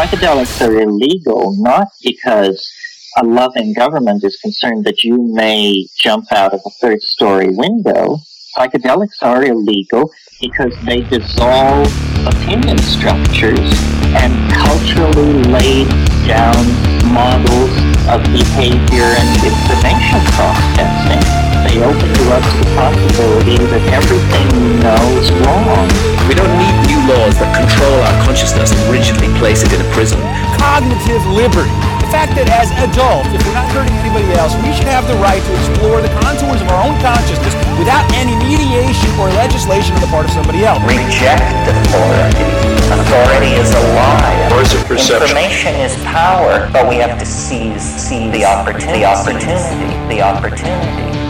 psychedelics are illegal not because a loving government is concerned that you may jump out of a third story window. Psychedelics are illegal because they dissolve opinion structures and culturally laid down models of behavior and information processing. They open you to the possibility that everything we know is wrong. We don't need new laws that control our consciousness and rigidly place it in a prison. Cognitive liberty The fact that as adults, if we're not hurting anybody else, we should have the right to explore the contours of our own consciousness without any mediation or legislation on the part of somebody else. Reject authority. Authority is a lie. Or is it perception? Information is power, but we have to seize, seize the opportunity. The opportunity. The opportunity.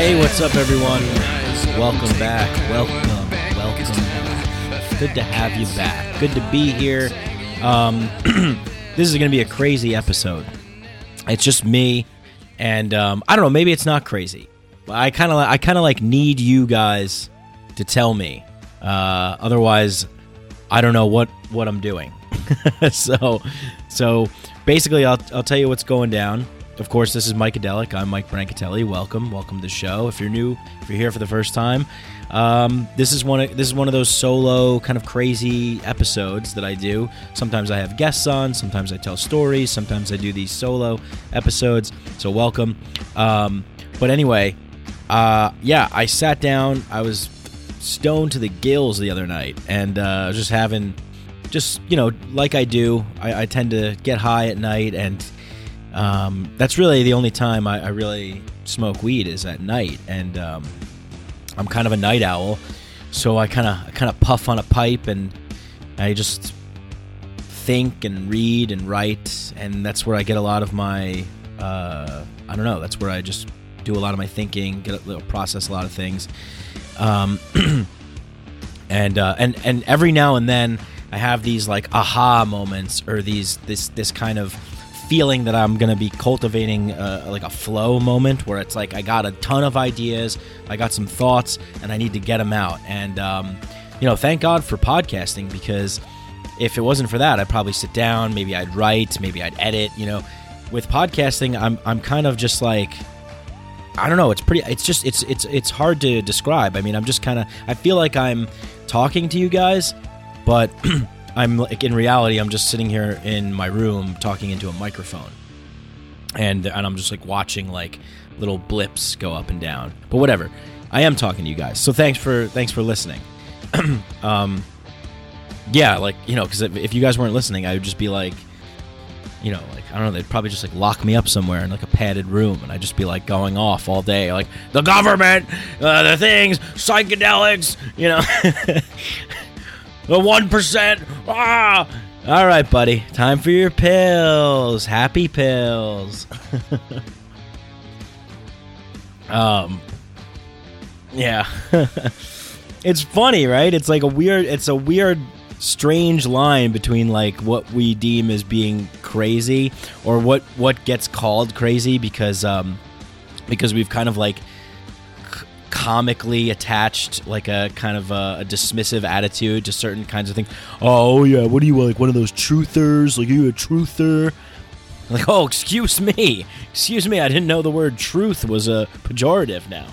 Hey, what's up, everyone? Welcome back. Welcome. Welcome. Good to have you back. Good to be here. Um, this is going to be a crazy episode. It's just me, and um, I don't know. Maybe it's not crazy. I kind of, I kind of like need you guys to tell me. Uh, otherwise, I don't know what what I'm doing. so, so basically, I'll I'll tell you what's going down. Of course, this is Micadelic. I'm Mike Brancatelli. Welcome, welcome to the show. If you're new, if you're here for the first time, um, this is one. Of, this is one of those solo kind of crazy episodes that I do. Sometimes I have guests on. Sometimes I tell stories. Sometimes I do these solo episodes. So welcome. Um, but anyway, uh, yeah, I sat down. I was stoned to the gills the other night, and uh, just having, just you know, like I do. I, I tend to get high at night and um, that's really the only time I, I, really smoke weed is at night, and um, I'm kind of a night owl, so I kind of kind of puff on a pipe and I just think and read and write, and that's where I get a lot of my uh, I don't know. That's where I just do a lot of my thinking, get a, process a lot of things, um, and uh, and and every now and then I have these like aha moments or these this this kind of feeling that I'm going to be cultivating uh, like a flow moment where it's like I got a ton of ideas, I got some thoughts, and I need to get them out. And, um, you know, thank God for podcasting because if it wasn't for that, I'd probably sit down, maybe I'd write, maybe I'd edit. You know, with podcasting, I'm, I'm kind of just like, I don't know. It's pretty. It's just. It's. It's. It's hard to describe. I mean, I'm just kind of. I feel like I'm talking to you guys, but I'm like in reality, I'm just sitting here in my room talking into a microphone, and and I'm just like watching like little blips go up and down. But whatever, I am talking to you guys, so thanks for thanks for listening. um, yeah, like you know, because if, you guys weren't listening, I would just be like, you know, like I don't know, they'd probably just like lock me up somewhere in like a padded room, and I'd just be like going off all day, like the government, uh, the things, psychedelics, you know. The 1%. Ah! All right, buddy. Time for your pills. Happy pills. um Yeah. it's funny, right? It's like a weird it's a weird strange line between like what we deem as being crazy or what what gets called crazy because um because we've kind of like comically attached, like a kind of a, a, dismissive attitude to certain kinds of things. Oh yeah, what are you like one of those truthers? Like you a truther? Like oh, excuse me, excuse me, I didn't know the word truth was a pejorative now.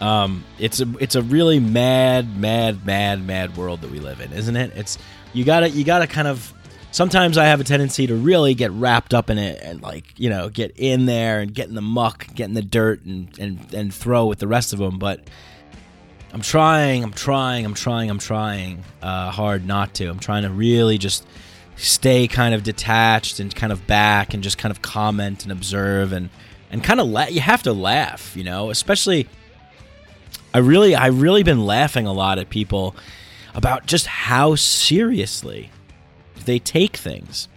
Um, it's a it's a really mad, mad, mad, mad world that we live in, isn't it? It's you gotta you gotta kind of sometimes I have a tendency to really get wrapped up in it and like you know get in there and get in the muck, get in the dirt, and and and throw with the rest of them. But I'm trying, I'm trying, I'm trying, I'm trying uh, hard not to. I'm trying to really just stay kind of detached and kind of back and just kind of comment and observe and and kind of la- you have to laugh, you know, especially. I really, I really been laughing a lot at people about just how seriously they take things.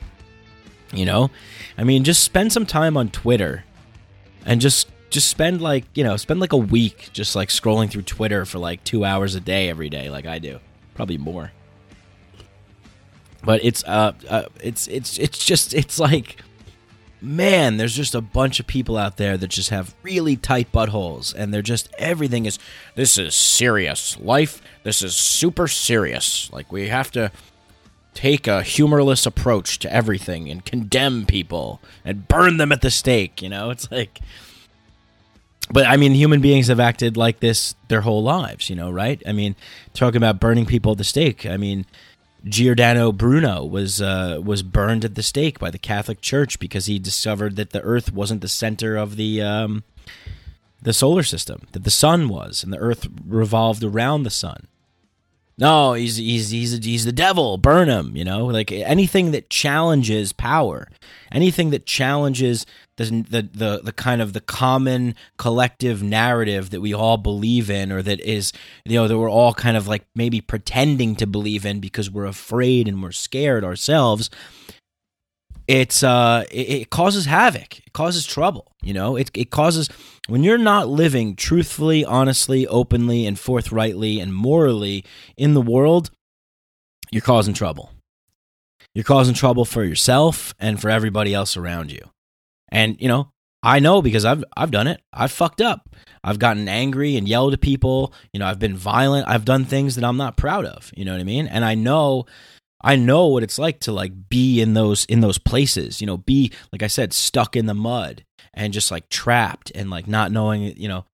You know? I mean, just spend some time on Twitter and just just spend like, you know, spend like a week just like scrolling through Twitter for like 2 hours a day every day like I do. Probably more. but it's uh, uh it's it's it's just it's like man there's just a bunch of people out there that just have really tight buttholes and they're just everything is this is serious life this is super serious like we have to take a humorless approach to everything and condemn people and burn them at the stake you know it's like but I mean, human beings have acted like this their whole lives, you know, right? I mean, talking about burning people at the stake. I mean, Giordano Bruno was uh, was burned at the stake by the Catholic Church because he discovered that the Earth wasn't the center of the um, the solar system, that the sun was, and the Earth revolved around the sun. No, he's he's he's he's the devil. Burn him. You know, like anything that challenges power, anything that challenges the, the the the kind of the common collective narrative that we all believe in, or that is you know that we're all kind of like maybe pretending to believe in because we're afraid and we're scared ourselves it's uh it, it, causes havoc. It causes trouble you know? It, it causes when you're not living truthfully honestly openly and forthrightly and morally in the world you're causing trouble. You're causing trouble for yourself and for everybody else around you. And you know i know because i've i've done it. I've fucked up. I've gotten angry and yelled at people. You know i've been violent. I've done things that i'm not proud of. You know what i mean? And i know I know what it's like to like be in those in those places, you know, be like I said stuck in the mud and just like trapped and like not knowing, you know.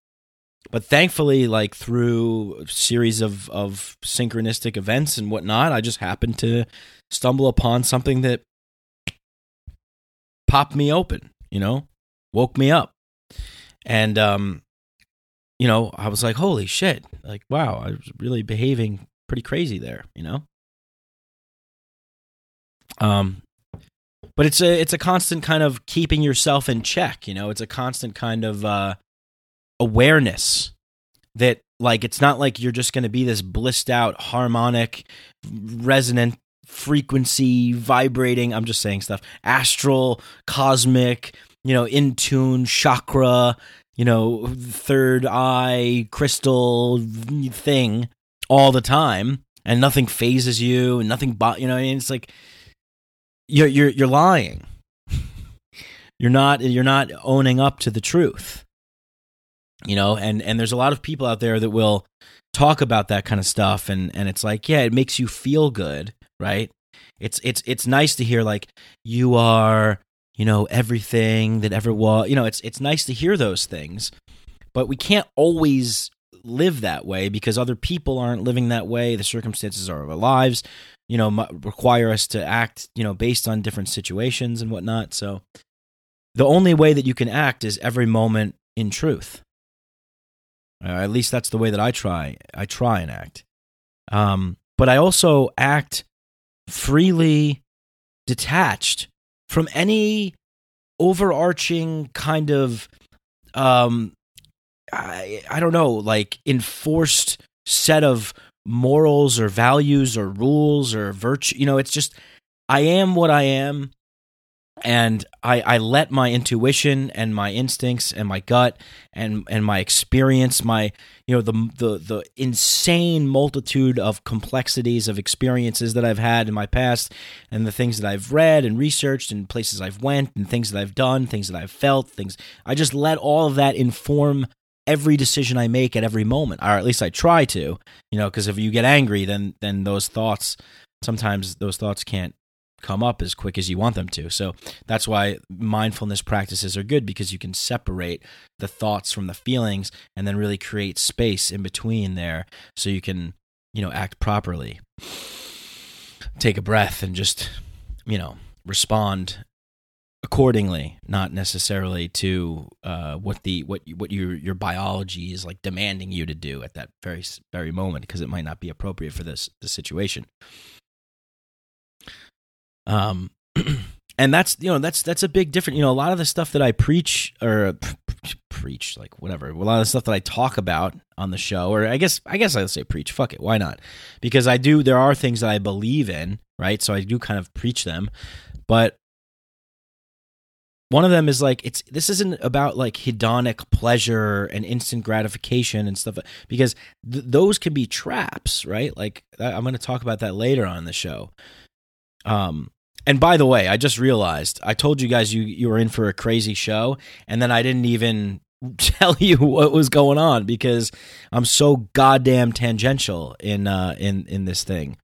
But thankfully like through a series of of synchronistic events and whatnot, I just happened to stumble upon something that popped me open, you know, woke me up. And um you know, I was like, "Holy shit." Like, wow, I was really behaving pretty crazy there, you know? Um, but it's a it's a constant kind of keeping yourself in check. You know, it's a constant kind of uh, awareness that like it's not like you're just going to be this blissed out harmonic resonant frequency vibrating i'm just saying stuff astral cosmic you know in tune chakra you know third eye crystal thing all the time and nothing phases you and nothing but you know it's like you're you're you're lying. you're not you're not owning up to the truth. You know, and and there's a lot of people out there that will talk about that kind of stuff and and it's like, yeah, it makes you feel good, right? It's it's it's nice to hear like you are, you know, everything that ever was. You know, it's it's nice to hear those things. But we can't always live that way because other people aren't living that way. The circumstances are of our lives you know require us to act you know based on different situations and whatnot. So the only way that you can act is every moment in truth. Uh, at least that's the way that i try i try and act. Um, but i also act freely detached from any overarching kind of um I, I don't know like enforced set of morals or values or rules or virtue. You know, it's just I am what I am and I, I let my intuition and my instincts and my gut and and my experience my you know the the the insane multitude of complexities of experiences that I've had in my past and the things that I've read and researched and places I've went and things that I've done things that I've felt things I just let all of that inform every decision I make at every moment, or at least I try to, you know, because if you get angry, then then those thoughts sometimes those thoughts can't come up as quick as you want them to. So that's why mindfulness practices are good because you can separate the thoughts from the feelings and then really create space in between there so you can, you know, act properly. Take a breath and just, you know, respond accordingly, not necessarily to uh, what the what what your your biology is like demanding you to do at that very very moment, because it might not be appropriate for this the situation. Um, and that's you know that's that's a big difference. You know, a lot of the stuff that I preach or preach like whatever, a lot of the stuff that I talk about on the show, or I guess I guess I'll say preach. Fuck it, why not? Because I do. There are things that I believe in, right? So I do kind of preach them, but one of them is like it's this isn't about like hedonic pleasure and instant gratification and stuff because th- those can be traps right like i'm going to talk about that later on the show Um, and by the way, I just realized I told you guys you you were in for a crazy show, and then I didn't even tell you what was going on because I'm so goddamn tangential in uh in in this thing.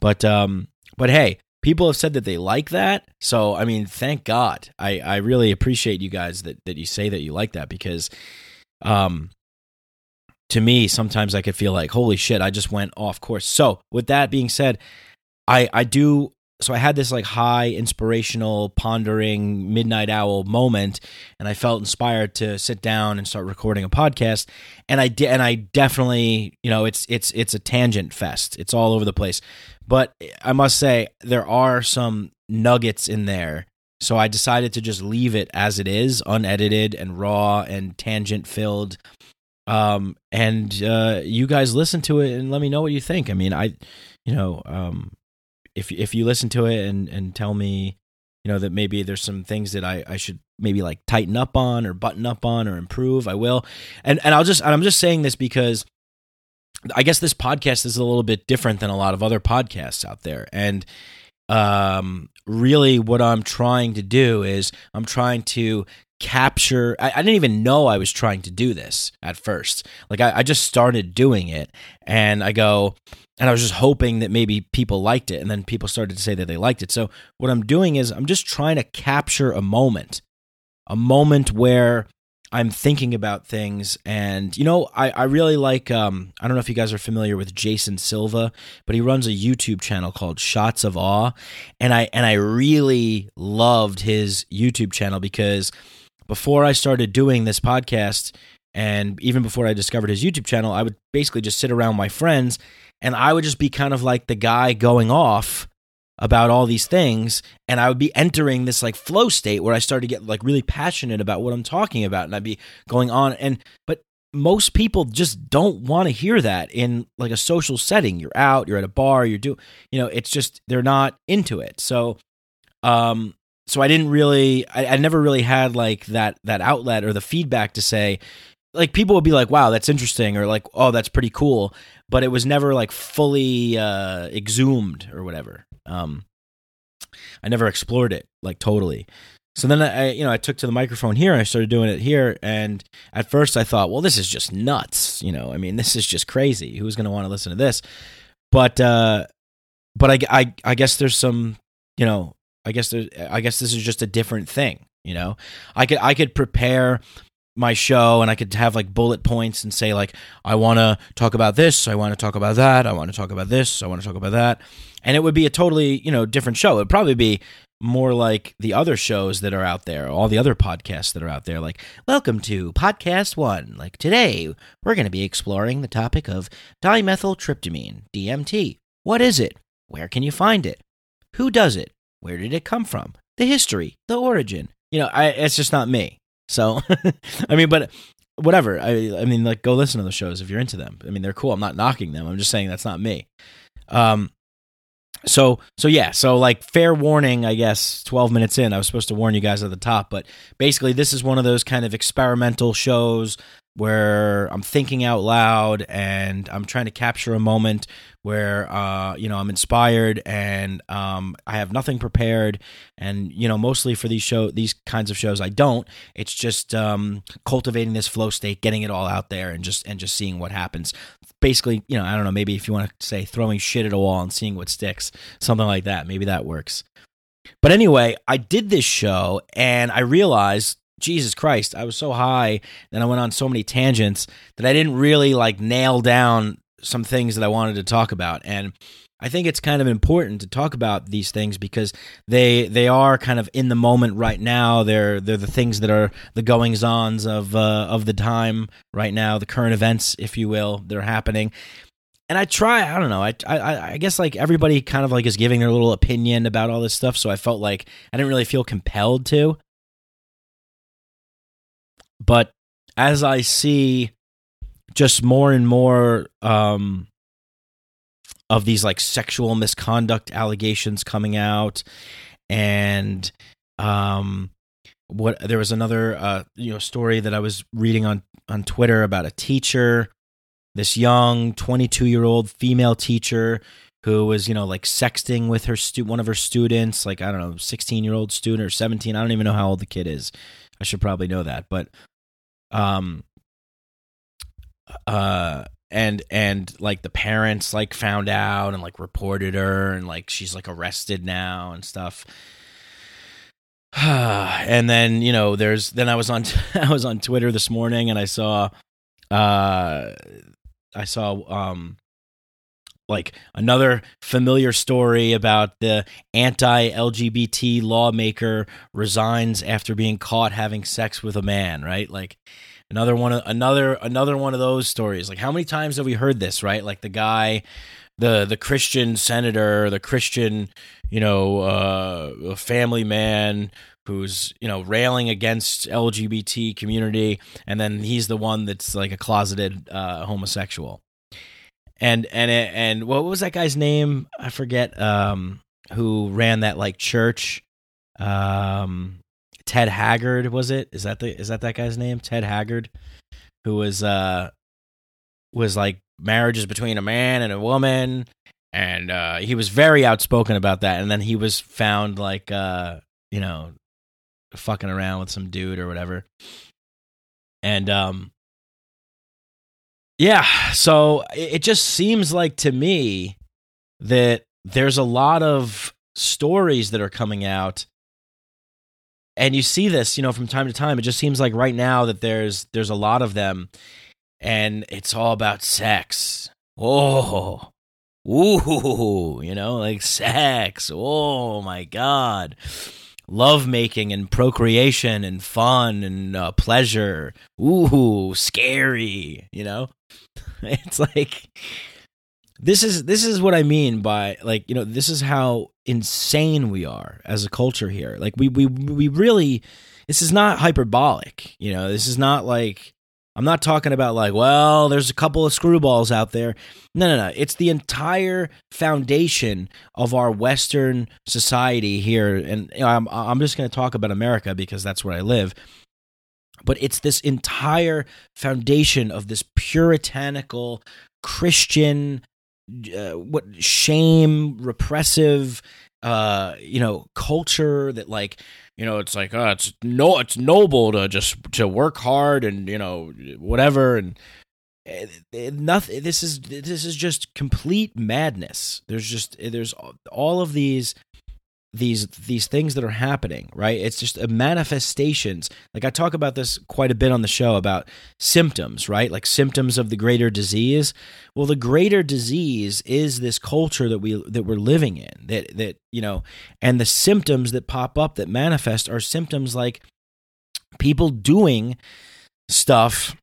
But um but hey, people have said that they like that. So I mean, thank God. I I really appreciate you guys that that you say that you like that because um to me sometimes I could feel like holy shit, I just went off course. So, with that being said, I I do so I had this like high inspirational pondering midnight owl moment and I felt inspired to sit down and start recording a podcast and I did and I definitely you know it's it's it's a tangent fest it's all over the place but I must say there are some nuggets in there. So I decided to just leave it as it is unedited and raw and tangent filled. Um and uh you guys listen to it and let me know what you think. I mean I you know um if if you listen to it and and tell me you know that maybe there's some things that I, I should maybe like tighten up on or button up on or improve i will. And and i'll just and i'm just saying this because i guess this podcast is a little bit different than a lot of other podcasts out there. And um really what i'm trying to do is i'm trying to capture I, I, didn't even know i was trying to do this at first. Like I, I just started doing it and i go and I was just hoping that maybe people liked it, and then people started to say that they liked it. So what I'm doing is I'm just trying to capture a moment, a moment where I'm thinking about things, and you know, I I really like. Um, I don't know if you guys are familiar with Jason Silva, but he runs a YouTube channel called Shots of Awe, and I and I really loved his YouTube channel because before I started doing this podcast. And even before I discovered his YouTube channel, I would basically just sit around my friends and I would just be kind of like the guy going off about all these things and I would be entering this like flow state where I started to get like really passionate about what I'm talking about and I'd be going on and but most people just don't want to hear that in like a social setting you're out you're at a bar you're doing you know it's just they're not into it so um so I didn't really I, I never really had like that that outlet or the feedback to say like people would be like wow that's interesting or like oh that's pretty cool but it was never like fully uh, exhumed or whatever. Um, I never explored it like totally. So then I, you know, I took to the microphone here. I started doing it here, and at first I thought, well, this is just nuts. You know, I mean, this is just crazy. Who's going to want to listen to this? But, uh, but I, I, I guess there's some, you know, I guess there, I guess this is just a different thing. You know, I could, I could prepare my show and I could have like bullet points and say like I want to talk about this, I want to talk about that, I want to talk about this, I want to talk about that. And it would be a totally, you know, different show. It would probably be more like the other shows that are out there, all the other podcasts that are out there like welcome to podcast 1. Like today we're going to be exploring the topic of dimethyltryptamine, DMT. What is it? Where can you find it? Who does it? Where did it come from? The history, the origin. You know, I, it's just not me. So, I mean, but whatever. I I mean, like, go listen to the shows if you're into them. I mean, they're cool. I'm not knocking them. I'm just saying that's not me. Um, so so yeah. So like, fair warning. I guess 12 minutes in, I was supposed to warn you guys at the top, but basically, this is one of those kind of experimental shows where I'm thinking out loud and I'm trying to capture a moment where uh, you know I'm inspired and um, I have nothing prepared. And you know mostly for these show these kinds of shows I don't. It's just um, cultivating this flow state getting it all out there and just and just seeing what happens. Basically you know I don't know maybe if you want to say throwing shit at a wall and seeing what sticks something like that maybe that works. But anyway I did this show and I realized Jesus Christ, I was so high and I went on so many tangents that I didn't really like nail down some things that I wanted to talk about. And I think it's kind of important to talk about these things because they they are kind of in the moment right now. They're they're the things that are the goings ons of uh, of the time right now, the current events, if you will, that are happening. And I try, I don't know, I, I I guess like everybody kind of like is giving their little opinion about all this stuff, so I felt like I didn't really feel compelled to. But as I see just more and more um, of these like sexual misconduct allegations coming out, and um, what there was another uh, you know story that I was reading on on Twitter about a teacher, this young 22 year old female teacher who was you know like sexting with her stu- one of her students, like I don't know, sixteen year old student or seventeen. I don't even know how old the kid is. I should probably know that, but um, uh, and and like the parents like found out and like reported her and like she's like arrested now and stuff. and then you know there's then I was on I was on Twitter this morning and I saw uh I saw um like another familiar story about the anti-LGBT lawmaker resigns after being caught having sex with a man, right? Like another one of another another one of those stories. Like how many times have we heard this, right? Like the guy the the Christian senator, the Christian, you know, uh family man who's you know railing against LGBT community, and then he's the one that's like a closeted uh, homosexual and and and what was that guy's name? I forget. Um, who ran that like church? Um, Ted Haggard was it? Is that the is that that guy's name? Ted Haggard, who was uh was like marriages between a man and a woman, and uh, he was very outspoken about that. And then he was found like uh you know fucking around with some dude or whatever, and um yeah, so it just seems like to me that there's a lot of stories that are coming out and you see this, you know, from time to time. It just seems like right now that there's there's a lot of them and it's all about sex. Oh. Ooh, you know, like sex. Oh my god love making and procreation and fun and uh, pleasure. Ooh, scary, you know? It's like this is this is what I mean by like, you know, this is how insane we are as a culture here. Like we we we really this is not hyperbolic, you know. This is not like I'm not talking about like, well, there's a couple of screwballs out there. No, no, no. It's the entire foundation of our Western society here, and you know, I'm I'm just going to talk about America because that's where I live. But it's this entire foundation of this puritanical Christian, uh, what shame, repressive, uh, you know, culture that like you know it's like uh, it's no it's noble to just to work hard and you know whatever. And eh, eh, nothing this is this is just complete madness. There's just there's all of these these these things that are happening right? It's just a manifestations. Like i talk about this quite a bit on the show about symptoms right? Like symptoms of the greater disease. Well the greater disease is this culture that we that we're living in that that you know and the symptoms that pop up that manifest are symptoms like people doing stuff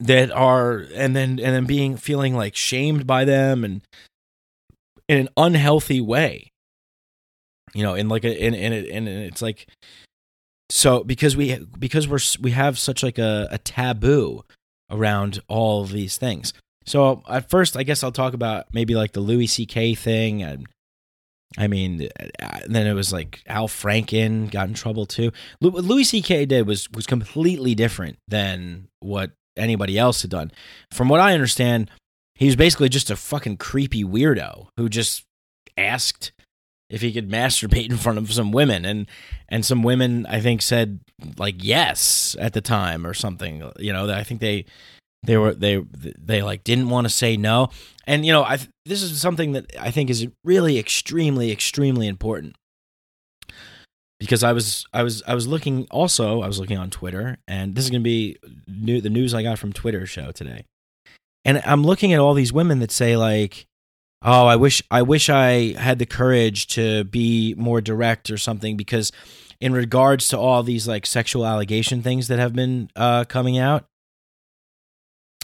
that are and then and then being feeling like shamed by them and in an unhealthy way you know in like a in in it and it's like so because we because we're we have such like a, a taboo around all these things. So at first i guess i'll talk about maybe like the louis ck thing and i mean uh, then it was like al franken got in trouble too. What louis ck did was was completely different than what anybody else had done. From what i understand he was basically just a fucking creepy weirdo who just asked if he could masturbate in front of some women. And and some women I think said like yes at the time or something you know that I think they they were they they like didn't want to say no. And you know I this is something that I think is really extremely extremely important. Because I was I was I was looking also I was looking on Twitter and this is going to be new the news I got from Twitter show today. And I'm looking at all these women that say like oh i wish i wish i had the courage to be more direct or something because in regards to all these like sexual allegation things that have been uh, coming out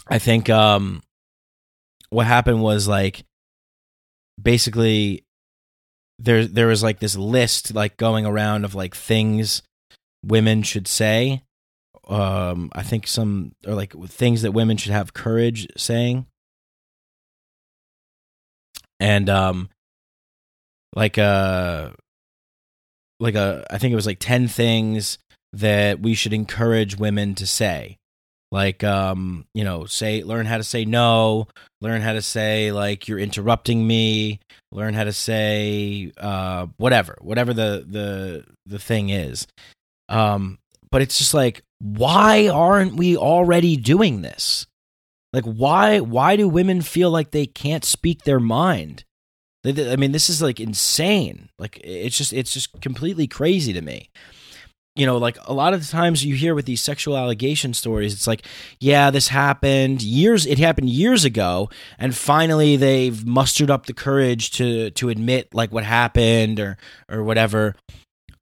i think um what happened was like basically there there was like this list like going around of like things women should say. Um i think some or like things that women should have courage saying and um like uh, like a I think it was like 10 things that we should encourage women to say. like um you know say learn how to say no learn how to say like you're interrupting me learn how to say uh whatever whatever the the the thing is um but it's just like why aren't we already doing this like why why do women feel like they can't speak their mind i mean this is like insane like it's just it's just completely crazy to me you know, like a lot of the times you hear with these sexual allegation stories, it's like, yeah, this happened years. It happened years ago, and finally they've mustered up the courage to to admit like what happened or or whatever.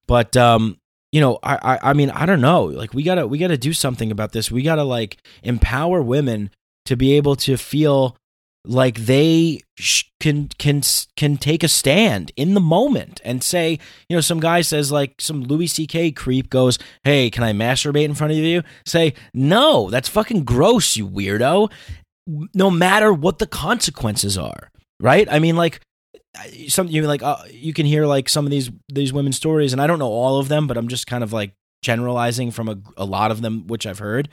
But um, you know, I, I I mean, I don't know. Like we gotta we gotta do something about this. We gotta like empower women to be able to feel like they sh- can can can take a stand in the moment and say, you know, some guy says like some Louis C.K. creep goes, "Hey, can I masturbate in front of you?" Say, "No, that's fucking gross, you weirdo." No matter what the consequences are, right? I mean, like some you like uh, you can hear like some of these these women's stories, and I don't know all of them, but I'm just kind of like generalizing from a, a lot of them which I've heard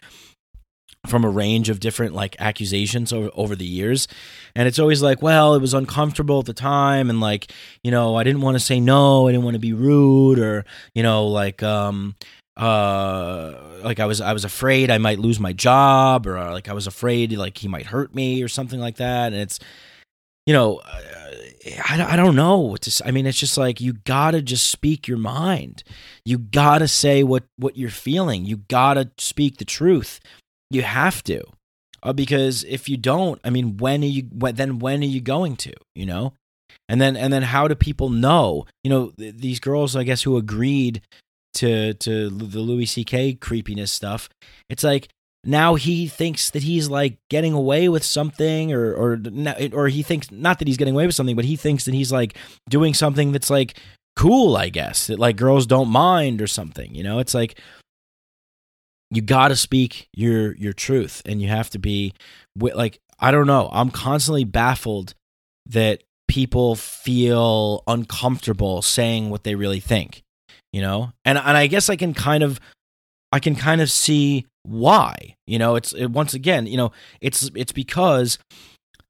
from a range of different like accusations over, over the years and it's always like well it was uncomfortable at the time and like you know i didn't want to say no i didn't want to be rude or you know like um uh like i was i was afraid i might lose my job or like i was afraid like he might hurt me or something like that and it's you know I, I don't know what to say. I mean, it's just like you gotta just speak your mind. You gotta say what what you're feeling. You gotta speak the truth. You have to. Uh, because if you don't, I mean, when are you? When, then when are you going to? You know, and then and then how do people know? You know, th- these girls, I guess, who agreed to to the Louis C.K. creepiness stuff. It's like now he thinks that he's like getting away with something, or or or he thinks not that he's getting away with something, but he thinks that he's like doing something that's like cool. I guess that like girls don't mind or something. You know, it's like you got to speak your your truth and you have to be like I don't know. I'm constantly baffled that people feel uncomfortable saying what they really think, you know? And and I guess I can kind of I can kind of see why. You know, it's it, once again, you know, it's it's because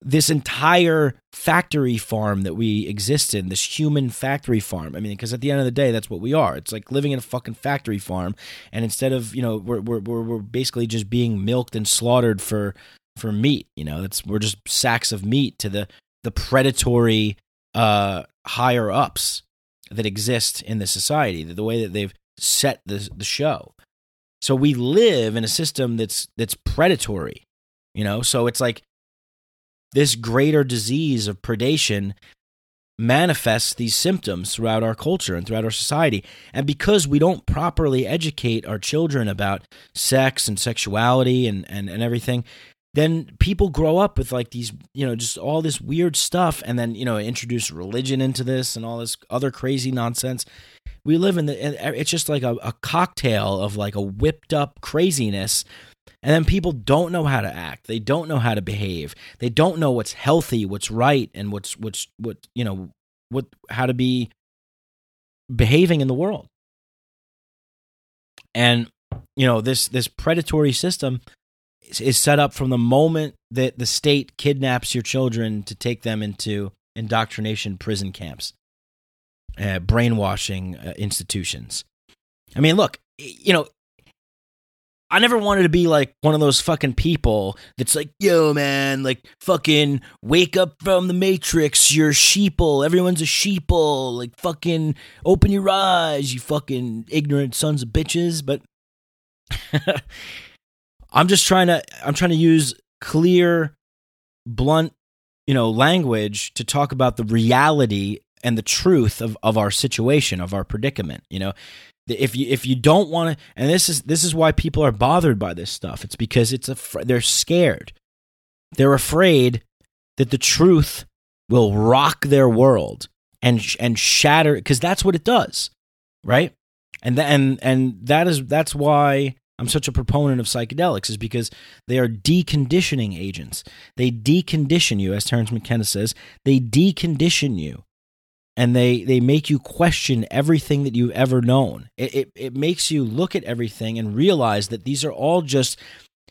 this entire factory farm that we exist in, this human factory farm. I mean, because at the end of the day, that's what we are. It's like living in a fucking factory farm, and instead of you know, we're we're we're basically just being milked and slaughtered for for meat. You know, we're just sacks of meat to the the predatory uh, higher ups that exist in the society. The, the way that they've set the the show. So we live in a system that's that's predatory. You know, so it's like this greater disease of predation manifests these symptoms throughout our culture and throughout our society. And because we don't properly educate our children about sex and sexuality and, and, and everything, then people grow up with like these, you know, just all this weird stuff and then, you know, introduce religion into this and all this other crazy nonsense. We live in the, it's just like a, a cocktail of like a whipped up craziness and then people don't know how to act. They don't know how to behave. They don't know what's healthy, what's right, and what's what's what you know what how to be behaving in the world. And you know this this predatory system is, is set up from the moment that the state kidnaps your children to take them into indoctrination prison camps, uh, brainwashing uh, institutions. I mean, look, you know, I never wanted to be like one of those fucking people that's like, yo, man, like fucking wake up from the matrix. You're sheeple. Everyone's a sheeple. Like fucking open your eyes, you fucking ignorant sons of bitches. But I'm just trying to, I'm trying to use clear, blunt, you know, language to talk about the reality and the truth of, of our situation, of our predicament. You know, if you if you don't want to and this is this is why people are bothered by this stuff it's because it's a they're scared they're afraid that the truth will rock their world and and shatter because that's what it does right and th- and and that is that's why I'm such a proponent of psychedelics is because they are deconditioning agents. They decondition you, as Terence McKenna says. They decondition you and they they make you question everything that you've ever known. It, it it makes you look at everything and realize that these are all just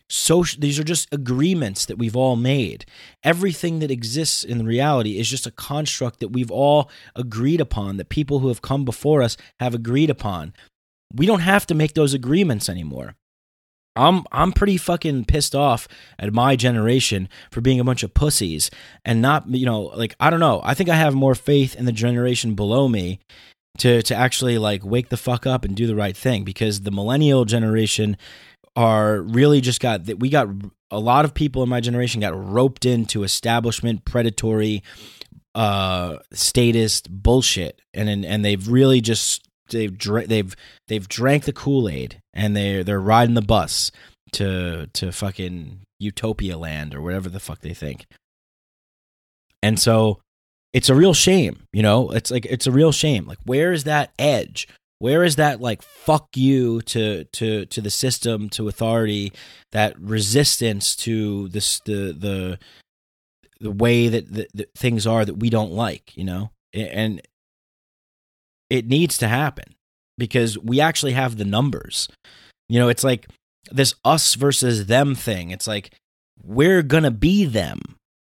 social these are just agreements that we've all made. Everything that exists in reality is just a construct that we've all agreed upon that people who have come before us have agreed upon. We don't have to make those agreements anymore I'm I'm pretty fucking pissed off at my generation for being a bunch of pussies and not you know like I don't know. I think I have more faith in the generation below me to to actually like wake the fuck up and do the right thing because the millennial generation are really just got that we got a lot of people in my generation got roped into establishment predatory uh statist bullshit. And and, and they've really just they've they've they've drank the Kool-Aid and they they're riding the bus to to fucking utopia land or whatever the fuck they think. And so it's a real shame, you know? It's like it's a real shame. Like where is that edge? Where is that like fuck you to to to the system, to authority, that resistance to this the the the way that, that things are that we don't like, you know? And it needs to happen because we actually have the numbers. You know, it's like this us versus them thing. It's like we're going to be them.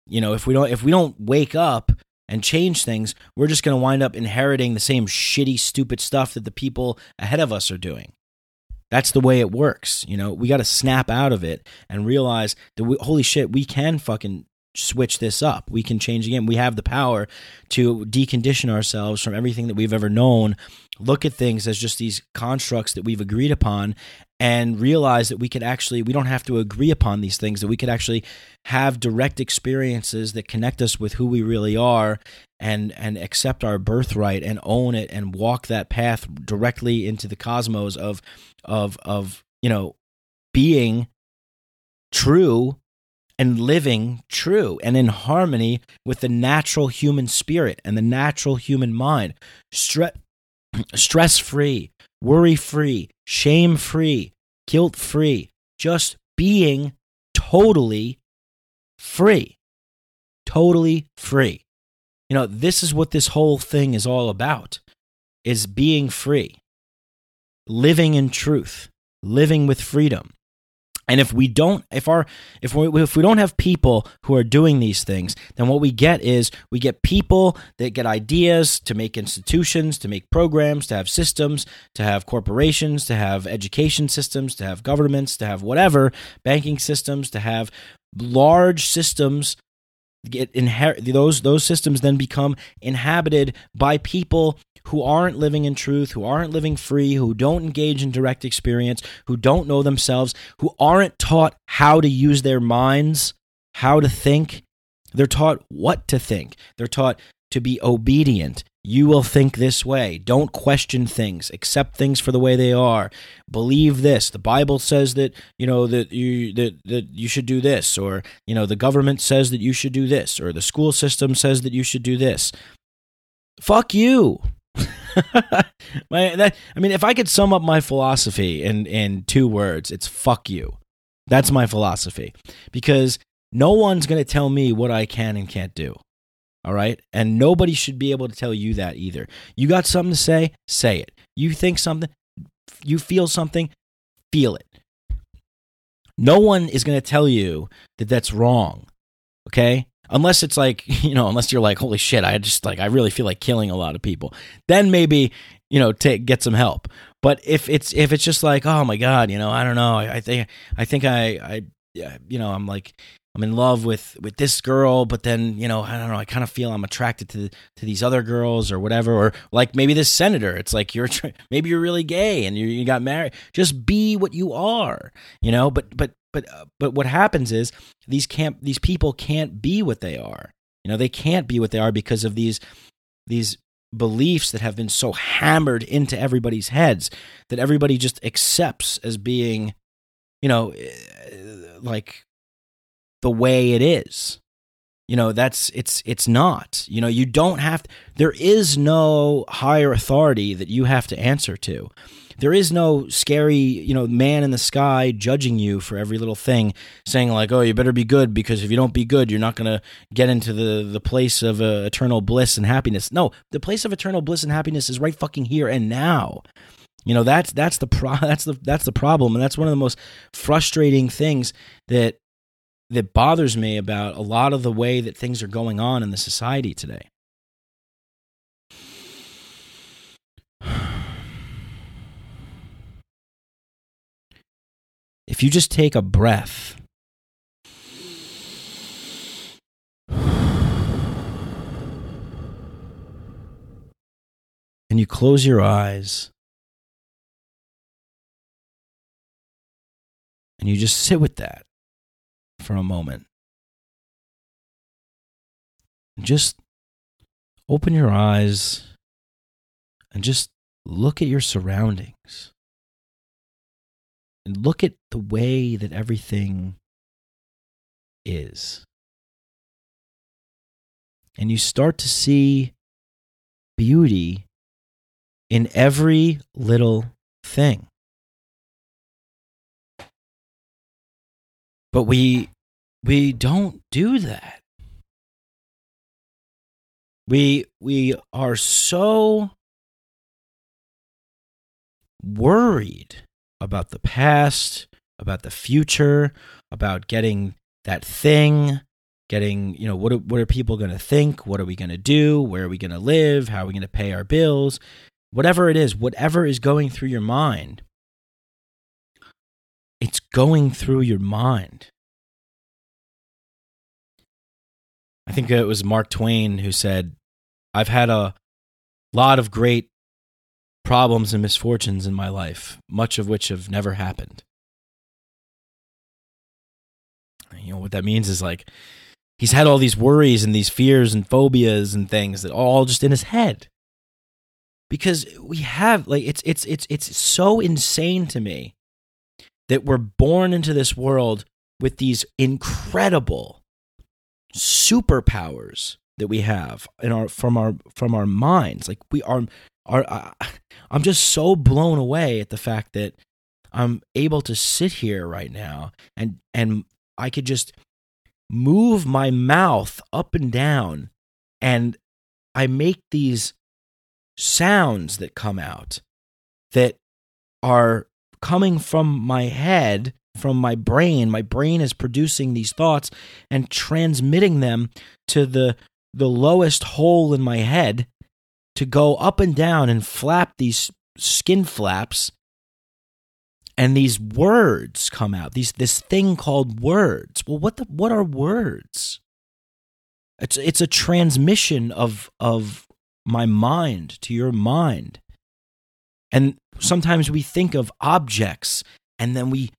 You know, if we don't if we don't wake up and change things, we're just going to wind up inheriting the same shitty stupid stuff that the people ahead of us are doing. That's the way it works. You know, we got to snap out of it and realize that we, holy shit, we can fucking switch this up. We can change again. We have the power to decondition ourselves from everything that we've ever known, look at things as just these constructs that we've agreed upon, and realize that we could actually, we don't have to agree upon these things, that we could actually have direct experiences that connect us with who we really are and and accept our birthright and own it and walk that path directly into the cosmos of of of you know being true and living true and in harmony with the natural human spirit and the natural human mind. Stre- stress free, worry free, shame free, guilt free, just being totally free. Totally free. You know, this is what this whole thing is all about is being free. Living in truth, living with freedom. And if we don't, if our, if we, if we don't have people who are doing these things, then what we get is we get people that get ideas to make institutions, to make programs, to have systems, to have corporations, to have education systems, to have governments, to have whatever banking systems, to have large systems get inherit those those systems then become inhabited by people who aren't living in truth, who aren't living free, who don't engage in direct experience, who don't know themselves, who aren't taught how to use their minds, how to think. They're taught what to think. They're taught to be obedient. You will think this way. Don't question things. Accept things for the way they are. Believe this. The Bible says that, you know, that you that, that you should do this or, you know, the government says that you should do this or the school system says that you should do this. Fuck you. my, that, I mean, if I could sum up my philosophy in in two words, it's fuck you. That's my philosophy because no one's going to tell me what I can and can't do. All right? And nobody should be able to tell you that either. You got something to say? Say it. You think something, you feel something, feel it. No one is going to tell you that that's wrong. Okay? unless it's like you know unless you're like holy shit i just like i really feel like killing a lot of people. Then maybe you know take get some help. But if it's if it's just like oh my god you know i don't know i, I think i think i i you know i'm like i'm in love with with this girl but then you know i don't know i kind of feel i'm attracted to to these other girls or whatever or like maybe this senator it's like you're maybe you're really gay and you, you got married. Just be what you are you know? But but but uh, but what happens is these can't these people can't be what they are. You know, they can't be what they are because of these these beliefs that have been so hammered into everybody's heads that everybody just accepts as being, you know, eh, like the way it is. You know, that's it's it's not. You know, you don't have there is no higher authority that you have to answer to there is no scary, you know, man in the sky judging you for every little thing, saying like, "Oh, you better be good because if you don't be good, you're not going to get into the the place of uh, eternal bliss and happiness." No, the place of eternal bliss and happiness is right fucking here and now. You know, that's that's the pro- that's the that's the problem and that's one of the most frustrating things that that bothers me about a lot of the way that things are going on in the society today. If you just take a breath and you close your eyes and you just sit with that for a moment. Just open your eyes and just look at your surroundings. And look at the way that everything is. And you start to see beauty in every little thing. But we we don't do that. We we are so worried about the past, about the future, about getting that thing, getting, you know, what are, what are people going to think? What are we going to do? Where are we going to live? How are we going to pay our bills? Whatever it is, whatever is going through your mind, it's going through your mind. I think it was Mark Twain who said, I've had a lot of great problems and misfortunes in my life, much of which have never happened. You know, what that means is like he's had all these worries and these fears and phobias and things that are all just in his head. Because we have like it's it's it's it's so insane to me that we're born into this world with these incredible superpowers that we have in our from our from our minds. Like we are are uh, i'm just so blown away at the fact that i'm able to sit here right now and and i could just move my mouth up and down and i make these sounds that come out that are coming from my head from my brain. My brain is producing these thoughts and transmitting them to the the lowest hole in my head to go up and down and flap these skin flaps. And these words come out these this thing called words. Well what the what are words? It's it's a transmission of of my mind to your mind and sometimes we think of objects and then we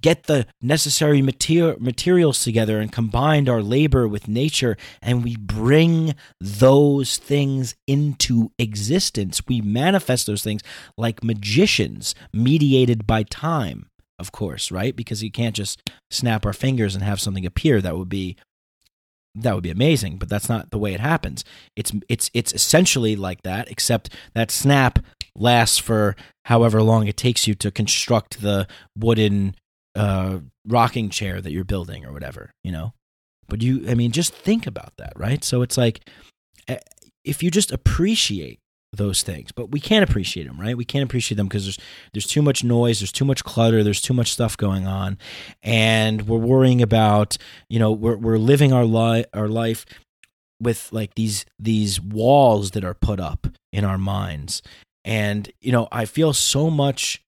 get the necessary material, materials together and combine our labor with nature and we bring those things into existence. We manifest those things like magicians, mediated by time, of course, right? Because you can't just snap our fingers and have something appear. That would be that would be amazing, but that's not the way it happens. It's it's it's essentially like that, except that snap lasts for however long it takes you to construct the wooden uh, rocking chair that you're building or whatever, you know? But you, I mean, just think about that, right? So it's like, eh, if you just appreciate those things, but we can't appreciate them, right? We can't appreciate them because there's there's too much noise, there's too much clutter, there's too much stuff going on, and we're worrying about, you know, we're we're living our life our life with like these these walls that are put up in our minds, and you know, I feel so much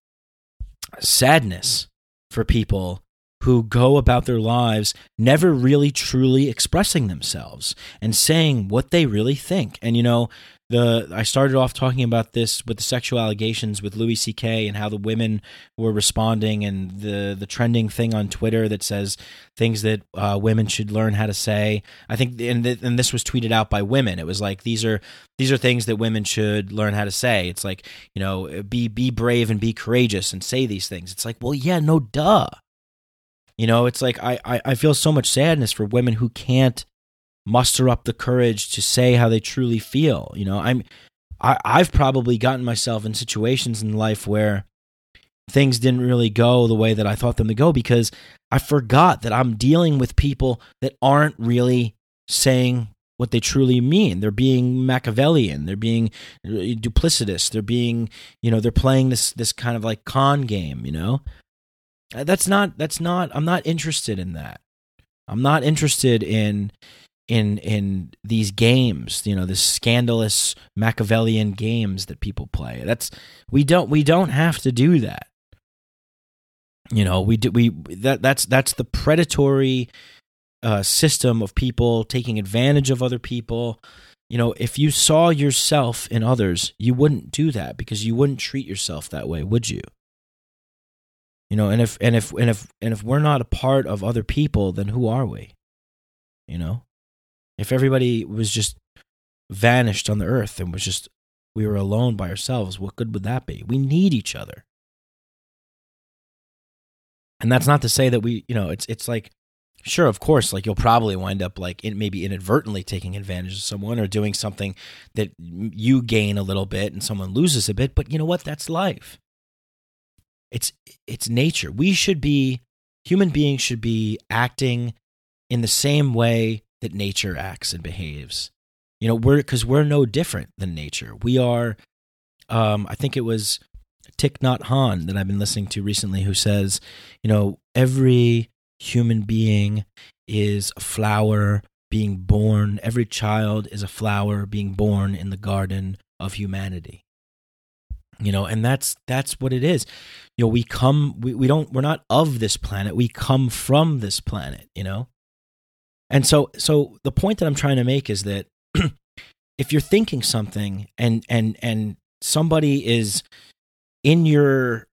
sadness for people who go about their lives never really truly expressing themselves and saying what they really think. And you know, the I started off talking about this with the sexual allegations with Louis C.K. and how the women were responding, and the the trending thing on Twitter that says things that uh, women should learn how to say. I think, and th- and this was tweeted out by women. It was like these are these are things that women should learn how to say. It's like you know, be be brave and be courageous and say these things. It's like, well, yeah, no, duh. You know, it's like I, I, I feel so much sadness for women who can't muster up the courage to say how they truly feel. You know, I'm I, I've probably gotten myself in situations in life where things didn't really go the way that I thought them to go because I forgot that I'm dealing with people that aren't really saying what they truly mean. They're being Machiavellian. They're being uh, duplicitous. They're being, you know, they're playing this this kind of like con game. You know, Uh, that's not that's not. I'm not interested in that. I'm not interested in in in these games. You know, this scandalous Machiavellian games that people play. That's we don't we don't have to do that. You know, we do we that that's that's the predatory uh, system of people taking advantage of other people. You know, if you saw yourself in others, you wouldn't do that because you wouldn't treat yourself that way, would you? You know, and if and if and if and if we're not a part of other people, then who are we? You know, if everybody was just vanished on the earth and was just we were alone by ourselves, what good would that be? We need each other. And that's not to say that we, you know, it's it's like sure, of course, like you'll probably wind up like in, maybe inadvertently taking advantage of someone or doing something that you gain a little bit and someone loses a bit, but you know what? That's life. It's it's nature. We should be human beings should be acting in the same way that nature acts and behaves. You know, we're because we're no different than nature. We are. Um, I think it was Thich Nhat Hanh that I've been listening to recently, who says, you know, every human being is a flower being born. Every child is a flower being born in the garden of humanity. You know, and that's that's what it is. You know, we come we, we don't we're not of this planet. We come from this planet, you know? And so so the point that I'm trying to make is that if you're thinking something and and and somebody is in your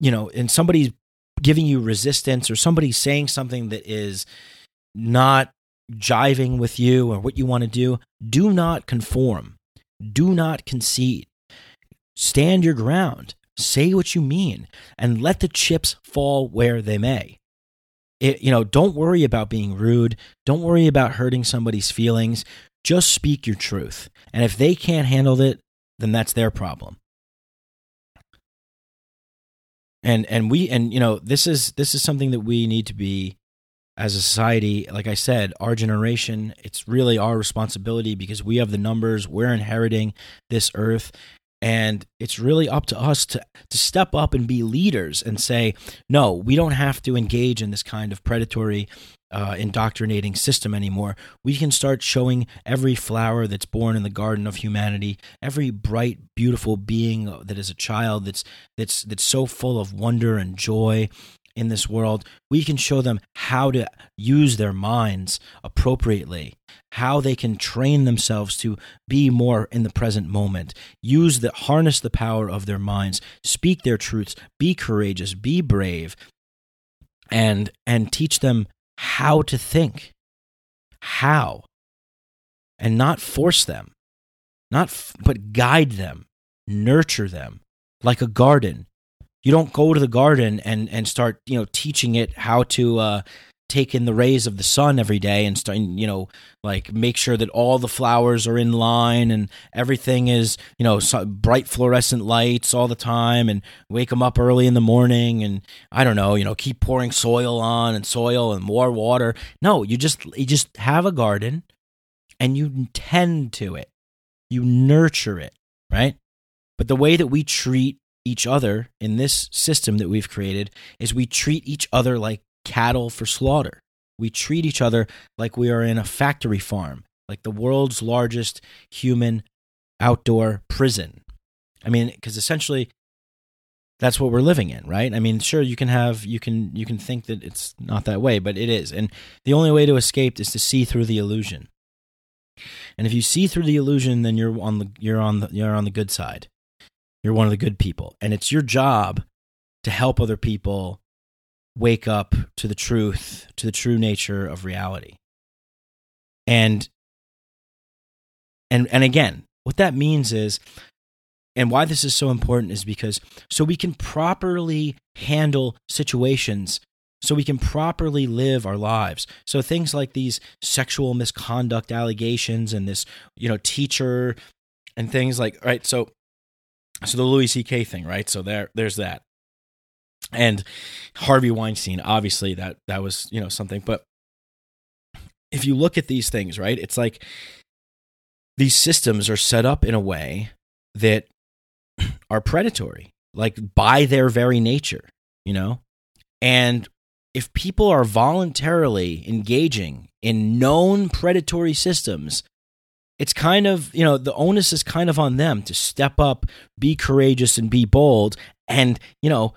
you know and somebody's giving you resistance or somebody's saying something that is not jiving with you or what you want to do do not conform. Do not concede. Stand your ground. Say what you mean and let the chips fall where they may it, you know don't worry about being rude. Don't worry about hurting somebody's feelings. Just speak your truth. And if they can't handle it then that's their problem. And and we and you know this is this is something that we need to be as a society like i said our generation it's really our responsibility because we have the numbers. We're inheriting this earth and it's really up to us to, to step up and be leaders and say no we don't have to engage in this kind of predatory uh, indoctrinating system anymore. We can start showing every flower that's born in the garden of humanity, every bright, beautiful being that is a child that's that's that's so full of wonder and joy in this world. We can show them how to use their minds appropriately, how they can train themselves to be more in the present moment, use the harness the power of their minds, speak their truths, be courageous, be brave, and and teach them how to think. How. And not force them, not f- but guide them, nurture them like a garden. You don't go to the garden and and start, you know, teaching it how to uh take in the rays of the sun every day and start you know like make sure that all the flowers are in line and everything is you know so bright fluorescent lights all the time and wake them up early in the morning and i don't know you know keep pouring soil on and soil and more water. No you just you just have a garden and you tend to it. You nurture it right? But the way that we treat each other in this system that we've created is we treat each other like cattle for slaughter. We treat each other like we are in a factory farm, like the world's largest human outdoor prison. I mean, because essentially that's what we're living in, right? I mean, sure you can have you can you can think that it's not that way, but it is. And the only way to escape is to see through the illusion. And if you see through the illusion, then you're on the you're on the you're on the good side. You're one of the good people. And it's your job to help other people wake up to the truth, to the true nature of reality. And and and again, what that means is and why this is so important is because so we can properly handle situations so we can properly live our lives so things like these sexual misconduct allegations and this you know teacher and things like right so so the louis ck thing right? So there there's that. And Harvey Weinstein, obviously that that was you know something, but if you look at these things, right, it's like these systems are set up in a way that are predatory, like by their very nature, you know? And if people are voluntarily engaging in known predatory systems, it's kind of, you know, the onus is kind of on them to step up, be courageous, and be bold, and, you know,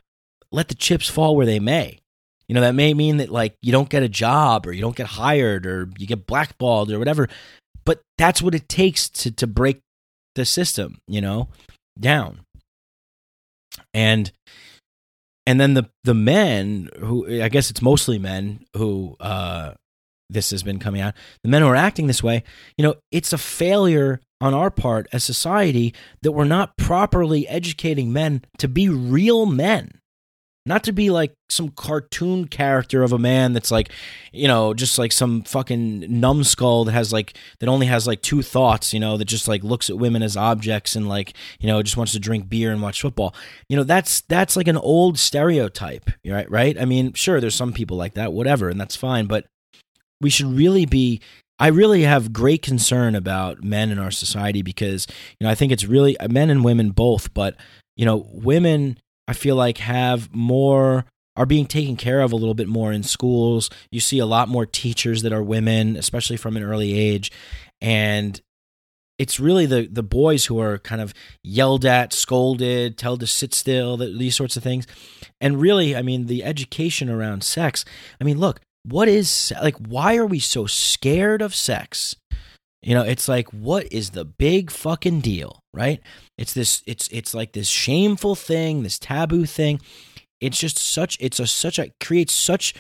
let the chips fall where they may. You know, that may mean that, like, you don't get a job or you don't get hired or you get blackballed or whatever, but that's what it takes to, to break the system, you know, down. And, and then the the men who I guess it's mostly men who uh, this has been coming out. The men who are acting this way, you know, it's a failure on our part as society that we're not properly educating men to be real men. Not to be like some cartoon character of a man that's like, you know, just like some fucking numbskull that has like that only has like two thoughts, you know, that just like looks at women as objects and like, you know, just wants to drink beer and watch football. You know, that's that's like an old stereotype, right? Right? I mean, sure, there's some people like that, whatever, and that's fine, but we should really be I really have great concern about men in our society because you know I think it's really uh, men and women both, but you know women I feel like have more are being taken care of a little bit more in schools. You see a lot more teachers that are women, especially from an early age, and it's really the the boys who are kind of yelled at, scolded, told to sit still, these sorts of things. And really, I mean, the education around sex. I mean, look, what is like why are we so scared of sex? You know it's like what is the big fucking deal right? It's this it's it's like this shameful thing this taboo thing. It's just such it's a such a creates such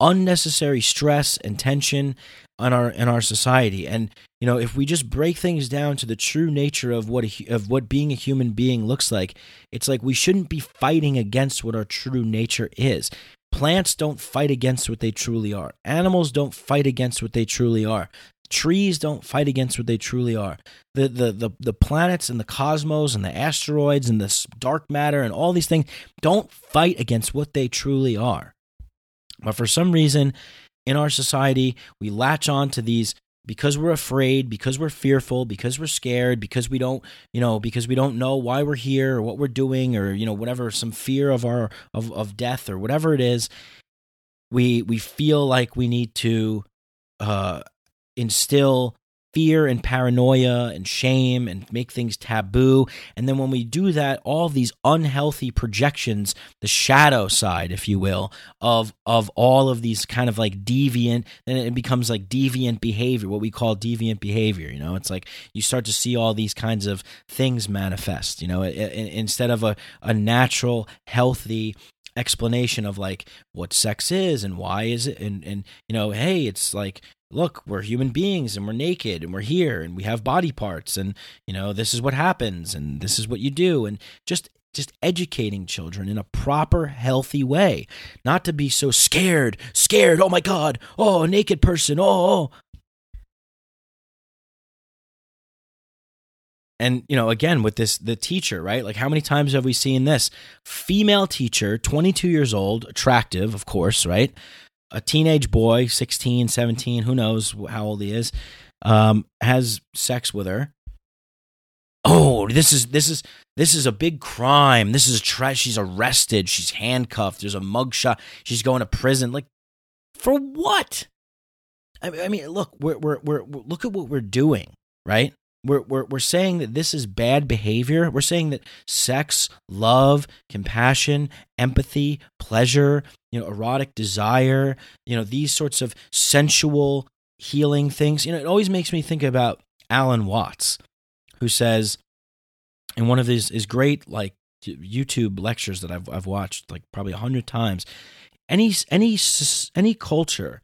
unnecessary stress and tension on our in our society. And you know if we just break things down to the true nature of what a, of what being a human being looks like it's like we shouldn't be fighting against what our true nature is Plants don't fight against what they truly are. Animals don't fight against what they truly are. Trees don't fight against what they truly are. The, the, the, the planets and the cosmos and the asteroids and the dark matter and all these things don't fight against what they truly are. But for some reason, in our society, we latch on to these because we're afraid, because we're fearful, because we're scared, because we don't, you know, because we don't know why we're here or what we're doing or you know whatever some fear of our of of death or whatever it is, we we feel like we need to uh instill fear and paranoia and shame and make things taboo. And then when we do that, all these unhealthy projections, the shadow side, if you will, of of all of these kind of like deviant, then it becomes like deviant behavior, what we call deviant behavior. You know, it's like you start to see all these kinds of things manifest. You know, instead of a, a natural, healthy explanation of like what sex is and why is it and and you know hey it's like look, we're human beings and we're naked and we're here and we have body parts and you know this is what happens and this is what you do and just just educating children in a proper healthy way not to be so scared scared oh my god oh naked person oh, oh. And you know again with this the teacher right like how many times have we seen this female teacher 22 years old attractive of course right a teenage boy, 16, 17, who knows how old he is, um, has sex with her. Oh, this is this is this is a big crime. This is a trash. She's arrested. She's handcuffed. There's a mugshot. She's going to prison. Like, for what? I, I mean, look, we're, we're we're look at what we're doing, right? We're, we're, we're saying that this is bad behavior. We're saying that sex, love, compassion, empathy, pleasure, you know, erotic desire, you know, these sorts of sensual healing things. You know, it always makes me think about Alan Watts, who says in one of his, his great like YouTube lectures that I've, I've watched like probably a hundred times, any, any, any culture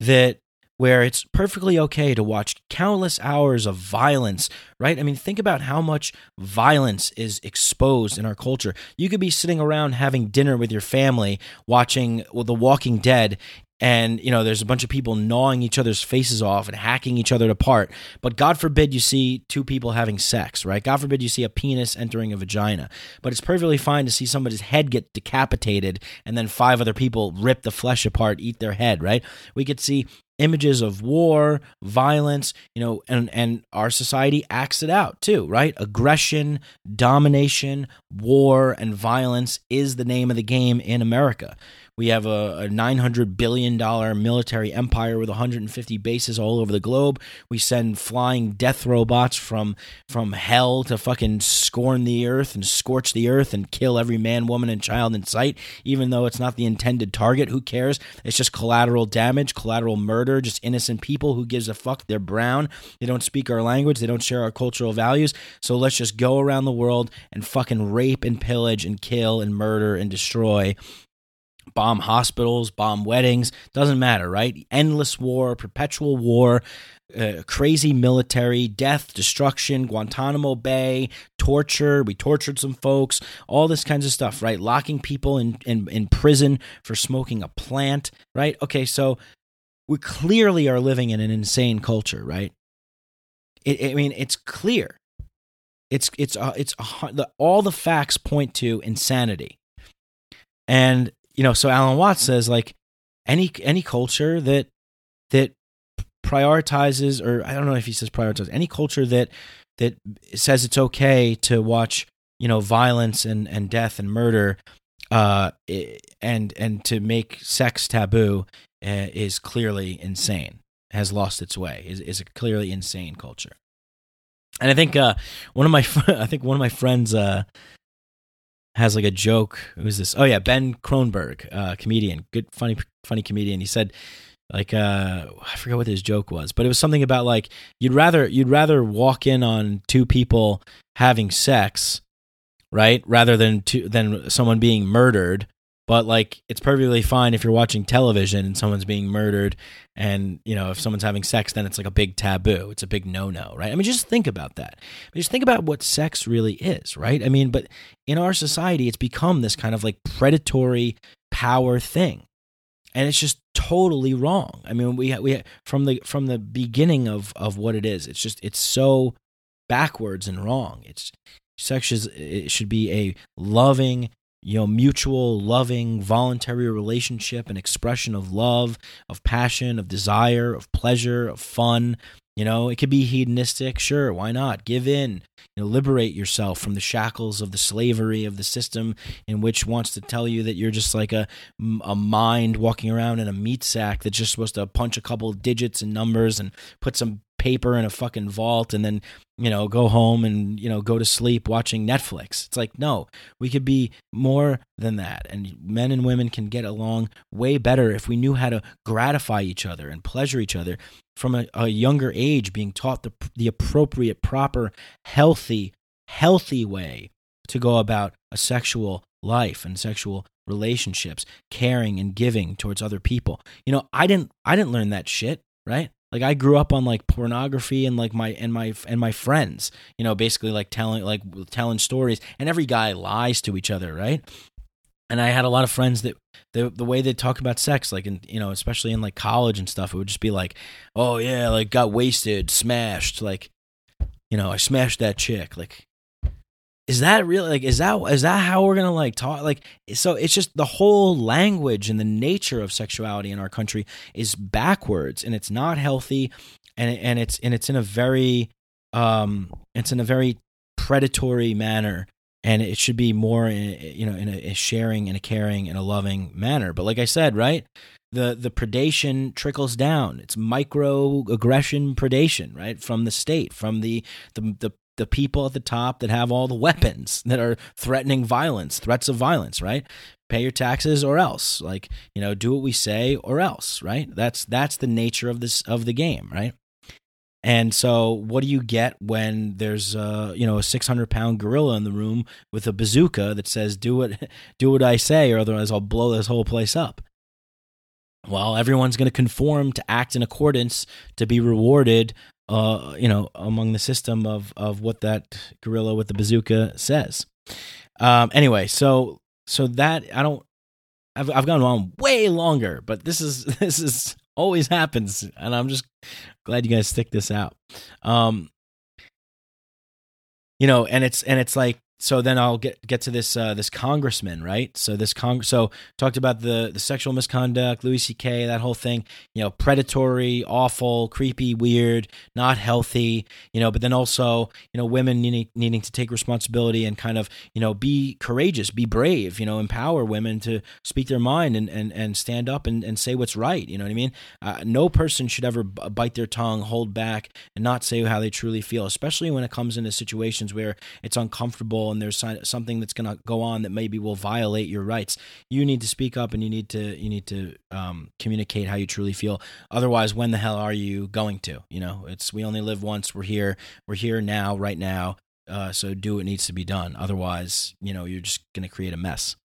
that where it's perfectly okay to watch countless hours of violence, right? I mean, think about how much violence is exposed in our culture. You could be sitting around having dinner with your family, watching The Walking Dead, and you know there's a bunch of people gnawing each other's faces off and hacking each other apart but god forbid you see two people having sex right god forbid you see a penis entering a vagina but it's perfectly fine to see somebody's head get decapitated and then five other people rip the flesh apart eat their head right we could see images of war, violence, you know, and and our society acts it out too, right? Aggression, domination, war, and violence is the name of the game in America. We have a, a $900 billion military empire with 150 bases all over the globe. We send flying death robots from from hell to fucking scorn the earth and scorch the earth and kill every man, woman, and child in sight, even though it's not the intended target. Who cares? It's just collateral damage, collateral murder, just innocent people. Who gives a fuck? They're brown. They don't speak our language. They don't share our cultural values. So let's just go around the world and fucking rape and pillage and kill and murder and destroy bomb hospitals, bomb weddings, doesn't matter, right? Endless war, perpetual war, uh, crazy military, death, destruction, Guantanamo Bay, torture. We tortured some folks, all this kinds of stuff, right? Locking people in, in, in prison for smoking a plant, right? Okay, so we clearly are living in an insane culture, right? It, I mean, it's clear. It's it's uh, it's uh, the, all the facts point to insanity, and you know, so Alan Watts says like any any culture that that prioritizes or I don't know if he says prioritizes any culture that that says it's okay to watch you know violence and and death and murder uh and and to make sex taboo uh, is clearly insane has lost its way is is a clearly insane culture. And i think uh one of my i think one of my friends uh has like a joke. Who's this? Oh yeah, Ben Kronberg, uh, comedian, good, funny, funny comedian. He said, like, uh, I forget what his joke was, but it was something about like you'd rather you'd rather walk in on two people having sex, right, rather than two, than someone being murdered but like it's perfectly fine if you're watching television and someone's being murdered and you know if someone's having sex then it's like a big taboo. It's a big no-no right? I mean just think about that. I mean, just think about what sex really is right? I mean but in our society it's become this kind of like predatory power thing. And it's just totally wrong. I mean we we from the from the beginning of of what it is it's just it's so backwards and wrong. It's sex is it should be a loving you know, mutual, loving, voluntary relationship, an expression of love, of passion, of desire, of pleasure, of fun. You know, it could be hedonistic. Sure, why not? Give in. You know, liberate yourself from the shackles of the slavery of the system in which wants to tell you that you're just like a, a mind walking around in a meat sack that's just supposed to punch a couple digits and numbers and put some paper in a fucking vault and then you know go home and you know go to sleep watching netflix. It's like no we could be more than that. And men and women can get along way better if we knew how to gratify each other and pleasure each other from a, a younger age being taught the, the appropriate proper healthy healthy way to go about a sexual life and sexual relationships caring and giving towards other people. You know i didn't i didn't learn that shit right like I grew up on like pornography and like my and my and my friends, you know, basically like telling like telling stories and every guy lies to each other, right? And I had a lot of friends that the the way they talk about sex, like in you know, especially in like college and stuff, it would just be like, oh yeah, like got wasted, smashed, like, you know, I smashed that chick, like, is that really like is that is that how we're gonna like talk like so it's just the whole language and the nature of sexuality in our country is backwards and it's not healthy and and it's and it's in a very um it's in a very predatory manner and it should be more in, you know in a, a sharing and a caring and a loving manner. But like i said right the the predation trickles down. It's micro aggression predation right from the state from the the, the the people at the top that have all the weapons that are threatening violence, threats of violence, right? Pay your taxes or else. Like, you know, do what we say or else, right? That's that's the nature of this of the game, right? And so, what do you get when there's a you know a 600 pound gorilla in the room with a bazooka that says "Do what do what I say, or otherwise I'll blow this whole place up"? Well, everyone's going to conform to act in accordance to be rewarded uh, you know, among the system of of what that gorilla with the bazooka says. Um, anyway, so so that I don't, I've I've gone on way longer, but this is this is always happens, and I'm just glad you guys stick this out. Um, you know, and it's and it's like so then I'll get get to this uh, this congressman, right? So this con so talked about the the sexual misconduct, Louis C.K. that whole thing, you know, predatory, awful, creepy, weird, not healthy, you know. But then also, you know, women needing needing to take responsibility and kind of you know be courageous, be brave, you know, empower women to speak their mind and and, and stand up and, and say what's right. You know what I mean? Uh, no person should ever bite their tongue, hold back, and not say how they truly feel, especially when it comes into situations where it's uncomfortable and there's something that's going to go on that maybe will violate your rights. You need to speak up and you need to you need to um, communicate how you truly feel. Otherwise, when the hell are you going to? You know, it's we only live once. We're here. We're here now, right now. Uh, so do what needs to be done. Otherwise, you know, you're just going to create a mess.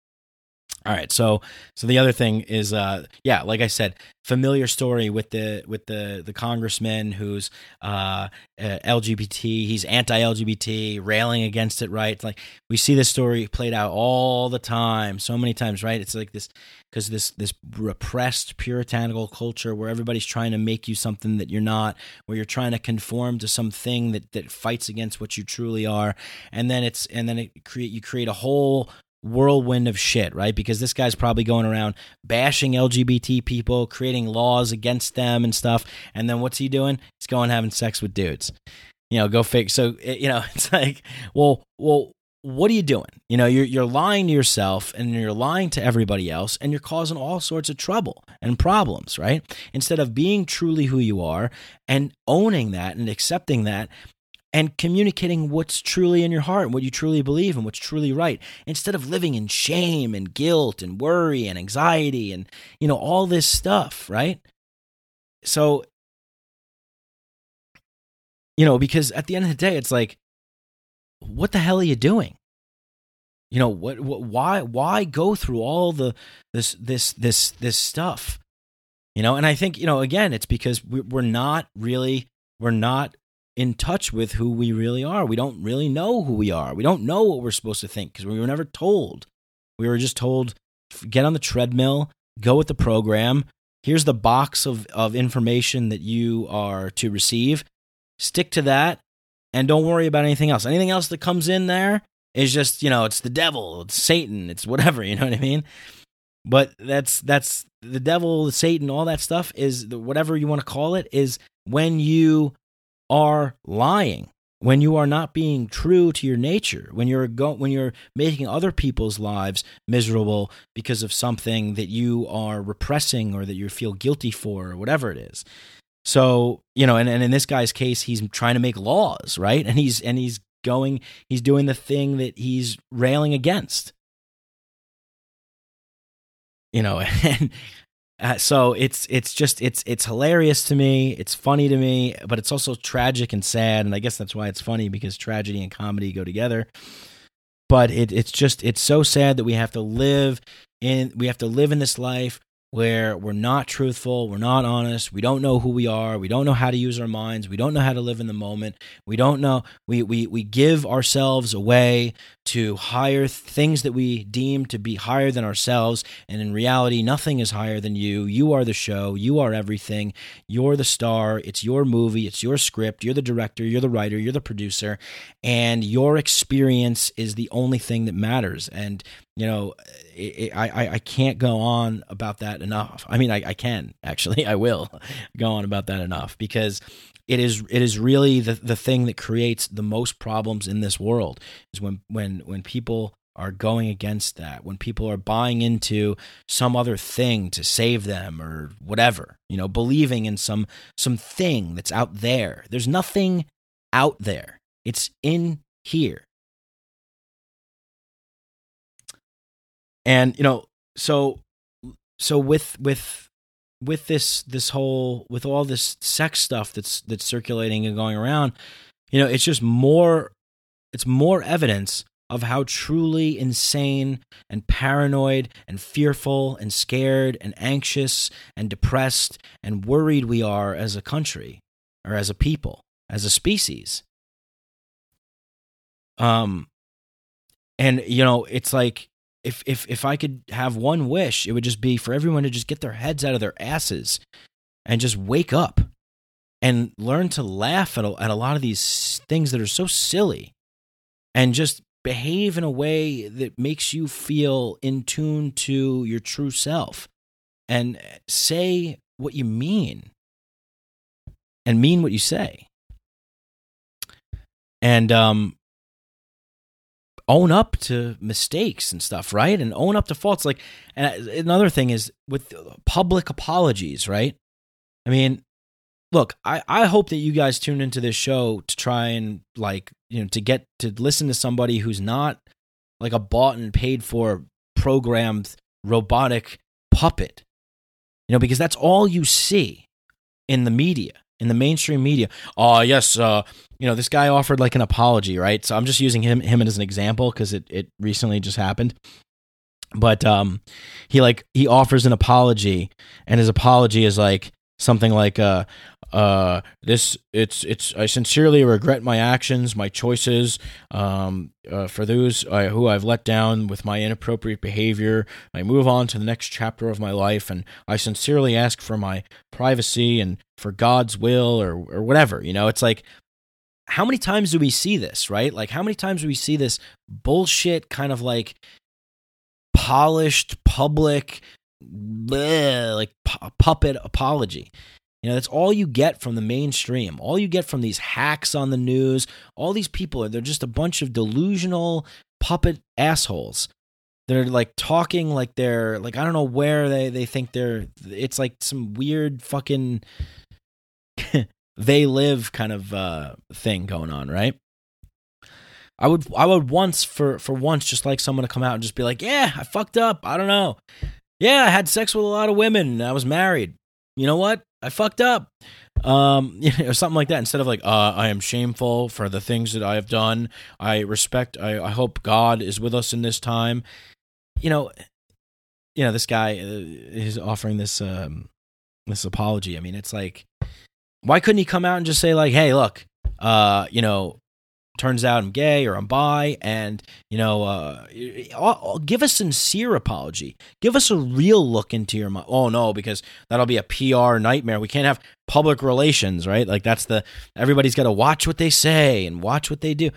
All right, so so the other thing is, uh, yeah, like I said, familiar story with the with the the congressman who's uh, uh, LGBT. He's anti-LGBT, railing against it. Right, like we see this story played out all the time, so many times. Right, it's like this because this this repressed puritanical culture where everybody's trying to make you something that you're not, where you're trying to conform to something that that fights against what you truly are, and then it's and then it create you create a whole whirlwind of shit, right? Because this guy's probably going around bashing LGBT people, creating laws against them and stuff. And then what's he doing? He's going having sex with dudes. You know, go fake. So you know, it's like, well, well, what are you doing? You know, you're you're lying to yourself and you're lying to everybody else, and you're causing all sorts of trouble and problems, right? Instead of being truly who you are and owning that and accepting that and communicating what's truly in your heart and what you truly believe and what's truly right instead of living in shame and guilt and worry and anxiety and you know all this stuff right? So you know because at the end of the day it's like what the hell are you doing? You know what, what why why go through all the this this this this stuff? You know and i think you know again it's because we're not really we're not in touch with who we really are. We don't really know who we are. We don't know what we're supposed to think because we were never told. We were just told get on the treadmill, go with the program. Here's the box of, of information that you are to receive. Stick to that and don't worry about anything else. Anything else that comes in there is just, you know, it's the devil, it's Satan, it's whatever, you know what I mean? But that's that's the devil, Satan, all that stuff is whatever you want to call it is when you are lying, when you are not being true to your nature, when you're go- when you're making other people's lives miserable because of something that you are repressing or that you feel guilty for or whatever it is. So, you know, and, and in this guy's case, he's trying to make laws, right? And he's and he's going he's doing the thing that he's railing against. You know, and uh, so it's it's just it's it's hilarious to me. It's funny to me, but it's also tragic and sad. And I guess that's why it's funny because tragedy and comedy go together. But it, it's just it's so sad that we have to live in we have to live in this life where we're not truthful, we're not honest, we don't know who we are, we don't know how to use our minds, we don't know how to live in the moment, we don't know we we we give ourselves away to higher things that we deem to be higher than ourselves, and in reality nothing is higher than you. You are the show, you are everything. You're the star, it's your movie, it's your script, you're the director, you're the writer, you're the producer, and your experience is the only thing that matters. And you know, it, it, I I can't go on about that enough. I mean, I, I can actually, I will go on about that enough because it is it is really the the thing that creates the most problems in this world is when when when people are going against that when people are buying into some other thing to save them or whatever you know believing in some some thing that's out there. There's nothing out there. It's in here and you know so so with with with this this whole with all this sex stuff that's that's circulating and going around you know it's just more it's more evidence of how truly insane and paranoid and fearful and scared and anxious and depressed and worried we are as a country or as a people as a species. Um and you know it's like if if if I could have one wish, it would just be for everyone to just get their heads out of their asses and just wake up and learn to laugh at a, at a lot of these things that are so silly and just behave in a way that makes you feel in tune to your true self and say what you mean and mean what you say. And um own up to mistakes and stuff right? And own up to faults. Like and another thing is with public apologies right? I mean look i i hope that you guys tune into this show to try and like you know to get to listen to somebody who's not like a bought and paid for programmed robotic puppet. You know because that's all you see in the media in the mainstream media oh yes uh you know this guy offered like an apology right? So i'm just using him him as an example because it, it recently just happened. But um he like he offers an apology and his apology is like something like uh uh this it's it's i sincerely regret my actions my choices um uh, for those uh, who i've let down with my inappropriate behavior. I move on to the next chapter of my life and i sincerely ask for my privacy and for god's will or or whatever you know? It's like how many times do we see this right? Like how many times do we see this bullshit kind of like polished public bleh, like pu- puppet apology you know, that's all you get from the mainstream. All you get from these hacks on the news, all these people, they're just a bunch of delusional puppet assholes. They're like talking like they're like I don't know where they they think they're it's like some weird fucking they live kind of uh thing going on, right? I would I would once for for once just like someone to come out and just be like, "Yeah, I fucked up. I don't know. Yeah, I had sex with a lot of women. I was married. You know what? I fucked up. Um, you know, something like that. Instead of like, uh, I am shameful for the things that I have done. I respect. I, I hope God is with us in this time. You know, you know, this guy uh, is offering this um this apology. I mean, it's like, why couldn't he come out and just say like, hey, look, uh, you know, turns out I'm gay or I'm bi, and you know, uh, give a sincere apology. Give us a real look into your mind. Oh no, because that'll be a PR nightmare. We can't have public relations, right? Like that's the everybody's got to watch what they say and watch what they do.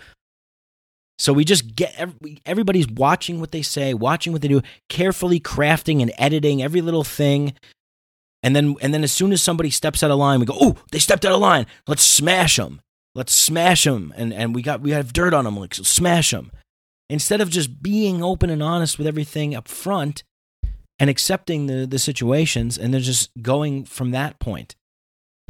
So we just get everybody's watching what they say, watching what they do, carefully crafting and editing every little thing. And then, and then, as soon as somebody steps out of line, we go, "Oh, they stepped out of line. Let's smash them." Let's smash them, and and we got we have dirt on them. Like so smash them, instead of just being open and honest with everything up front and accepting the the situations, and they're just going from that point.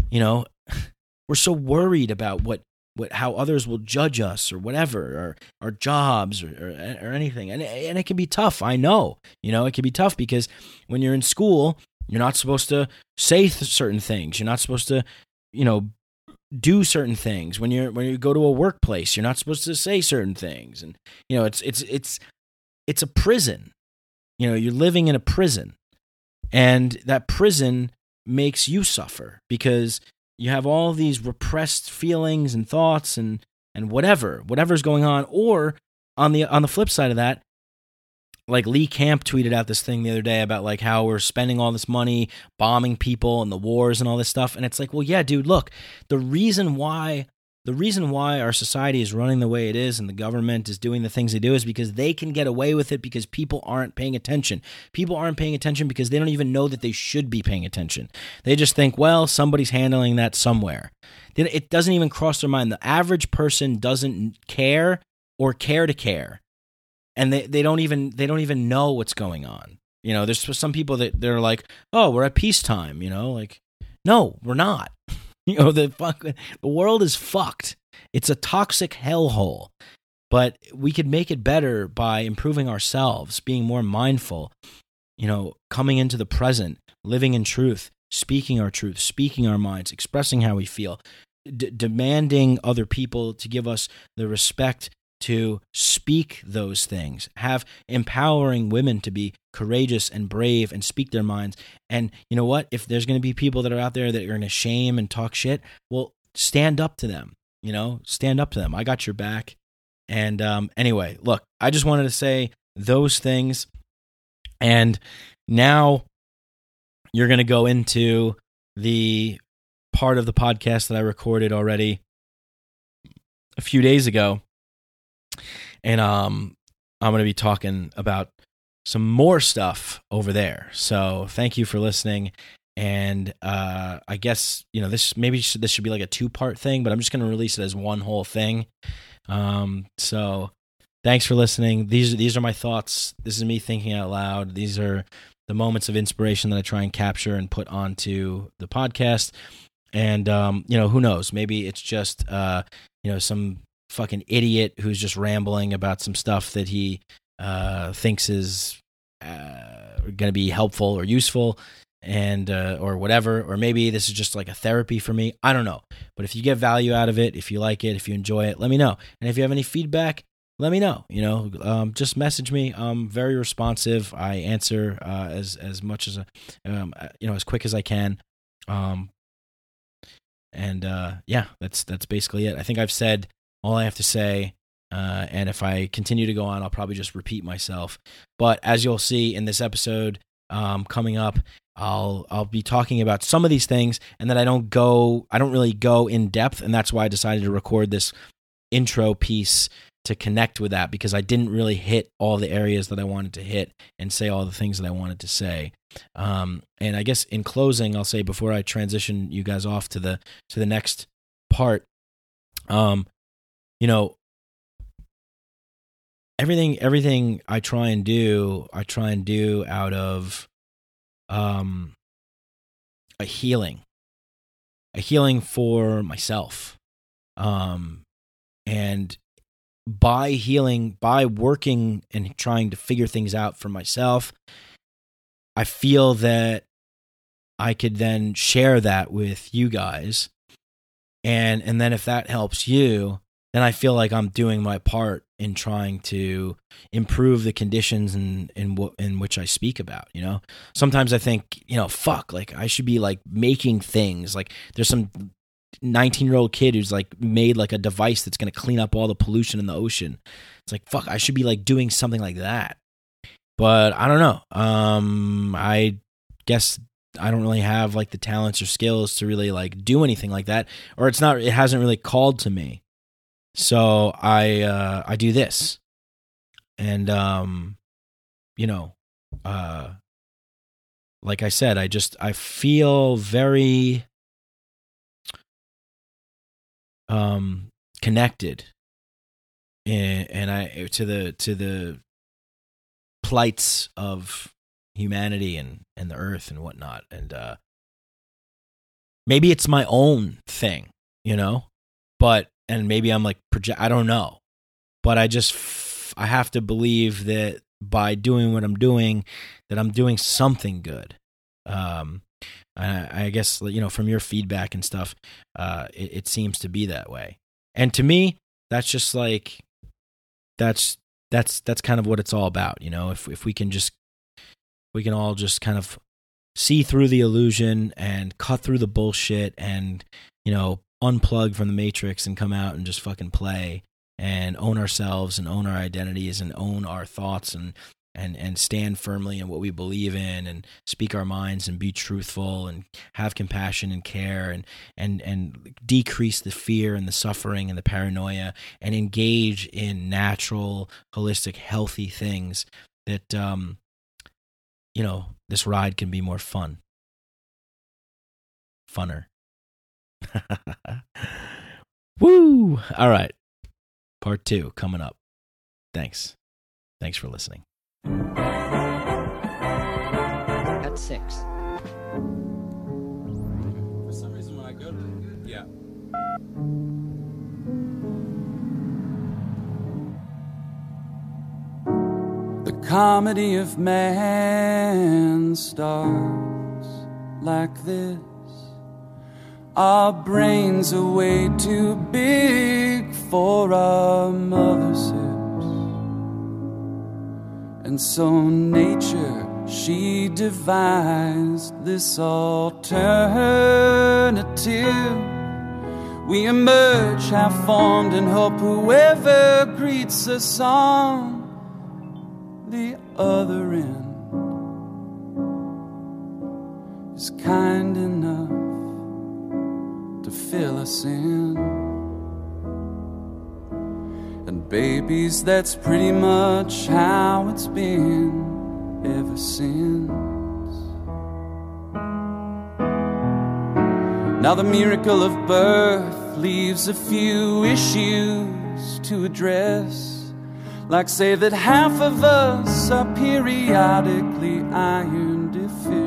You know, we're so worried about what what how others will judge us or whatever or our jobs or, or, or anything and and it can be tough i know you know it can be tough because when you're in school you're not supposed to say certain things you're not supposed to you know do certain things. When you're when you go to a workplace you're not supposed to say certain things. And you know it's it's it's it's a prison. You know you're living in a prison. And that prison makes you suffer because you have all these repressed feelings and thoughts and and whatever whatever's going on. Or on the on the flip side of that like Lee Camp tweeted out this thing the other day about like how we're spending all this money bombing people and the wars and all this stuff and it's like well yeah dude look the reason why the reason why our society is running the way it is and the government is doing the things they do is because they can get away with it because people aren't paying attention. People aren't paying attention because they don't even know that they should be paying attention. They just think, well, somebody's handling that somewhere. It doesn't even cross their mind. The average person doesn't care or care to care and they, they don't even they don't even know what's going on. You know, there's some people that they're like, "Oh, we're at peacetime," you know, like no, we're not. you know, the fuck the world is fucked. It's a toxic hellhole. But we could make it better by improving ourselves, being more mindful, you know, coming into the present, living in truth, speaking our truth, speaking our minds, expressing how we feel, d- demanding other people to give us the respect to speak those things, have empowering women to be courageous and brave and speak their minds. And you know what? If there's going to be people that are out there that are going to shame and talk shit, well, stand up to them. You know, stand up to them. I got your back. And um, anyway, look, I just wanted to say those things. And now you're going to go into the part of the podcast that I recorded already a few days ago and um, I'm going to be talking about some more stuff over there. So thank you for listening. And uh, I guess you know this maybe this should be like a two part thing, but I'm just going to release it as one whole thing. Um, so thanks for listening. These these are my thoughts. This is me thinking out loud. These are the moments of inspiration that I try and capture and put onto the podcast. And um, you know, who knows? Maybe it's just uh, you know some fucking idiot who's just rambling about some stuff that he uh, thinks is uh, going to be helpful or useful and uh, or whatever. Or maybe this is just like a therapy for me. I don't know. But if you get value out of it if you like it if you enjoy it let me know. And if you have any feedback let me know you know? Um, just message me. I'm very responsive. I answer uh, as as much as um, uh, you know as quick as i can. Um, and uh, yeah that's that's basically it. I think i've said all i have to say uh, and if I continue to go on, I'll probably just repeat myself. But as you'll see in this episode um, coming up, I'll I'll be talking about some of these things, and then I don't go I don't really go in depth, and that's why I decided to record this intro piece to connect with that because I didn't really hit all the areas that I wanted to hit and say all the things that I wanted to say. Um, and I guess in closing, I'll say before I transition you guys off to the to the next part, um, you know, everything everything I try and do, I try and do out of um a healing. A healing for myself. Um and by healing, by working and trying to figure things out for myself, I feel that I could then share that with you guys. And and then if that helps you, then I feel like I'm doing my part in trying to improve the conditions in in w- in which I speak about. You know, sometimes I think, you know, fuck, like I should be like making things. Like there's some 19 year old kid who's like made like a device that's going to clean up all the pollution in the ocean. It's like fuck, I should be like doing something like that. But I don't know. Um, I guess I don't really have like the talents or skills to really like do anything like that, or it's not. It hasn't really called to me. So I uh, I do this, and um, you know, uh, like I said, I just I feel very um connected, and, and I to the to the plights of humanity and and the earth and whatnot, and uh, maybe it's my own thing, you know, but and maybe I'm like project. I don't know, but I just f- I have to believe that by doing what I'm doing, that I'm doing something good. Um, I, I guess you know from your feedback and stuff, uh, it, it seems to be that way. And to me, that's just like that's that's that's kind of what it's all about. You know, if if we can just we can all just kind of see through the illusion and cut through the bullshit and you know unplug from the matrix and come out and just fucking play and own ourselves and own our identities and own our thoughts and and and stand firmly in what we believe in and speak our minds and be truthful and have compassion and care and and and decrease the fear and the suffering and the paranoia and engage in natural holistic healthy things that um you know this ride can be more fun. Funner Woo! All right. Part two coming up. Thanks. Thanks for listening. At six. For some reason, when I go to yeah. The comedy of man starts like this. Our brains are way too big for our mother's hips. And so nature, she devised this alternative. We emerge half formed and hope whoever greets us on the other end is kind enough fill us in. And babies, that's pretty much how it's been ever since. Now, the miracle of birth leaves a few issues to address. Like, say that half of us are periodically iron deficient.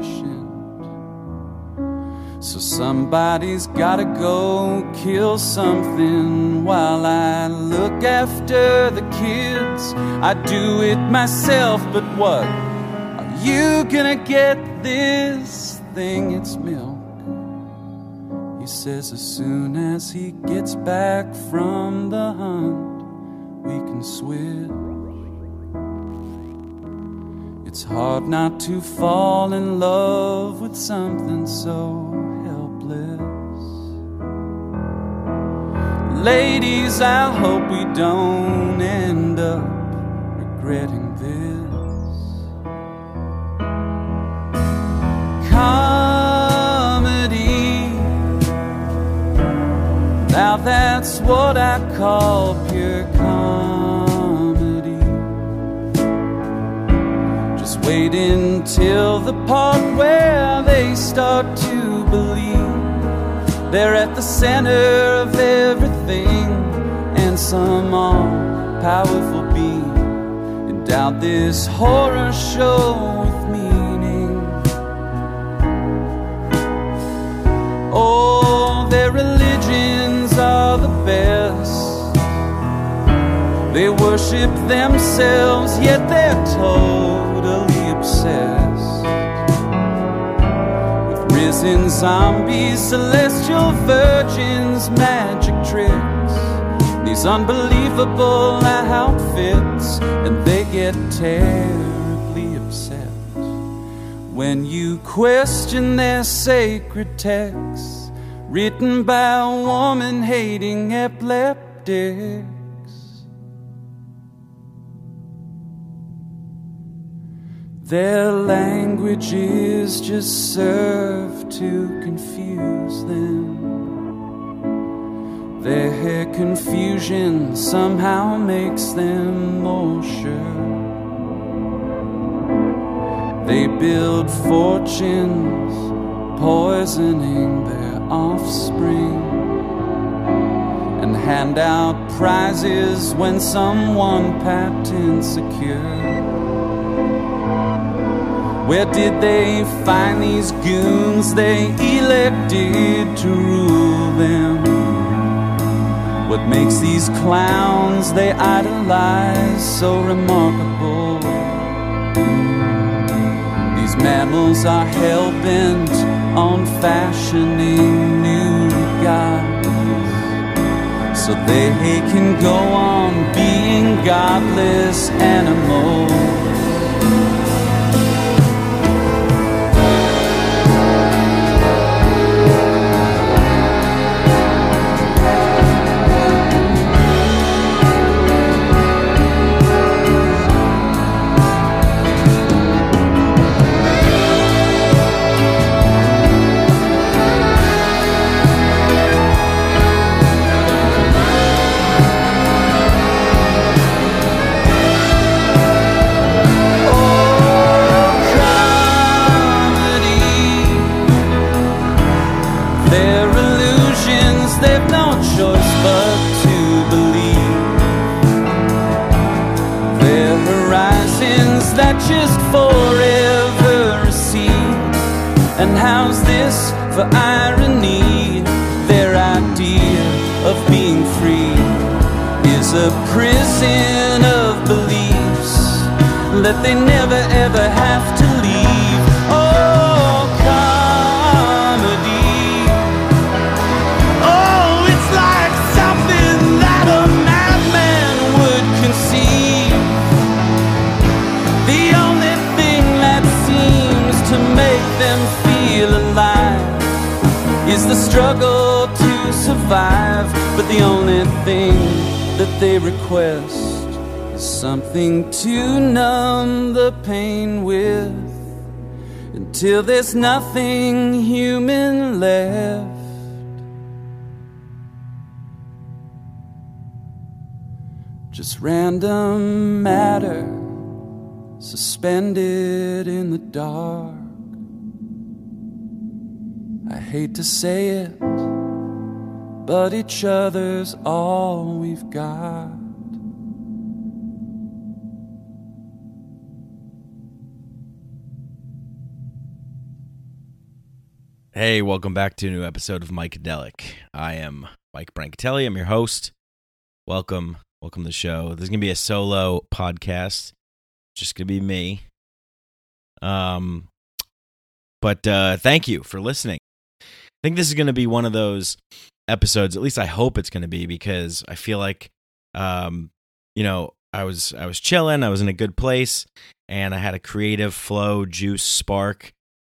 So somebody's gotta go kill something while I look after the kids. I do it myself, but what? Are you gonna get this thing? It's milk. He says as soon as he gets back from the hunt, we can switch. It's hard not to fall in love with something so Ladies, I hope we don't end up regretting this. Comedy. Now that's what I call pure comedy. Just wait until the part where they start to believe they're at the center of everything, and some all powerful being endowed this horror show with meaning. Oh, their religions are the best. They worship themselves, yet they're totally obsessed with zombies, celestial virgins, magic tricks. These unbelievable outfits, and they get terribly upset when you question their sacred texts written by a woman hating epileptics. Their languages just serve to confuse them. Their confusion somehow makes them more sure. They build fortunes, poisoning their offspring, and hand out prizes when someone patent secure. Where did they find these goons they elected to rule them? What makes these clowns they idolize so remarkable? These mammals are hell bent on fashioning new gods so they can go on being godless animals. For irony? Their idea of being free is a prison of beliefs that they never ever have to struggle to survive. But the only thing that they request is something to numb the pain with until there's nothing human left. just random matter suspended in the dark. Hate to say it, but each other's all we've got. Hey, welcome back to a new episode of Mike Delic. I am Mike Brancatelli. I'm your host. Welcome, welcome to the show. There's gonna be a solo podcast, just gonna be me. Um, but uh, thank you for listening. I think this is gonna be one of those episodes. At least I hope it's gonna be because I feel like, um, you know, I was I was chilling. I was in a good place, and I had a creative flow, juice, spark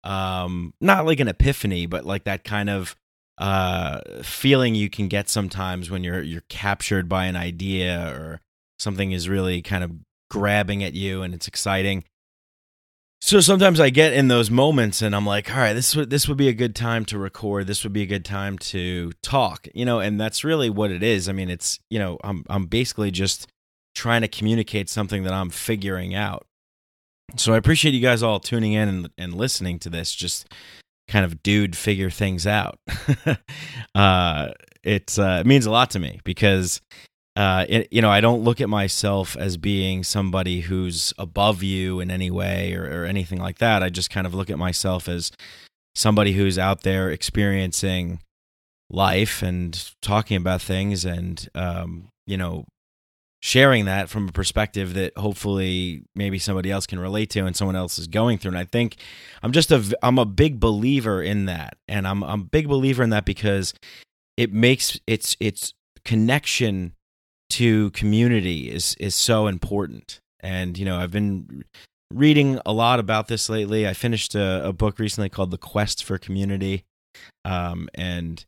um not like an epiphany but like that kind of uh feeling you can get sometimes when you're you're captured by an idea or something is really kind of grabbing at you and it's exciting so sometimes i get in those moments and i'm like all right this would this would be a good time to record this would be a good time to talk you know and that's really what it is i mean it's you know i'm i'm basically just trying to communicate something that i'm figuring out so I appreciate you guys all tuning in and, and listening to this. Just kind of dude figure things out. uh, it's uh, it means a lot to me because uh, it, you know I don't look at myself as being somebody who's above you in any way or, or anything like that. I just kind of look at myself as somebody who's out there experiencing life and talking about things and um, you know sharing that from a perspective that hopefully maybe somebody else can relate to and someone else is going through and i think i'm just a i'm a big believer in that and i'm i'm a big believer in that because it makes its its connection to community is is so important. And you know i've been reading a lot about this lately. I finished a, a book recently called the quest for community. Um, and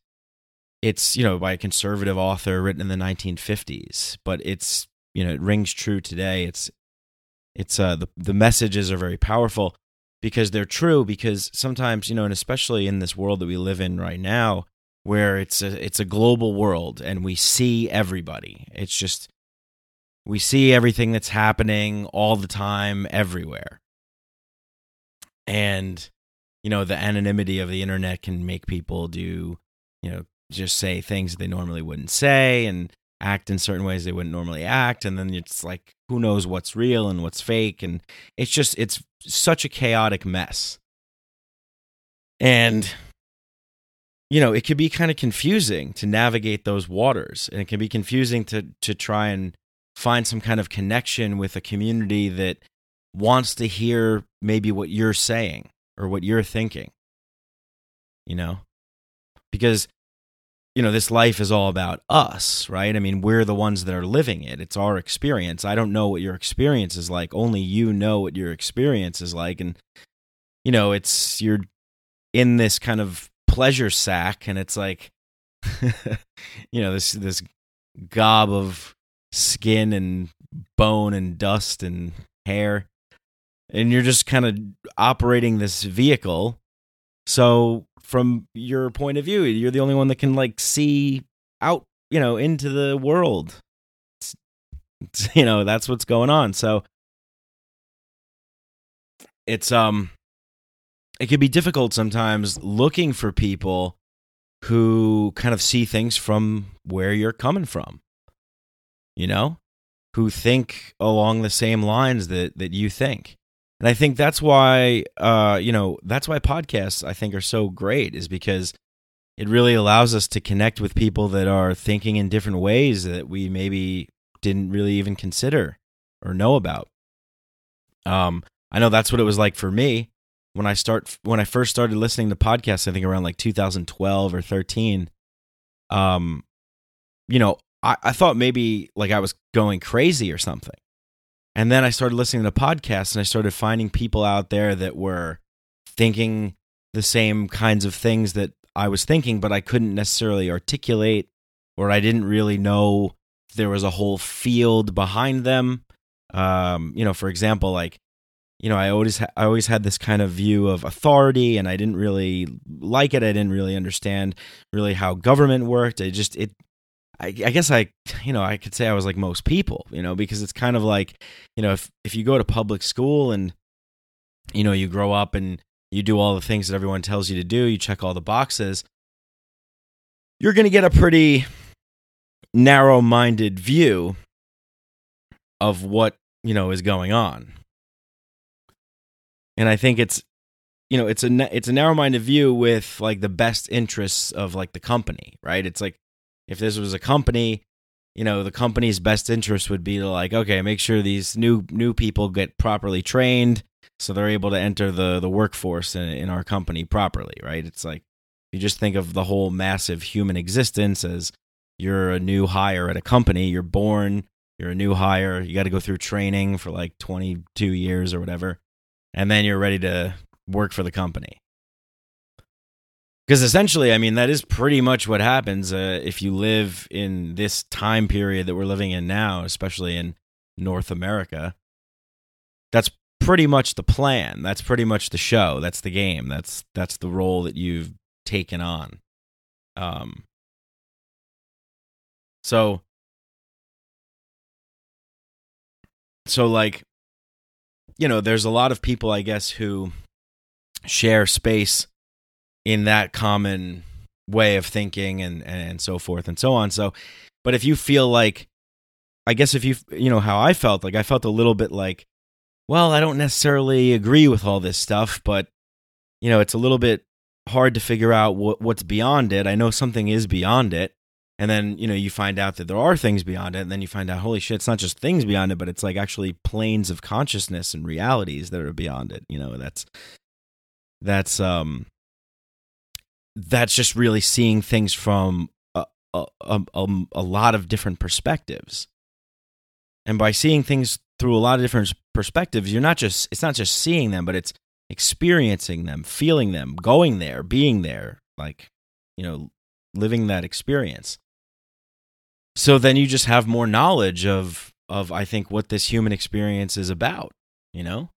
it's you know by a conservative author written in the 1950s but it's you know it rings true today. It's it's uh the the messages are very powerful because they're true because sometimes you know and especially in this world that we live in right now where it's a it's a global world and we see everybody. It's just we see everything that's happening all the time everywhere. And you know the anonymity of the internet can make people do you know just say things they normally wouldn't say and act in certain ways they wouldn't normally act. And then it's like who knows what's real and what's fake? And it's just it's such a chaotic mess. And you know it could be kind of confusing to navigate those waters and it can be confusing to to try and find some kind of connection with a community that wants to hear maybe what you're saying or what you're thinking you know because you know, this life is all about us, right? I mean, we're the ones that are living it. It's our experience. I don't know what your experience is like. Only you know what your experience is like. And, you know, it's you're in this kind of pleasure sack and it's like, you know, this, this gob of skin and bone and dust and hair. And you're just kind of operating this vehicle. So from your point of view. You're the only one that can like see out, you know, into the world. It's, it's, you know, that's what's going on. So it's um it can be difficult sometimes looking for people who kind of see things from where you're coming from. You know? Who think along the same lines that that you think and I think that's why, uh, you know, that's why podcasts I think are so great is because it really allows us to connect with people that are thinking in different ways that we maybe didn't really even consider or know about. Um, I know that's what it was like for me when I start when I first started listening to podcasts. I think around like 2012 or 13. Um, you know, I, I thought maybe like I was going crazy or something and then I started listening to podcasts and I started finding people out there that were thinking the same kinds of things that I was thinking, but I couldn't necessarily articulate or I didn't really know there was a whole field behind them. Um, you know, for example, like, you know, I always ha- I always had this kind of view of authority, and I didn't really like it. I didn't really understand really how government worked. I just it I, I guess I, you know, I could say I was like most people, you know, because it's kind of like, you know, if if you go to public school and, you know, you grow up and you do all the things that everyone tells you to do, you check all the boxes, you're going to get a pretty narrow-minded view of what you know is going on. And I think it's you know it's a it's a narrow-minded view with like the best interests of like the company, right? It's like if this was a company, you know, the company's best interest would be to like okay, make sure these new new people get properly trained so they're able to enter the the workforce in, in our company properly, right? It's like you just think of the whole massive human existence as you're a new hire at a company, you're born, you're a new hire, you got to go through training for like 22 years or whatever, and then you're ready to work for the company. Because essentially, I mean, that is pretty much what happens uh, if you live in this time period that we're living in now, especially in North America. That's pretty much the plan. That's pretty much the show. That's the game. That's that's the role that you've taken on. Um, so, so like, you know, there's a lot of people, I guess, who share space in that common way of thinking and and so forth and so on. So, but if you feel like, I guess if you you know how I felt, like I felt a little bit like, well, I don't necessarily agree with all this stuff, but you know, it's a little bit hard to figure out what what's beyond it. I know something is beyond it, and then you know you find out that there are things beyond it and then you find out holy shit it's not just things beyond it but it's like actually planes of consciousness and realities that are beyond it you know that's that's um that's just really seeing things from a, a, a, a lot of different perspectives. And by seeing things through a lot of different perspectives you're not just it's not just seeing them but it's experiencing them feeling them going there being there like you know living that experience so then you just have more knowledge of of I think what this human experience is about, you know?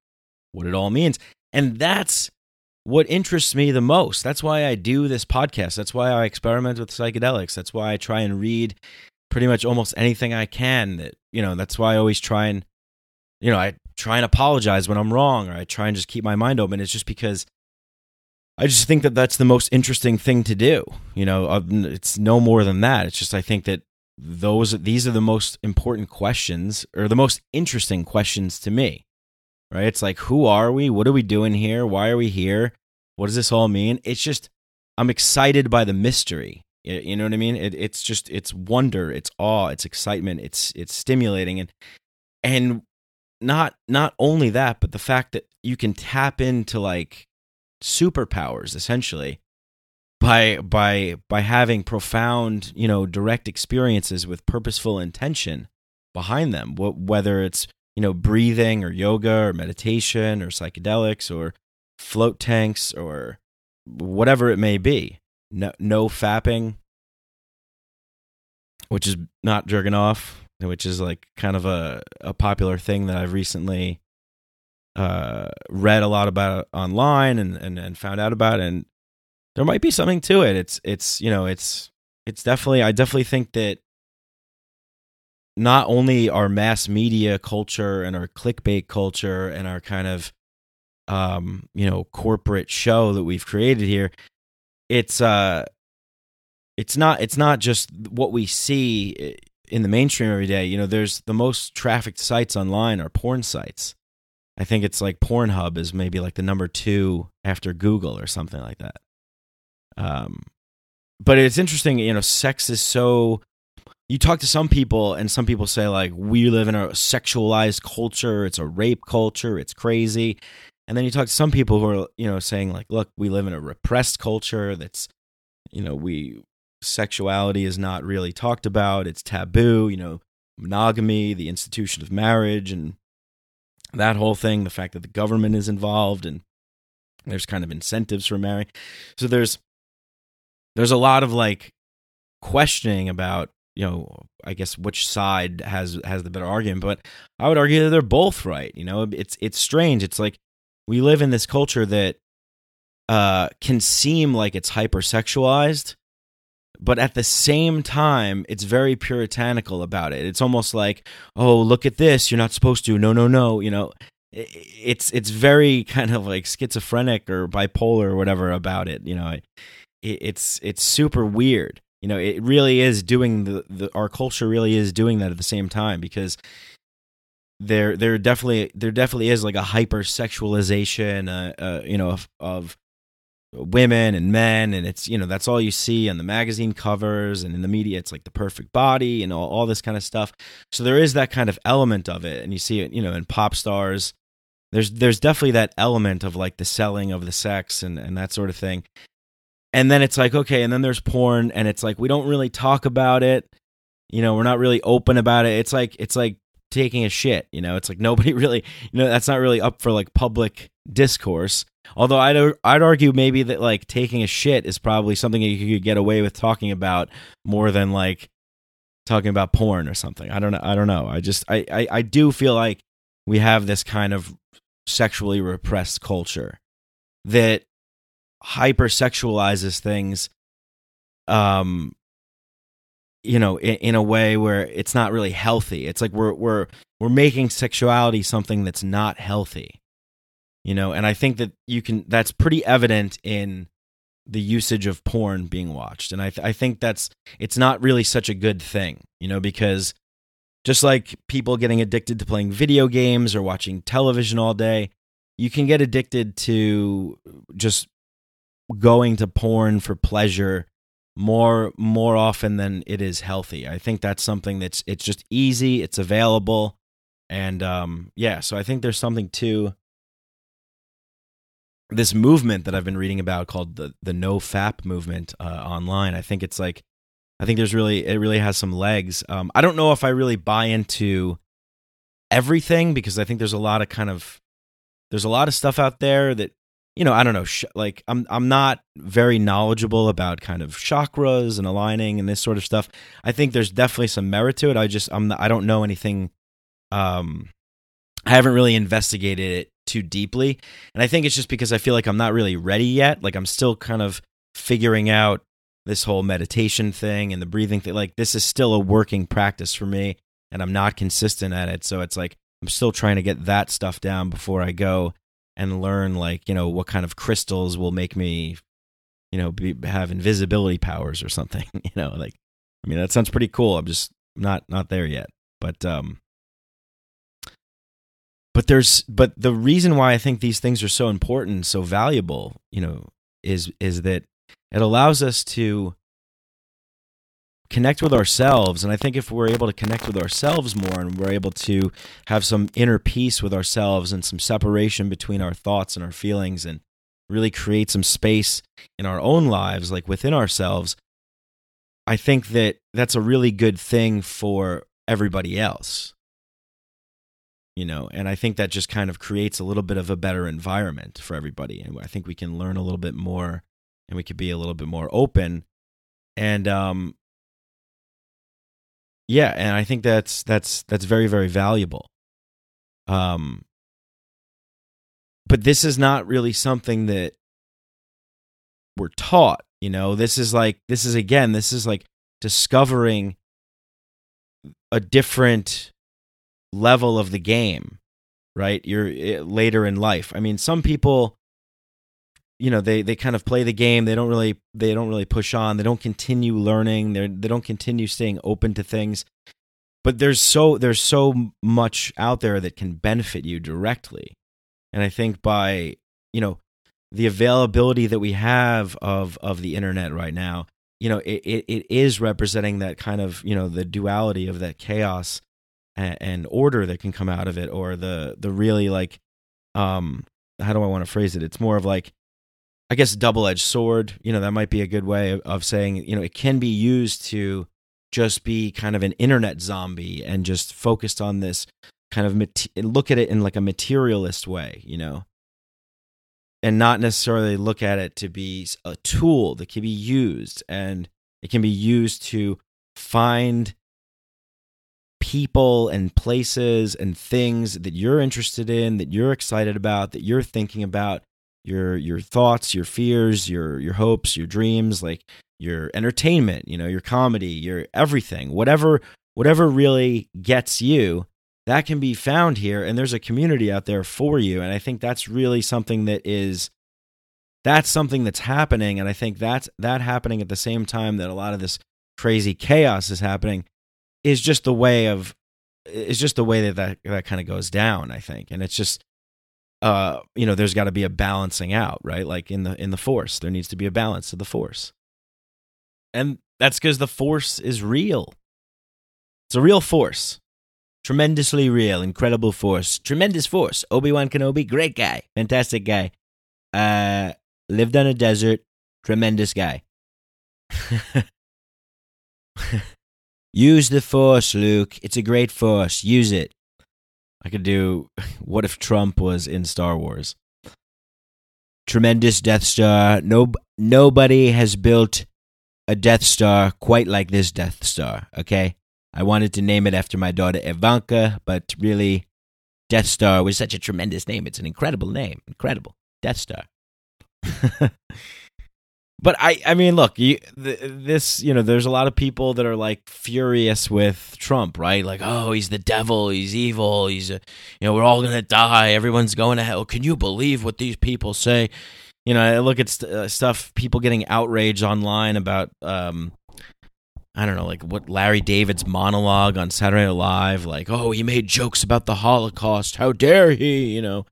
What it all means. And that's what interests me the most. That's why I do this podcast. That's why I experiment with psychedelics. That's why I try and read pretty much almost anything I can that, you know, that's why I always try and you know, I try and apologize when I'm wrong or I try and just keep my mind open. It's just because I just think that that's the most interesting thing to do. You know, it's no more than that. It's just I think that those these are the most important questions or the most interesting questions to me right? It's like who are we? What are we doing here? Why are we here? What does this all mean? It's just i'm excited by the mystery. You know what i mean? It, it's just it's wonder it's awe it's excitement it's it's stimulating. And and not not only that but the fact that you can tap into like superpowers essentially by by by having profound you know direct experiences with purposeful intention behind them whether it's you know breathing or yoga or meditation or psychedelics or float tanks or whatever it may be. No, no fapping which is not jerking off which is like kind of a, a popular thing that i've recently uh, read a lot about online and, and, and found out about. And there might be something to it. It's it's you know it's it's definitely I definitely think that not only our mass media culture and our clickbait culture and our kind of um you know corporate show that we've created here it's uh it's not it's not just what we see in the mainstream every day. You know there's the most trafficked sites online are porn sites. I think it's like pornhub is maybe like the number 2 after google or something like that um, but it's interesting, you know, sex is so. You talk to some people, and some people say, like, we live in a sexualized culture, it's a rape culture, it's crazy. And then you talk to some people who are, you know, saying, like, look, we live in a repressed culture that's, you know, we, sexuality is not really talked about, it's taboo, you know, monogamy, the institution of marriage, and that whole thing, the fact that the government is involved and there's kind of incentives for marrying. So there's there's a lot of like questioning about you know i guess which side has has the better argument but i would argue that they're both right you know? It's it's strange. It's like we live in this culture that uh can seem like it's hypersexualized but at the same time it's very puritanical about it. It's almost like oh look at this. You're not supposed to. No no no you know? It's it's very kind of like schizophrenic or bipolar or whatever about it you know it, it's it's super weird. You know it really is doing the, the our culture really is doing that at the same time because there there definitely there definitely is like a hyper sexualization uh, uh, you know of, of women and men. And it's you know that's all you see on the magazine covers and in the media. It's like the perfect body and all, all this kind of stuff. So there is that kind of element of it. And you see it you know in pop stars. There's there's definitely that element of like the selling of the sex and and that sort of thing and then it's like okay and then there's porn and it's like we don't really talk about it. You know we're not really open about it. It's like it's like taking a shit you know? It's like nobody really you know that's not really up for like public discourse. Although i'd i'd argue maybe that like taking a shit is probably something that you could get away with talking about more than like talking about porn or something. I don't know i don't know. I just i i, I do feel like we have this kind of sexually repressed culture that hypersexualizes things um you know in, in a way where it's not really healthy. It's like we're we're we're making sexuality something that's not healthy you know? And i think that you can that's pretty evident in the usage of porn being watched. And i th- i think that's it's not really such a good thing you know because just like people getting addicted to playing video games or watching television all day you can get addicted to just going to porn for pleasure more more often than it is healthy. I think that's something that's it's just easy, it's available, and um, yeah. So I think there's something to this movement that I've been reading about called the the No Fap movement uh, online. I think it's like I think there's really it really has some legs. Um, I don't know if I really buy into everything because I think there's a lot of kind of there's a lot of stuff out there that you know I don't know sh- like I'm I'm not very knowledgeable about kind of chakras and aligning and this sort of stuff. I think there's definitely some merit to it. I just I'm not, I don't know anything. Um, I haven't really investigated it too deeply, and I think it's just because I feel like I'm not really ready yet. Like I'm still kind of figuring out this whole meditation thing and the breathing thing. Like this is still a working practice for me, and I'm not consistent at it. So it's like I'm still trying to get that stuff down before I go and learn like you know what kind of crystals will make me you know be, have invisibility powers or something you know like i mean that sounds pretty cool. I'm just not not there yet. But um but there's but the reason why i think these things are so important so valuable you know is is that it allows us to connect with ourselves. And i think if we're able to connect with ourselves more and we're able to have some inner peace with ourselves and some separation between our thoughts and our feelings and really create some space in our own lives like within ourselves i think that that's a really good thing for everybody else you know? And i think that just kind of creates a little bit of a better environment for everybody. And i think we can learn a little bit more and we could be a little bit more open. And um yeah and i think that's that's that's very very valuable. Um but this is not really something that we're taught you know? This is like this is again this is like discovering a different level of the game right? You're eh, later in life. I mean some people you know they they kind of play the game. They don't really they don't really push on. They don't continue learning. They they don't continue staying open to things. But there's so there's so much out there that can benefit you directly. And i think by you know the availability that we have of of the internet right now you know it it, it is representing that kind of you know the duality of that chaos and, and order that can come out of it or the the really like um how do i want to phrase it? It's more of like I guess double edged sword, you know, that might be a good way of, of, saying, you know, it can be used to just be kind of an internet zombie and just focused on this kind of mat- look at it in like a materialist way, you know, and not necessarily look at it to be a tool that can be used and it can be used to find people and places and things that you're interested in, that you're excited about, that you're thinking about your your thoughts, your fears, your your hopes, your dreams, like your entertainment, you know, your comedy, your everything, whatever whatever really gets you, that can be found here and there's a community out there for you and I think that's really something that is that's something that's happening and I think that's that happening at the same time that a lot of this crazy chaos is happening is just the way of is just the way that that, that kind of goes down, I think. And it's just uh you know there's got to be a balancing out right? Like in the in the force there needs to be a balance to the force. And that's because the force is real. It's a real force. Tremendously real incredible force. Tremendous force. Obi-wan kenobi great guy fantastic guy. Uh lived on a desert tremendous guy. Use the force luke. It's a great force. Use it I could do what if Trump was in Star Wars? Tremendous Death Star. No, nobody has built a Death Star quite like this Death Star, okay? I wanted to name it after my daughter Ivanka, but really, Death Star was such a tremendous name. It's an incredible name. Incredible. Death Star. but I, I mean, look, you, th- this, you know, there's a lot of people that are like furious with Trump, right? Like, oh, he's the devil, he's evil, he's, a, you know, we're all gonna die, everyone's going to hell. Can you believe what these people say? You know, I look at st- uh, stuff, people getting outraged online about, um, I don't know, like what Larry David's monologue on Saturday Night Live, like, oh, he made jokes about the Holocaust, how dare he? You know,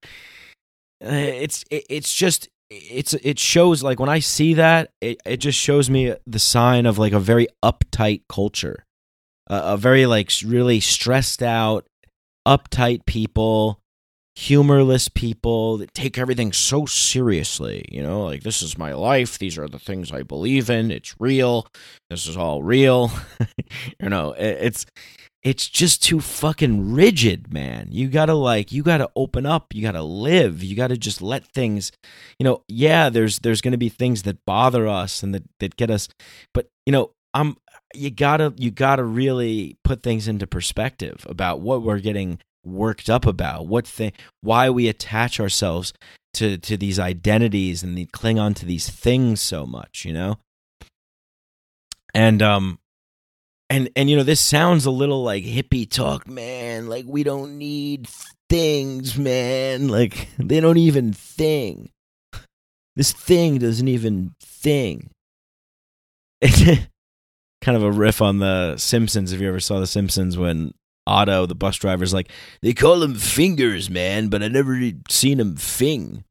Uh, it's it, it's just it's it shows like when I see that it, it just shows me the sign of like a very uptight culture, uh, a very like really stressed out, uptight people, humorless people that take everything so seriously. You know, like this is my life. These are the things I believe in. It's real. This is all real. you know, it, it's it's just too fucking rigid, man. You gotta like, you gotta open up. You gotta live. You gotta just let things, you know. Yeah, there's there's gonna be things that bother us and that that get us, but you know, I'm you gotta you gotta really put things into perspective about what we're getting worked up about, what thing, why we attach ourselves to to these identities and they cling on to these things so much, you know. And um, and and you know this sounds a little like hippie talk man. Like we don't need things man. Like they don't even thing. This thing doesn't even thing. Kind of a riff on the simpsons. If you ever saw the simpsons when otto the bus driver's like they call them fingers man but i never seen them fing.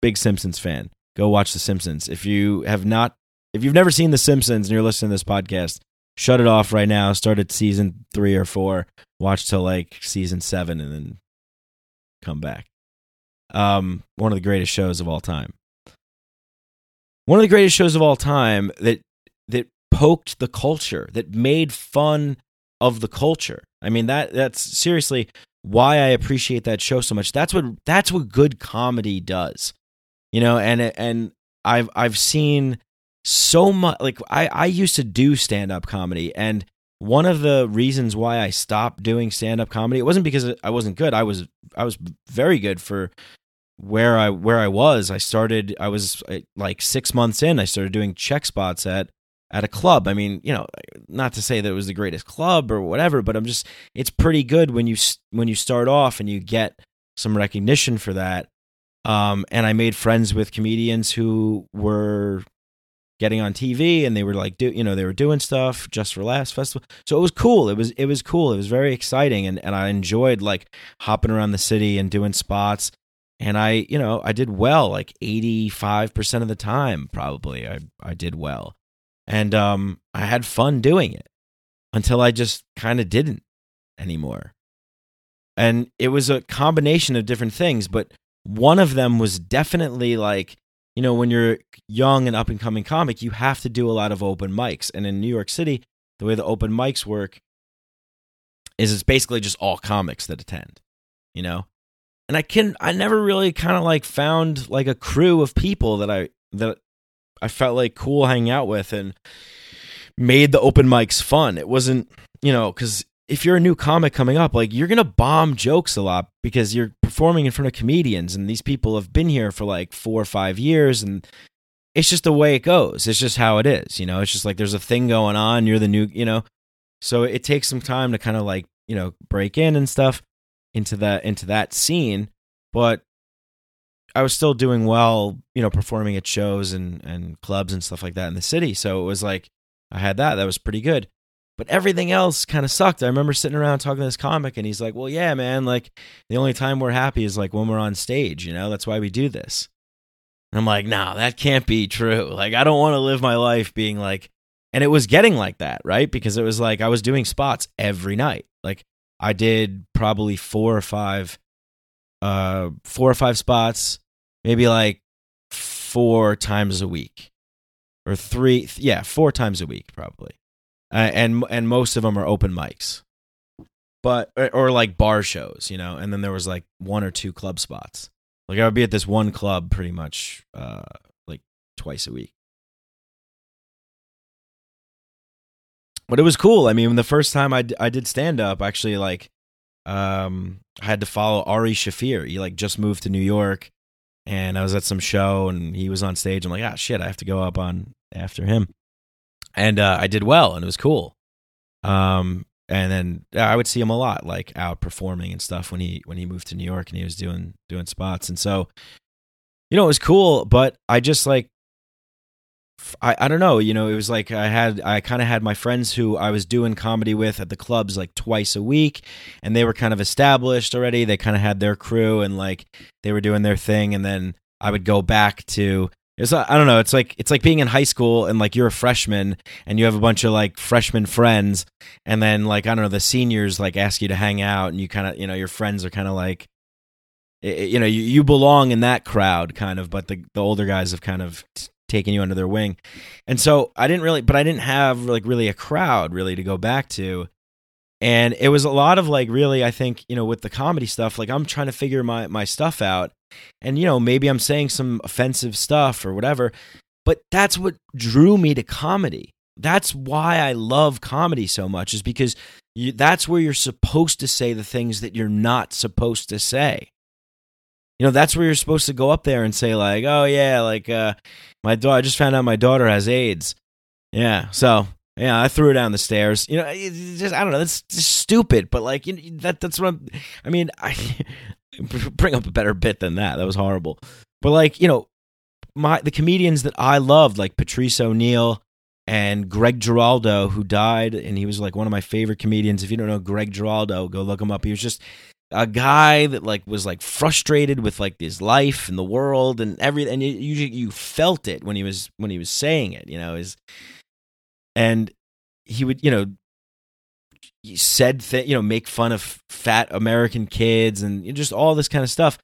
Big simpsons fan. Go watch the simpsons. If you have not if you've never seen the simpsons and you're listening to this podcast shut it off right now. Start at season three or four. Watch till like season seven, and then come back. Um, one of the greatest shows of all time. One of the greatest shows of all time that that poked the culture, that made fun of the culture. I mean that that's seriously why I appreciate that show so much. That's what that's what good comedy does. You know, and and I've I've seen so much like I, I used to do stand up comedy and one of the reasons why I stopped doing stand up comedy it wasn't because I wasn't good I was I was very good for where I where I was. I started I was like 6 months in I started doing check spots at at a club. I mean you know not to say that it was the greatest club or whatever but I'm just it's pretty good when you when you start off and you get some recognition for that. Um, and I made friends with comedians who were getting on TV and they were like do you know they were doing stuff Just for Laughs festival. So it was cool. It was it was cool. It was very exciting and and I enjoyed like hopping around the city and doing spots. And I you know I did well like 85% of the time probably I I did well. And um I had fun doing it until I just kind of didn't anymore. And it was a combination of different things but one of them was definitely like you know, when you're young and up and coming comic, you have to do a lot of open mics. And in New York City, the way the open mics work is it's basically just all comics that attend, you know? And I can I never really kind of like found like a crew of people that I that I felt like cool hanging out with and made the open mics fun. It wasn't, you know, cuz if you're a new comic coming up, like you're gonna bomb jokes a lot because you're performing in front of comedians, and these people have been here for like four or five years, and it's just the way it goes. It's just how it is, you know. It's just like there's a thing going on. You're the new, you know. So it takes some time to kind of like you know break in and stuff into that into that scene, but I was still doing well, you know, performing at shows and and clubs and stuff like that in the city. So it was like I had that. That was pretty good. But everything else kind of sucked. I remember sitting around talking to this comic, and he's like, "Well, yeah, man. Like the only time we're happy is like when we're on stage. You know, that's why we do this." And I'm like, "No, that can't be true. Like I don't want to live my life being like." And it was getting like that, right? Because it was like I was doing spots every night. Like I did probably four or five, uh, four or five spots, maybe like four times a week, or three, yeah, four times a week probably uh, and and most of them are open mics, but or, or, like bar shows, you know. And then there was like one or two club spots. Like I would be at this one club pretty much uh, like twice a week. But it was cool. I mean, the first time I, d- I did stand up, actually, like, um, I had to follow Ari Shaffir. He like just moved to New York, and I was at some show, and he was on stage. I'm like, ah, shit, I have to go up on after him and uh, I did well, and it was cool. Um, and then I would see him a lot, like out performing and stuff when he when he moved to New York and he was doing doing spots, and so you know it was cool. But I just like I, I don't know, you know, it was like I had I kind of had my friends who I was doing comedy with at the clubs like twice a week and they were kind of established already. They kind of had their crew and like they were doing their thing and then I would go back to it's I don't know. It's like it's like being in high school and like you're a freshman and you have a bunch of like freshman friends, and then like I don't know the seniors like ask you to hang out, and you kind of you know your friends are kind of like, you know you, you belong in that crowd kind of, but the the older guys have kind of taken you under their wing, and so I didn't really, but I didn't have like really a crowd really to go back to, and it was a lot of like really I think you know with the comedy stuff like I'm trying to figure my my stuff out and, you know, maybe I'm saying some offensive stuff or whatever, but that's what drew me to comedy. That's why I love comedy so much, is because you, that's where you're supposed to say the things that you're not supposed to say. You know, that's where you're supposed to go up there and say, like, oh, yeah, like, uh, my daughter, I just found out my daughter has AIDS. Yeah. So, yeah, I threw her down the stairs. You know, just I don't know. That's just stupid, but like you know, that that's what I'm. I mean, I bring up a better bit than that. That was horrible. But like, you know, my the comedians that I loved, like Patrice O'Neal and Greg Giraldo, who died, and he was like one of my favorite comedians. If you don't know Greg Giraldo, go look him up. He was just a guy that like was like frustrated with like his life and the world and everything. And you you felt it when he was when he was saying it. You know, is and he would you know said th- you know make fun of fat American kids and just all this kind of stuff.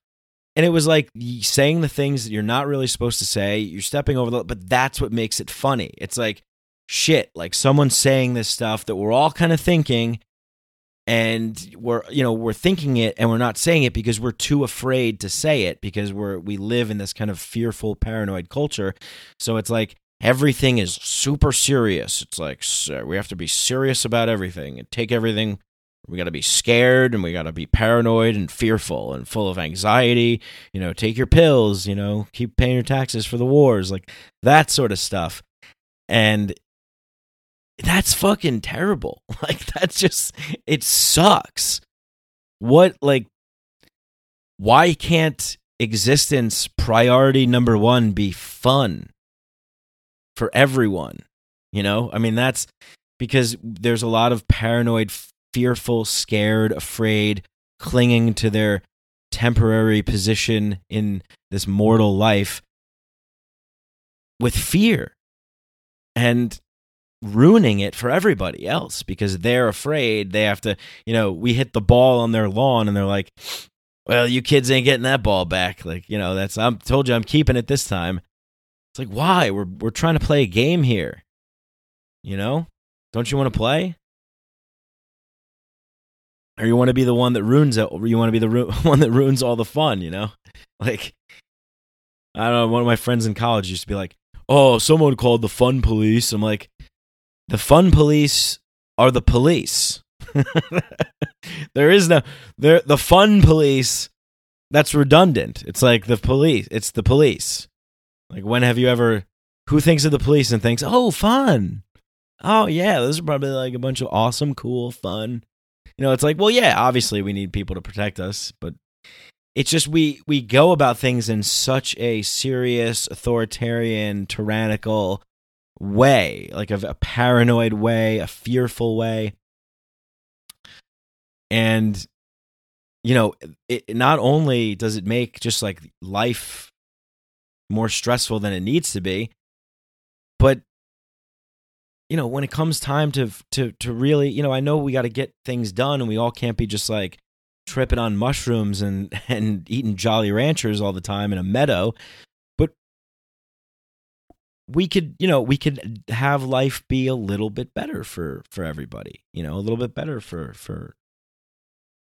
And it was like saying the things that you're not really supposed to say. You're stepping over the, but that's what makes it funny. It's like shit, like someone saying this stuff that we're all kind of thinking, and we're you know we're thinking it and we're not saying it because we're too afraid to say it because we're we live in this kind of fearful paranoid culture. So it's like everything is super serious. It's like we have to be serious about everything and take everything. We got to be scared and we got to be paranoid and fearful and full of anxiety. You know, take your pills, you know, keep paying your taxes for the wars, like that sort of stuff. And that's fucking terrible. Like, that's just, it sucks. What, like, why can't existence priority number one be fun? For everyone. You know, I mean, that's because there's a lot of paranoid, fearful, scared, afraid, clinging to their temporary position in this mortal life with fear and ruining it for everybody else because they're afraid they have to, you know, we hit the ball on their lawn and they're like, well, you kids ain't getting that ball back. Like, you know, that's, I'm told you I'm keeping it this time. It's like, why? We're we're trying to play a game here. You know? Don't you want to play? Or you want to be the one that ruins it? Or you want to be the ru- one that ruins all the fun? You know? Like, I don't know. One of my friends in college used to be like, "Oh, someone called the fun police." I'm like, "The fun police are the police. there is no there. The fun police. That's redundant. It's like the police. It's the police. Like when have you ever who thinks of the police and thinks, "Oh, fun." Oh yeah, those are probably like a bunch of awesome, cool, fun. You know, it's like, well, yeah, obviously we need people to protect us, but it's just we we go about things in such a serious, authoritarian, tyrannical way, like a, a paranoid way, a fearful way. And you know, it not only does it make just like life more stressful than it needs to be, but you know, when it comes time to to to really, you know, I know we got to get things done, and we all can't be just like tripping on mushrooms and and eating Jolly Ranchers all the time in a meadow, but we could, you know, we could have life be a little bit better for for everybody, you know, a little bit better for for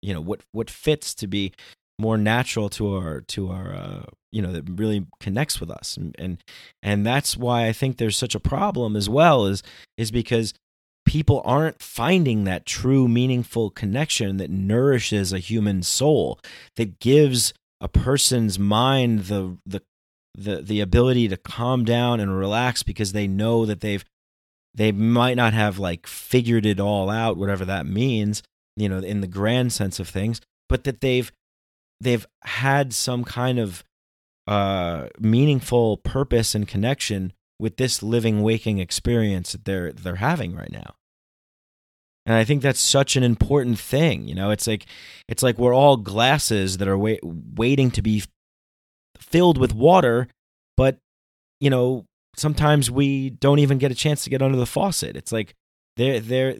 you know what what fits to be more natural to our to our uh, you know that really connects with us. And, and and that's why I think there's such a problem as well is is because people aren't finding that true meaningful connection that nourishes a human soul that gives a person's mind the the the the ability to calm down and relax because they know that they've they might not have like figured it all out whatever that means you know in the grand sense of things but that they've they've had some kind of uh, meaningful purpose and connection with this living waking experience that they're they're having right now. And i think that's such an important thing you know? It's like it's like we're all glasses that are wait, waiting to be filled with water but you know sometimes we don't even get a chance to get under the faucet. It's like they're they're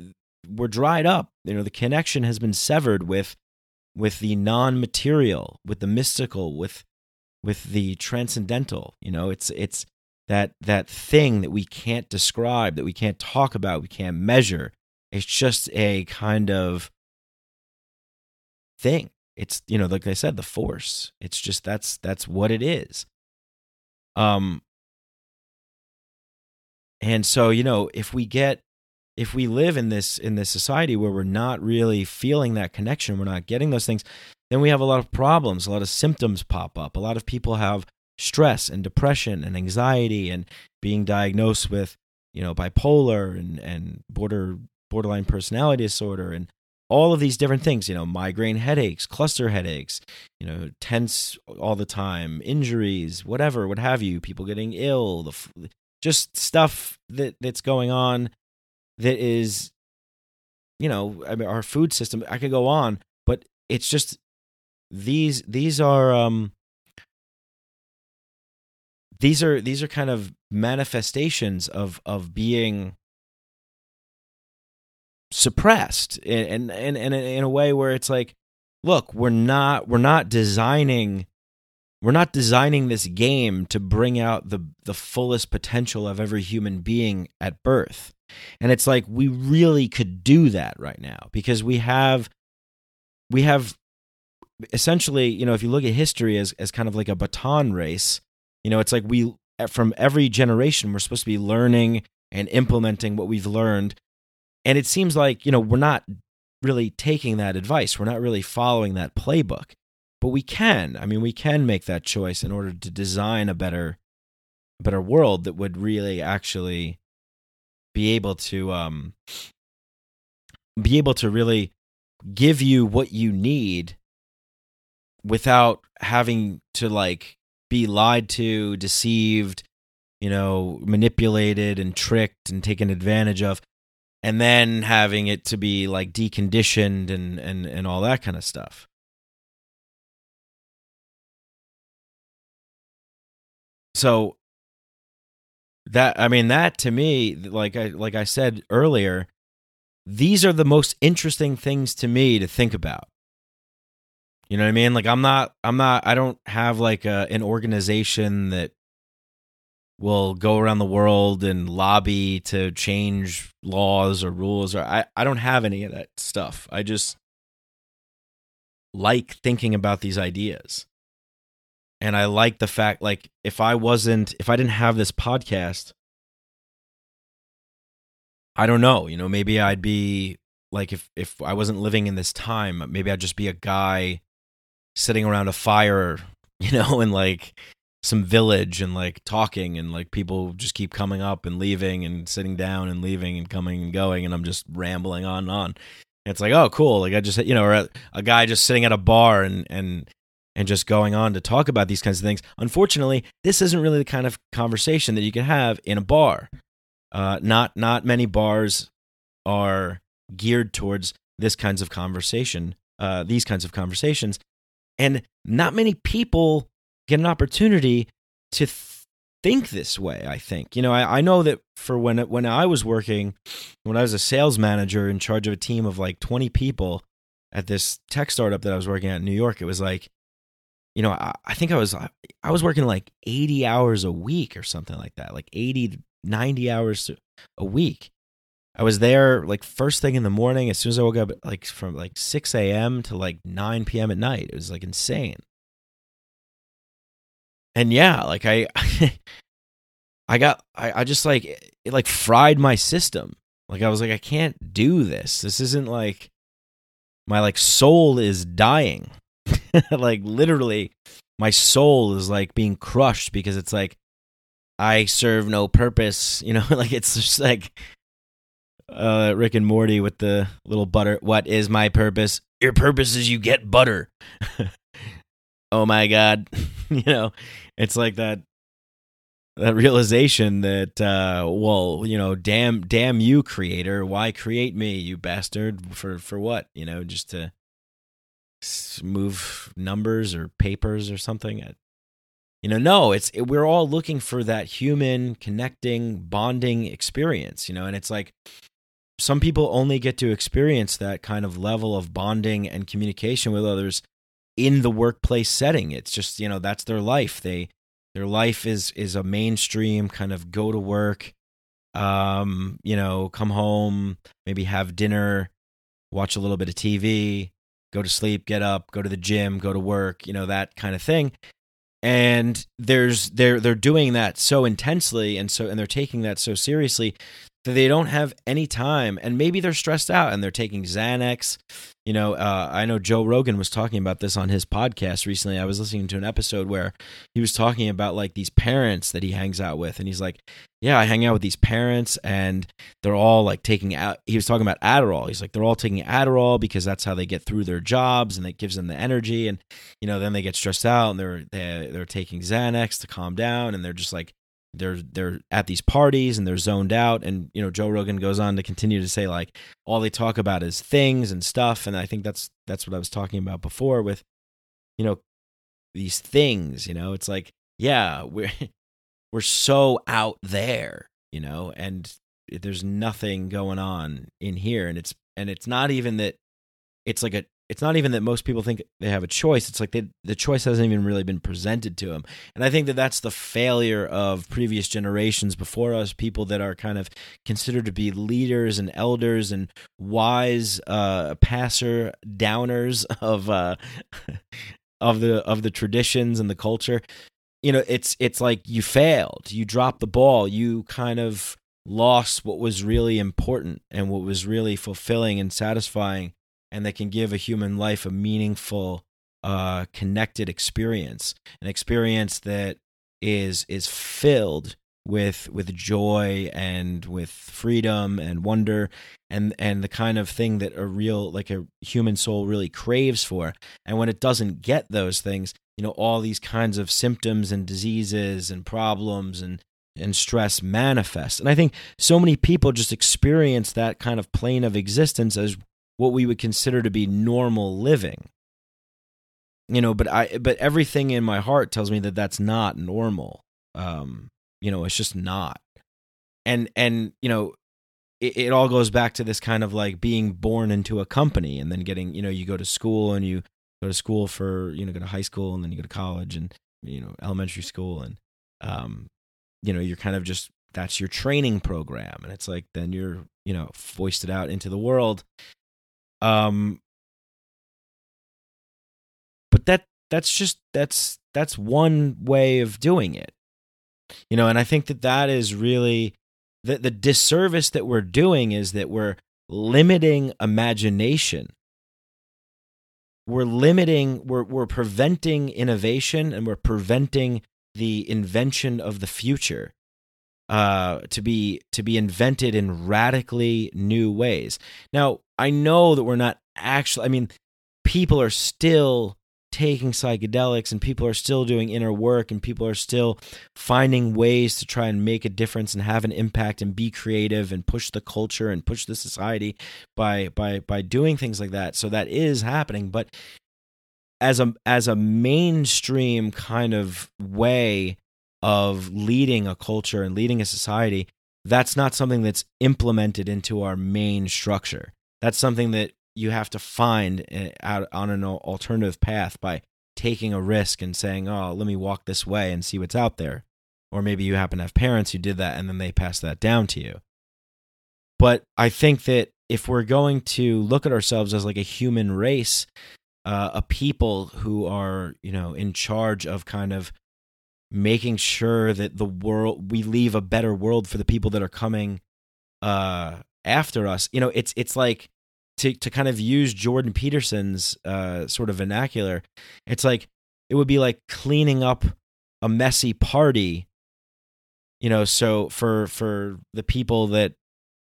we're dried up. You know the connection has been severed with with the non-material, with the mystical, with with the transcendental. You know, it's it's that that thing that we can't describe, that we can't talk about, we can't measure. It's just a kind of thing. It's you know, like I said, the force. It's just that's that's what it is. Um and so, you know, if we get if we live in this in this society where we're not really feeling that connection, we're not getting those things, then we have a lot of problems, a lot of symptoms pop up. A lot of people have stress and depression and anxiety and being diagnosed with, you know, bipolar and and border borderline personality disorder and all of these different things, you know, migraine headaches, cluster headaches, you know, tense all the time, injuries, whatever, what have you, people getting ill, the just stuff that that's going on that is you know I mean, our food system i could go on but it's just these these are um these are these are kind of manifestations of of being suppressed and and and in a way where it's like look we're not we're not designing we're not designing this game to bring out the the fullest potential of every human being at birth and it's like we really could do that right now because we have we have essentially, you know, if you look at history as as kind of like a baton race, you know, it's like we from every generation we're supposed to be learning and implementing what we've learned. And it seems like, you know, we're not really taking that advice. We're not really following that playbook. But we can. I mean, we can make that choice in order to design a better better world that would really actually be able to um, be able to really give you what you need without having to like be lied to, deceived, you know, manipulated and tricked and taken advantage of and then having it to be like deconditioned and and and all that kind of stuff. So that I mean that to me like I like I said earlier these are the most interesting things to me to think about. You know what I mean? Like I'm not I'm not I don't have like a, an organization that will go around the world and lobby to change laws or rules or I I don't have any of that stuff. I just like thinking about these ideas and I like the fact like if I wasn't if I didn't have this podcast I don't know, you know, maybe I'd be like if if I wasn't living in this time, maybe I'd just be a guy sitting around a fire, you know, and like some village and like talking and like people just keep coming up and leaving and sitting down and leaving and coming and going and I'm just rambling on and on. It's like, oh, cool. Like I just, you know, or a, a guy just sitting at a bar and and and just going on to talk about these kinds of things. Unfortunately, this isn't really the kind of conversation that you can have in a bar. Uh, not not many bars are geared towards this kinds of conversation, uh, these kinds of conversations, and not many people get an opportunity to th- think this way. I think you know I, I know that for when when I was working, when I was a sales manager in charge of a team of like twenty people at this tech startup that I was working at in New York, it was like, you know, I, I think I was I was working like eighty hours a week or something like that, like 80 to 90 hours a week. I was there like first thing in the morning as soon as I woke up, like from like 6 a.m. to like 9 p.m. at night. It was like insane and yeah, like I, I got, I, I just like it, like fried my system. Like I was like, I can't do this. This isn't like my like soul is dying. like literally, my soul is like being crushed because it's like I serve no purpose. You know, like it's just like uh Rick and Morty with the little butter. What is my purpose? Your purpose is you get butter. oh my god. you know, it's like that that realization that uh well you know damn damn you creator why create me you bastard for for what you know just to move numbers or papers or something you know no it's it, we're all looking for that human connecting bonding experience you know and it's like some people only get to experience that kind of level of bonding and communication with others in the workplace setting. It's just, you know, that's their life. They their life is is a mainstream kind of go to work, um, you know, come home, maybe have dinner, watch a little bit of TV, go to sleep, get up, go to the gym, go to work, you know, that kind of thing. And there's they're they're doing that so intensely and so and they're taking that so seriously that they don't have any time and maybe they're stressed out and they're taking Xanax. You know, uh, I know Joe Rogan was talking about this on his podcast recently. I was listening to an episode where he was talking about like these parents that he hangs out with, and he's like, "Yeah, I hang out with these parents, and they're all like taking out." He was talking about Adderall. He's like, "They're all taking Adderall because that's how they get through their jobs, and it gives them the energy, and you know, then they get stressed out, and they're they're, they're taking Xanax to calm down, and they're just like they're they're at these parties and they're zoned out. And you know Joe Rogan goes on to continue to say like all they talk about is things and stuff. And I think that's that's what I was talking about before with you know these things you know it's like yeah we're we're so out there you know and there's nothing going on in here. And it's and it's not even that it's like a it's not even that most people think they have a choice. It's like they, the choice hasn't even really been presented to them. And I think that that's the failure of previous generations before us, people that are kind of considered to be leaders and elders and wise uh, passer downers of uh, of the of the traditions and the culture. You know, it's it's like you failed. You dropped the ball. You kind of lost what was really important and what was really fulfilling and satisfying and that can give a human life a meaningful uh, connected experience an experience that is is filled with with joy and with freedom and wonder and and the kind of thing that a real like a human soul really craves for. And when it doesn't get those things you know all these kinds of symptoms and diseases and problems and and stress manifest. And i think so many people just experience that kind of plane of existence as what we would consider to be normal living. You know but i but everything in my heart tells me that that's not normal. Um you know it's just not. And and you know it, it all goes back to this kind of like being born into a company and then getting you know you go to school and you go to school for you know go to high school and then you go to college and you know elementary school and um you know you're kind of just that's your training program. And it's like then you're you know foisted out into the world um, but that that's just that's that's one way of doing it, you know. And I think that that is really the the disservice that we're doing is that we're limiting imagination. We're limiting, we're we're preventing innovation, and we're preventing the invention of the future uh to be to be invented in radically new ways now i know that we're not actually i mean people are still taking psychedelics and people are still doing inner work and people are still finding ways to try and make a difference and have an impact and be creative and push the culture and push the society by by by doing things like that so that is happening but as a as a mainstream kind of way of leading a culture and leading a society, that's not something that's implemented into our main structure. That's something that you have to find eh, out on an alternative path by taking a risk and saying, "Oh, let me walk this way and see what's out there." Or maybe you happen to have parents who did that and then they pass that down to you. But I think that if we're going to look at ourselves as like a human race, uh, a people who are, you know, in charge of kind of making sure that the world we leave a better world for the people that are coming uh after us. You know it's it's like to to kind of use Jordan Peterson's uh sort of vernacular it's like it would be like cleaning up a messy party you know so for for the people that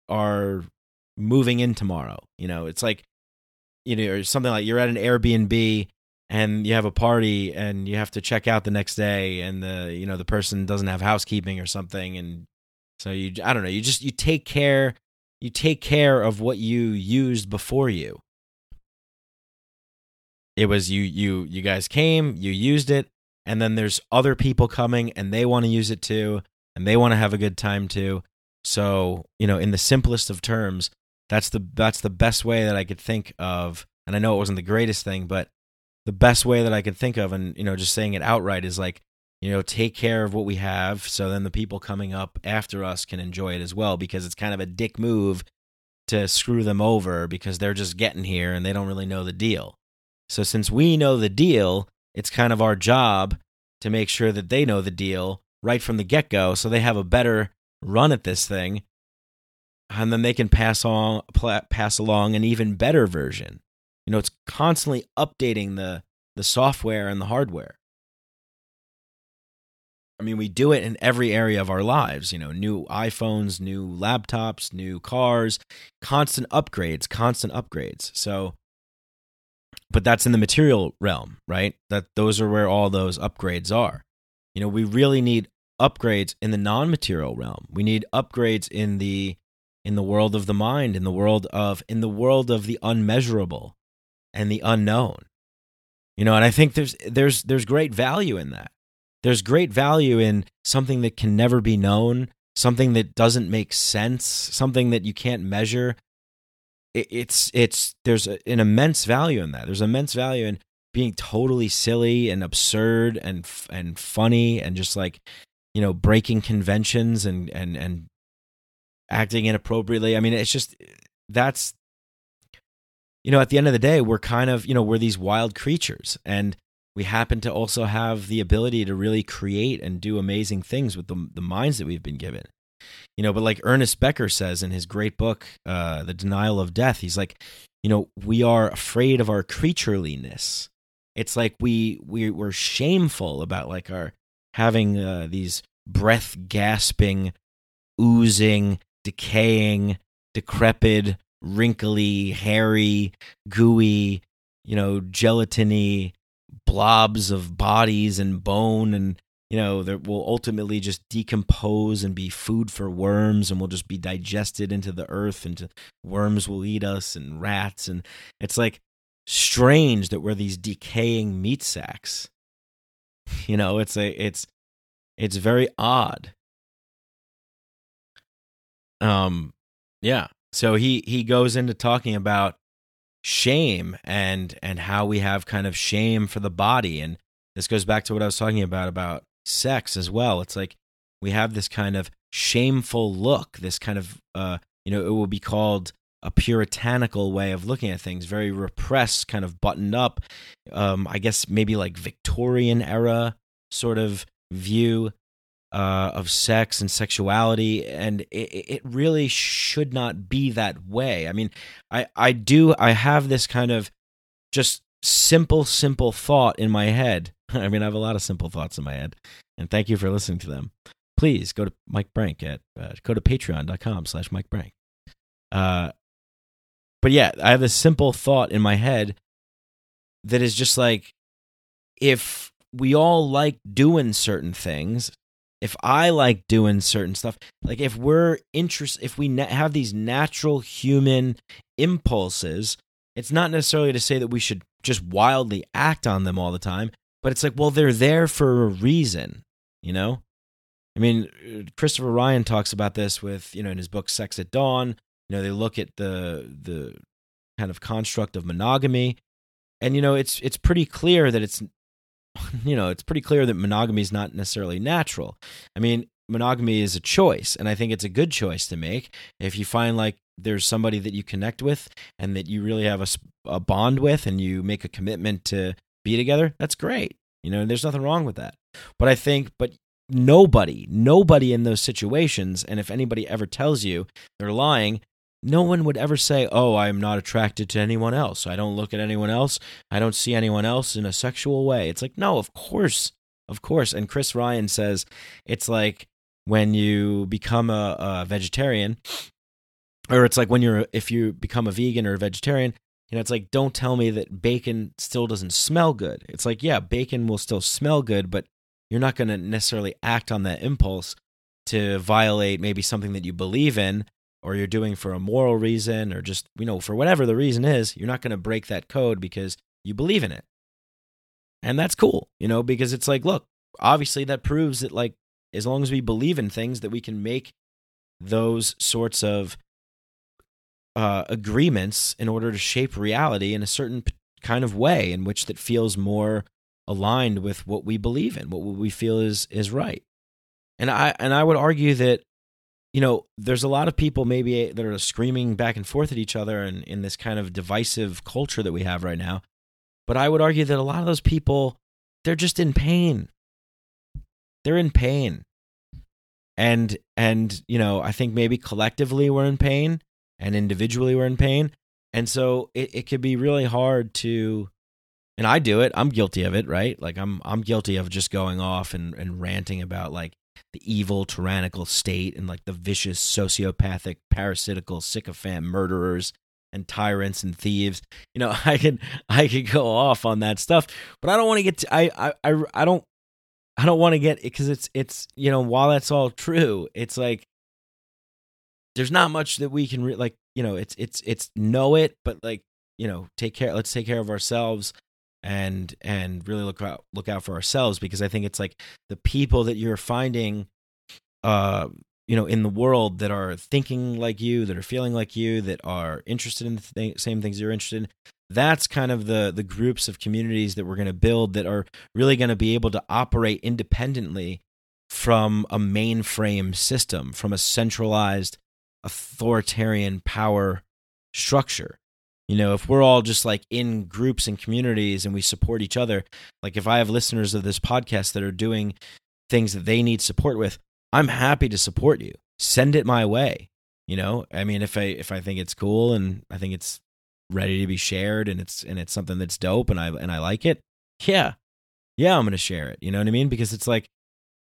are moving in tomorrow you know it's like you know or something like you're at an Airbnb and you have a party and you have to check out the next day and the you know the person doesn't have housekeeping or something and so you I don't know you just you take care you take care of what you used before you. It was you you you guys came you used it and then there's other people coming and they want to use it too and they want to have a good time too. So you know in the simplest of terms that's the that's the best way that I could think of and I know it wasn't the greatest thing but the best way that I could think of, and you know, just saying it outright is like, you know, take care of what we have, so then the people coming up after us can enjoy it as well, because it's kind of a dick move to screw them over because they're just getting here and they don't really know the deal. So since we know the deal, it's kind of our job to make sure that they know the deal right from the get go, so they have a better run at this thing, and then they can pass on pass along an even better version. You know, it's constantly updating the the software and the hardware. I mean, we do it in every area of our lives, you know, new iPhones, new laptops, new cars, constant upgrades, constant upgrades. So but that's in the material realm, right? That those are where all those upgrades are. You know, we really need upgrades in the non-material realm. We need upgrades in the in the world of the mind, in the world of in the world of the unmeasurable and the unknown. You know, and I think there's there's there's great value in that. There's great value in something that can never be known, something that doesn't make sense, something that you can't measure. it's it's there's an immense value in that. There's immense value in being totally silly and absurd and and funny and just like you know breaking conventions and and and acting inappropriately. I mean, it's just that's you know, at the end of the day, we're kind of, you know, we're these wild creatures and we happen to also have the ability to really create and do amazing things with the, the minds that we've been given. You know, but like Ernest Becker says in his great book, uh, The Denial of Death, he's like, you know, we are afraid of our creatureliness. It's like we we we're shameful about like our having uh, these breath gasping, oozing, decaying, decrepit, wrinkly, hairy, gooey, you know, gelatiny blobs of bodies and bone and you know that will ultimately just decompose and be food for worms and will just be digested into the earth and worms will eat us and rats. And it's like strange that we're these decaying meat sacks. You know it's a it's it's very odd. Um yeah. So he he goes into talking about shame and and how we have kind of shame for the body and this goes back to what I was talking about about sex as well. It's like we have this kind of shameful look, this kind of uh you know, it will be called a puritanical way of looking at things, very repressed, kind of buttoned up. Um, I guess maybe like Victorian era sort of view uh, of sex and sexuality, and it, it really should not be that way. I mean, I I do I have this kind of just simple simple thought in my head I mean, I have a lot of simple thoughts in my head, and thank you for listening to them. Please go to Mike Brank at uh, go to patreon.com slash Mike Brank. Uh, but yeah, I have this simple thought in my head that is just like if we all like doing certain things, if I like doing certain stuff, like if we're interest, if we na- have these natural human impulses, it's not necessarily to say that we should just wildly act on them all the time, but it's like, well, they're there for a reason, you know? I mean, Christopher Ryan talks about this with, you know, in his book Sex at Dawn, you know, they look at the the kind of construct of monogamy and you know, it's it's pretty clear that it's you know, it's pretty clear that monogamy is not necessarily natural. I mean, monogamy is a choice, and I think it's a good choice to make. If you find like there's somebody that you connect with and that you really have a, a bond with, and you make a commitment to be together, that's great. You know, there's nothing wrong with that. But I think, but nobody, nobody in those situations, and if anybody ever tells you they're lying, no one would ever say, Oh, I'm not attracted to anyone else. I don't look at anyone else. I don't see anyone else in a sexual way. It's like, no, of course. Of course. And Chris Ryan says it's like when you become a, a vegetarian, or it's like when you're, if you become a vegan or a vegetarian, you know, it's like, don't tell me that bacon still doesn't smell good. It's like, yeah, bacon will still smell good, but you're not going to necessarily act on that impulse to violate maybe something that you believe in or you're doing for a moral reason or just, you know, for whatever the reason is, you're not going to break that code because you believe in it. And that's cool, you know, because it's like, look, obviously that proves that, like, as long as we believe in things, that we can make those sorts of uh, agreements in order to shape reality in a certain kind of way in which that feels more aligned with what we believe in, what we feel is is right. And I and I would argue that you know, there's a lot of people maybe eh, that are screaming back and forth at each other and in this kind of divisive culture that we have right now. But I would argue that a lot of those people, they're just in pain. They're in pain. And and you know, I think maybe collectively we're in pain and individually we're in pain. And so it, it could be really hard to and I do it. I'm guilty of it, right? Like I'm I'm guilty of just going off and, and ranting about like the evil tyrannical state and like the vicious sociopathic parasitical sycophant murderers and tyrants and thieves. You know i could i could go off on that stuff but i don't want to get to, I, I i don't i don't want to get because it's it's you know while that's all true it's like there's not much that we can re- like you know it's it's it's know it but like you know take care let's take care of ourselves and and really look out look out for ourselves because I think it's like the people that you're finding uh you know in the world that are thinking like you that are feeling like you that are interested in the th- same things you're interested in that's kind of the the groups of communities that we're going to build that are really going to be able to operate independently from a mainframe system from a centralized authoritarian power structure you know if we're all just like in groups and communities and we support each other like if i have listeners of this podcast that are doing things that they need support with i'm happy to support you. Send it my way you know? I mean if i if i think it's cool and i think it's ready to be shared and it's and it's something that's dope and i and i like it yeah. Yeah i'm gonna share it you know what i mean? Because it's like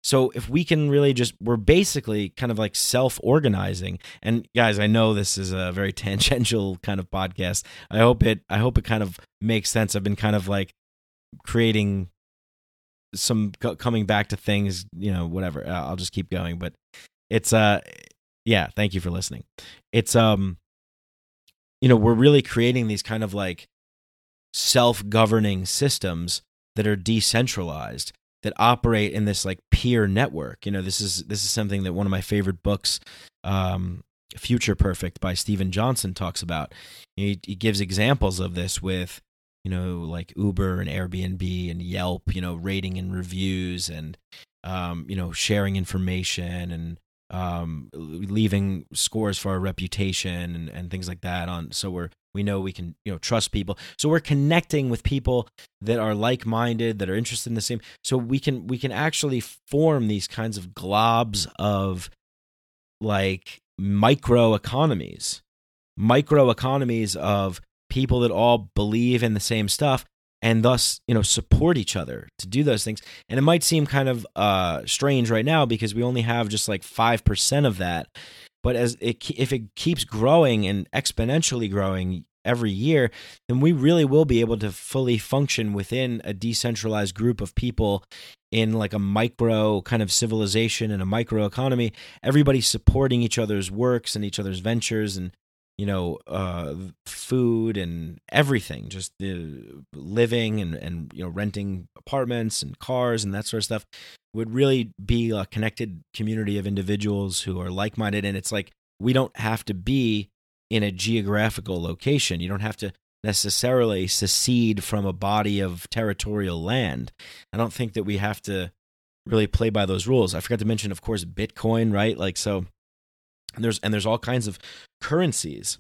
so if we can really just, we're basically kind of like self organizing. And guys, I know this is a very tangential kind of podcast. I hope it, I hope it kind of makes sense. I've been kind of like creating some coming back to things, you know, whatever. I'll just keep going. But it's, uh, yeah, thank you for listening. It's, um, you know, we're really creating these kind of like self governing systems that are decentralized that operate in this like peer network. You know, this is this is something that one of my favorite books, um, Future Perfect by Steven Johnson, talks about. He, he gives examples of this with you know like Uber and Airbnb and Yelp. You know, rating and reviews and um, you know sharing information and um, leaving scores for our reputation and, and things like that on so we're we know we can you know trust people. So we're connecting with people that are like-minded that are interested in the same so we can we can actually form these kinds of globs of like micro economies micro economies of people that all believe in the same stuff and thus you know support each other to do those things. And it might seem kind of uh strange right now because we only have just like 5% of that. But as it if it keeps growing and exponentially growing every year then we really will be able to fully function within a decentralized group of people in like a micro kind of civilization and a micro economy everybody supporting each other's works and each other's ventures and you know, uh, food and everything, just the living and, and, you know, renting apartments and cars and that sort of stuff would really be a connected community of individuals who are like minded. And it's like, we don't have to be in a geographical location. You don't have to necessarily secede from a body of territorial land. I don't think that we have to really play by those rules. I forgot to mention, of course, Bitcoin, right? Like, so and there's and there's all kinds of currencies.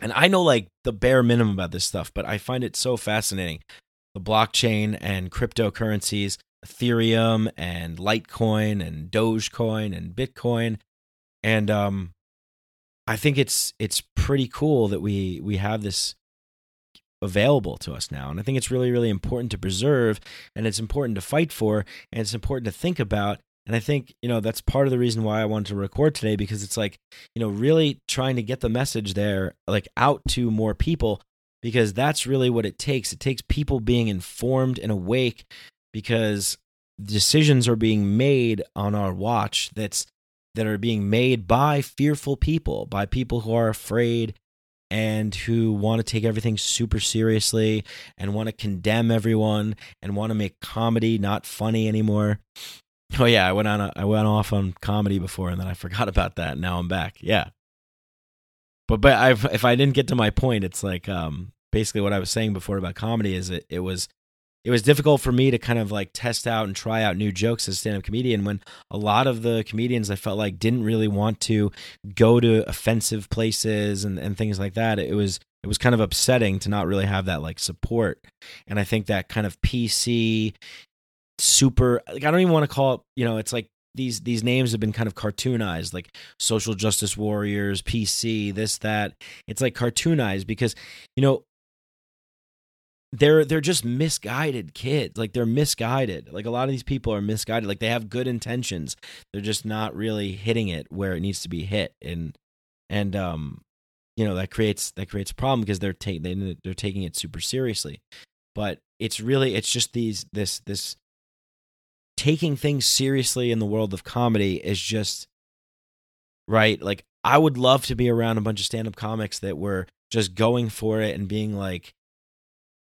And i know like the bare minimum about this stuff but i find it so fascinating. The blockchain and cryptocurrencies ethereum and litecoin and dogecoin and bitcoin. And um i think it's it's pretty cool that we we have this available to us now. And i think it's really really important to preserve and it's important to fight for and it's important to think about and I think, you know, that's part of the reason why I wanted to record today because it's like, you know, really trying to get the message there, like out to more people, because that's really what it takes. It takes people being informed and awake because decisions are being made on our watch that's that are being made by fearful people, by people who are afraid and who want to take everything super seriously and want to condemn everyone and want to make comedy not funny anymore. Oh yeah, I went on. A, I went off on comedy before, and then I forgot about that. Now I'm back. Yeah, but but I've, if I didn't get to my point, it's like um, basically what I was saying before about comedy is it it was it was difficult for me to kind of like test out and try out new jokes as a stand-up comedian when a lot of the comedians I felt like didn't really want to go to offensive places and, and things like that. It was it was kind of upsetting to not really have that like support. And I think that kind of PC super like I don't even want to call it, you know, it's like these these names have been kind of cartoonized like social justice warriors, PC, this that. It's like cartoonized because you know they're they're just misguided kids. Like they're misguided. Like a lot of these people are misguided. Like they have good intentions. They're just not really hitting it where it needs to be hit. And and um you know that creates that creates a problem because they're taking they, they're taking it super seriously. But it's really it's just these this this taking things seriously in the world of comedy is just right. Like I would love to be around a bunch of stand-up comics that were just going for it and being like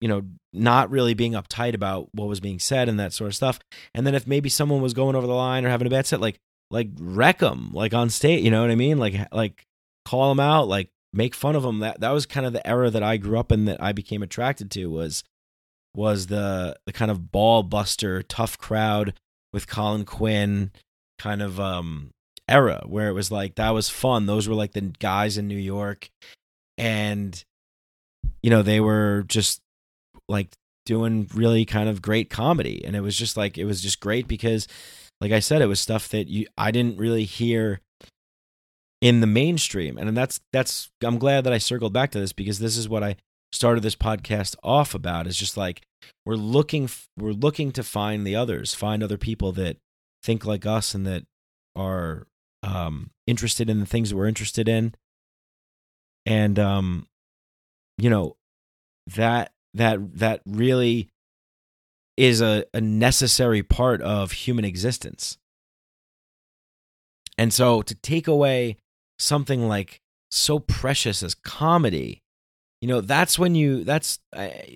you know, not really being uptight about what was being said and that sort of stuff. And then if maybe someone was going over the line or having a bad set, like like wreck them, like on stage, you know what I mean? Like like call them out, like make fun of them. That that was kind of the era that I grew up in that I became attracted to was was the the kind of ball buster, tough crowd with Colin Quinn kind of um era where it was like that was fun. Those were like the guys in New York. And you know, they were just like doing really kind of great comedy. And it was just like it was just great because like I said it was stuff that you I didn't really hear in the mainstream. And that's that's I'm glad that I circled back to this because this is what I started this podcast off about is just like we're looking we're looking to find the others, find other people that think like us and that are um, interested in the things that we're interested in, and um, you know that that that really is a, a necessary part of human existence. And so to take away something like so precious as comedy you know that's when you that's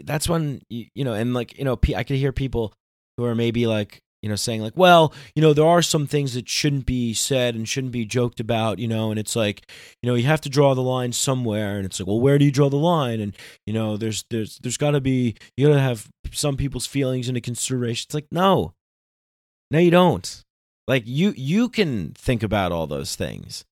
that's when you, you know and like you know i could hear people who are maybe like you know saying like well you know there are some things that shouldn't be said and shouldn't be joked about you know and it's like you know you have to draw the line somewhere and it's like well where do you draw the line? And you know there's there's there's got to be you got to have some people's feelings into consideration. It's like no. No you don't. Like you you can think about all those things.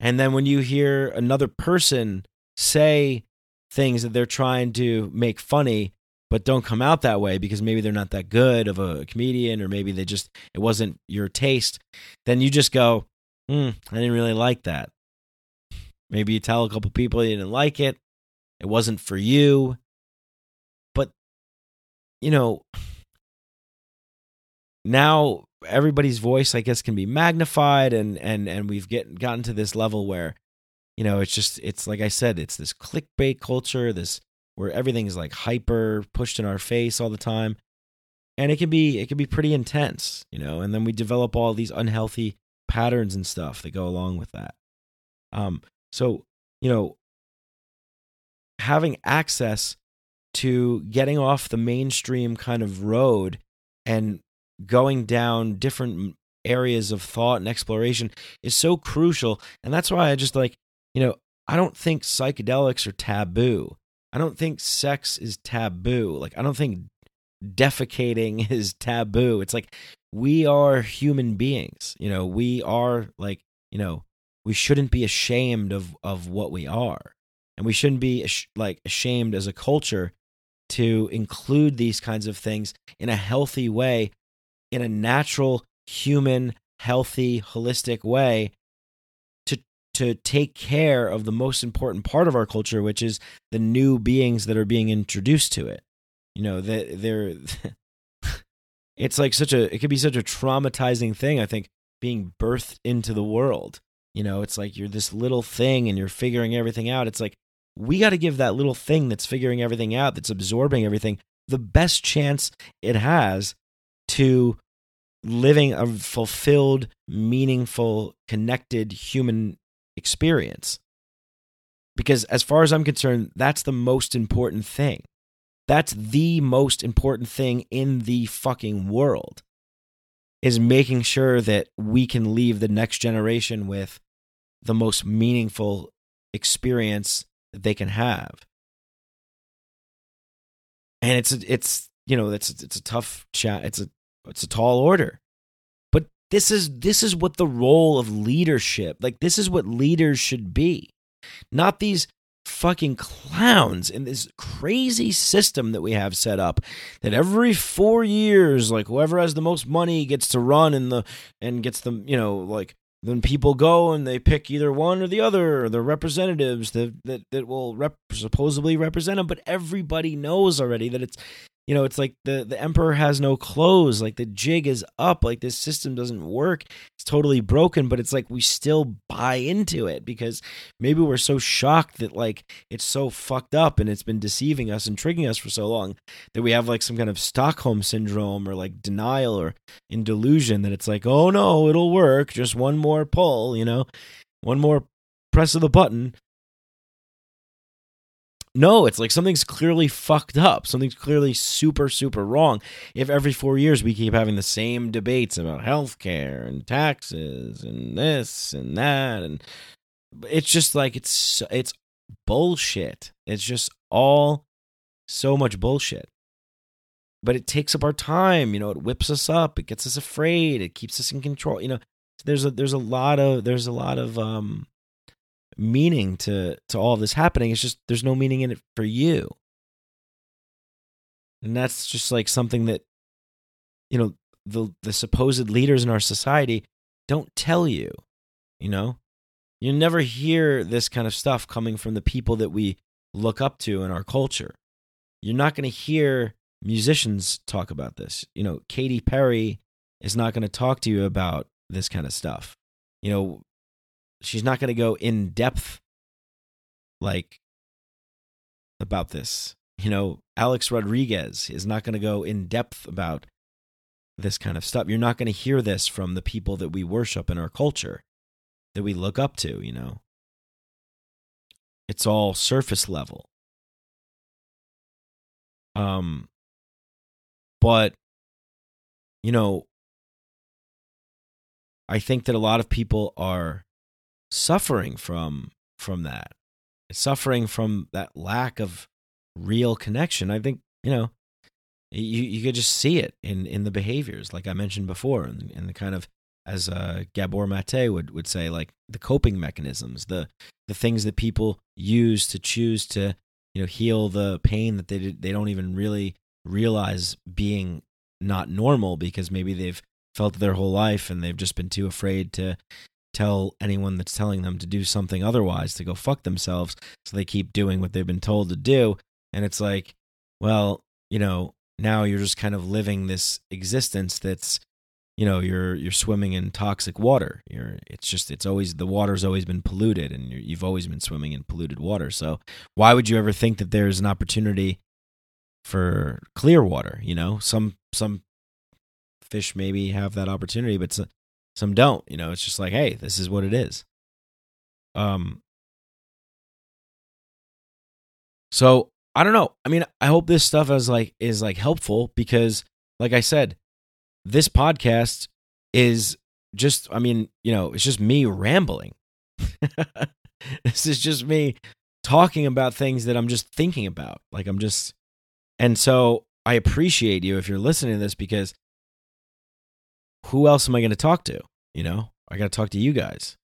And then when you hear another person say things that they're trying to make funny but don't come out that way because maybe they're not that good of a comedian or maybe they just it wasn't your taste then you just go hmm i didn't really like that. Maybe you tell a couple people you didn't like it it wasn't for you but you know, now everybody's voice, I guess, can be magnified, and and and we've get gotten to this level where, you know, it's just it's like I said, it's this clickbait culture, this where everything's like hyper pushed in our face all the time, and it can be it can be pretty intense, you know, and then we develop all these unhealthy patterns and stuff that go along with that. Um, so you know, having access to getting off the mainstream kind of road and going down different areas of thought and exploration is so crucial. And that's why I just like, you know, I don't think psychedelics are taboo. I don't think sex is taboo. Like, I don't think defecating is taboo. It's like we are human beings. You know, we are like, you know, we shouldn't be ashamed of of what we are. And we shouldn't be like ashamed as a culture to include these kinds of things in a healthy way in a natural, human, healthy, holistic way to take care of the most important part of our culture, which is the new beings that are being introduced to it. You know, that they're it's like such a it could be such a traumatizing thing, I think, being birthed into the world. You know, it's like you're this little thing and you're figuring everything out. It's like we got to give that little thing that's figuring everything out, that's absorbing everything, the best chance it has to living a fulfilled, meaningful, connected human experience. Because as far as I'm concerned, that's the most important thing. That's the most important thing in the fucking world is making sure that we can leave the next generation with the most meaningful experience that they can have. And it's it's you know it's it's a tough chat. It's a it's a tall order. This is this is what the role of leadership, like this is what leaders should be. Not these fucking clowns in this crazy system that we have set up that every 4 years like whoever has the most money gets to run in the and gets the you know like then people go and they pick either one or the other or the representatives that that, that will rep- supposedly represent them but everybody knows already that it's you know it's like the the emperor has no clothes like the jig is up like this system doesn't work it's totally broken but it's like we still buy into it because maybe we're so shocked that like it's so fucked up and it's been deceiving us and tricking us for so long that we have like some kind of stockholm syndrome or like denial or in delusion that it's like oh no it'll work just one more pull you know? One more press of the button no, it's like something's clearly fucked up. Something's clearly super, super wrong. If every four years we keep having the same debates about healthcare and taxes and this and that, and it's just like it's it's bullshit. It's just all so much bullshit. But it takes up our time. You know, it whips us up. It gets us afraid. It keeps us in control. You know, there's a there's a lot of there's a lot of um meaning to to all this happening. It's just there's no meaning in it for you. And that's just like something that you know the the supposed leaders in our society don't tell you, you know? You never hear this kind of stuff coming from the people that we look up to in our culture. You're not going to hear musicians talk about this. You know, Katy Perry is not going to talk to you about this kind of stuff. You know, she's not going to go in depth like about this. You know, Alex Rodriguez is not going to go in depth about this kind of stuff. You're not going to hear this from the people that we worship in our culture, that we look up to, you know. It's all surface level. Um but you know, I think that a lot of people are suffering from from that suffering from that lack of real connection. I think you know you you could just see it in in the behaviors like i mentioned before and, and the kind of as uh, Gabor Mate would would say like the coping mechanisms the the things that people use to choose to you know heal the pain that they they don't even really realize being not normal because maybe they've felt their whole life and they've just been too afraid to tell anyone that's telling them to do something otherwise to go fuck themselves. So they keep doing what they've been told to do. And it's like, well, you know, now you're just kind of living this existence that's you know you're you're swimming in toxic water you're it's just it's always the water's always been polluted and you you've always been swimming in polluted water so why would you ever think that there's an opportunity for clear water you know some some fish maybe have that opportunity but some, don't you know it's just like hey this is what it is. Um so i don't know. I mean i hope this stuff is like is like helpful because like i said this podcast is just i mean you know it's just me rambling. This is just me talking about things that i'm just thinking about. Like i'm just and so i appreciate you if you're listening to this because who else am i going to talk to you know i got to talk to you guys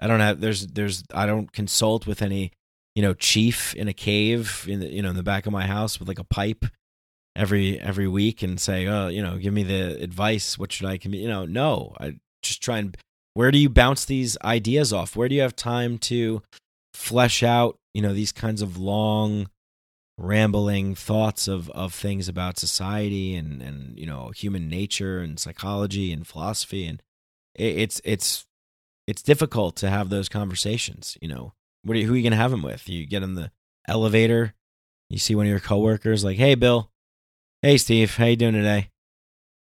i don't have there's there's i don't consult with any you know chief in a cave in the you know in the back of my house with like a pipe every every week and say, "Oh, you know, give me the advice. What should I commu-" You know, no. I just try and where do you bounce these ideas off? Where do you have time to flesh out, you know, these kinds of long rambling thoughts of of things about society and and you know, human nature and psychology and philosophy and it, it's it's it's difficult to have those conversations, you know. What are you, who are you to have them with? You get in the elevator, you see one of your coworkers like, "Hey, Bill, Hey, Steve, how you doing today?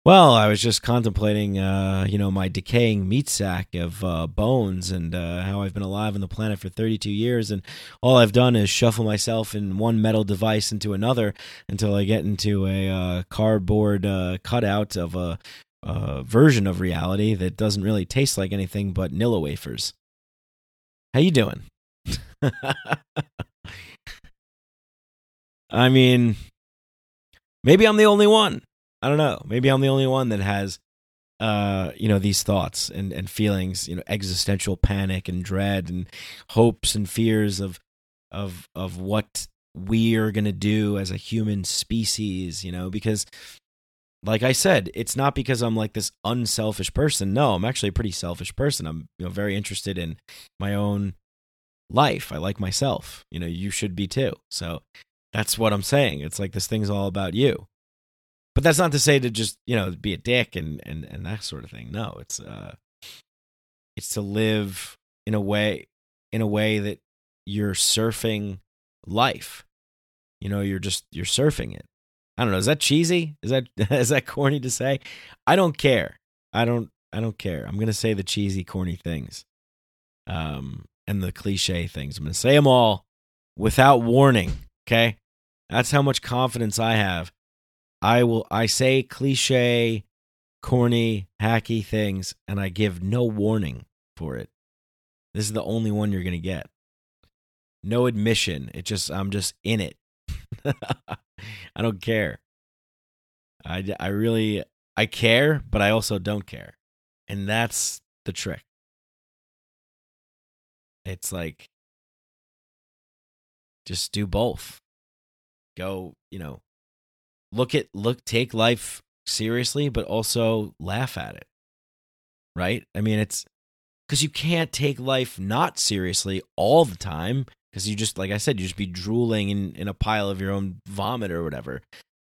Well, I was just contemplating, uh, you know, my decaying meat sack of uh, bones and uh, how I've been alive on the planet for 32 years, and all I've done is shuffle myself in one metal device into another until I get into a uh, cardboard uh, cutout of a, a version of reality that doesn't really taste like anything but Nilla wafers. How you doing? I mean, Maybe I'm the only one. I don't know. Maybe I'm the only one that has uh you know these thoughts and and feelings, you know, existential panic and dread and hopes and fears of of of what we are going to do as a human species, you know, because like I said, it's not because I'm like this unselfish person. No, I'm actually a pretty selfish person. I'm, you know, very interested in my own life. I like myself. You know, you should be too. So that's what I'm saying. It's like this thing's all about you. But that's not to say to just, you know, be a dick and and and that sort of thing. No, it's uh it's to live in a way in a way that you're surfing life. You know, you're just you're surfing it. I don't know. Is that cheesy? Is that is that corny to say? I don't care. I don't I don't care. I'm gonna say the cheesy, corny things, um, and the cliche things. I'm gonna say them all without warning. Okay. That's how much confidence I have. I will I say cliche, corny, hacky things and I give no warning for it. This is the only one you're going to get. No admission. It just I'm just in it. I don't care. I I really I care, but I also don't care. And that's the trick. It's like just do both. Go, you know, look at look take life seriously, but also laugh at it. Right? I mean, it's because you can't take life not seriously all the time because you just like I said, you just be drooling in in a pile of your own vomit or whatever.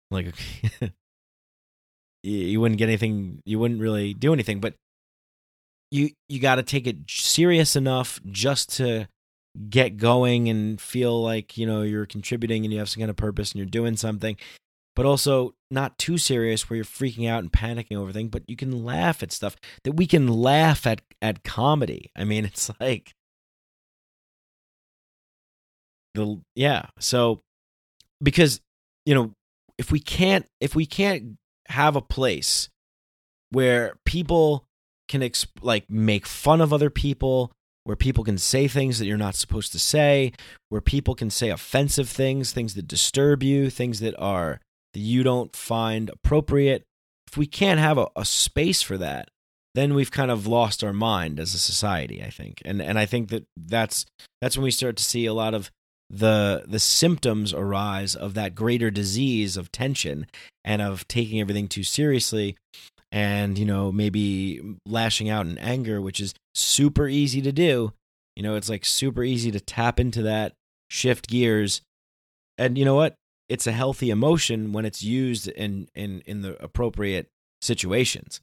Like you wouldn't get anything, you wouldn't really do anything, but you you got to take it serious enough just to get going and feel like you know you're contributing and you have some kind of purpose and you're doing something but also not too serious where you're freaking out and panicking over things but you can laugh at stuff that we can laugh at at comedy. I mean it's like the yeah so because you know if we can't if we can't have a place where people can exp- like make fun of other people where people can say things that you're not supposed to say, where people can say offensive things, things that disturb you, things that are that you don't find appropriate. If we can't have a, a space for that, then we've kind of lost our mind as a society, I think. And and I think that that's that's when we start to see a lot of the the symptoms arise of that greater disease of tension and of taking everything too seriously and you know maybe lashing out in anger which is super easy to do you know it's like super easy to tap into that shift gears and you know what it's a healthy emotion when it's used in in in the appropriate situations.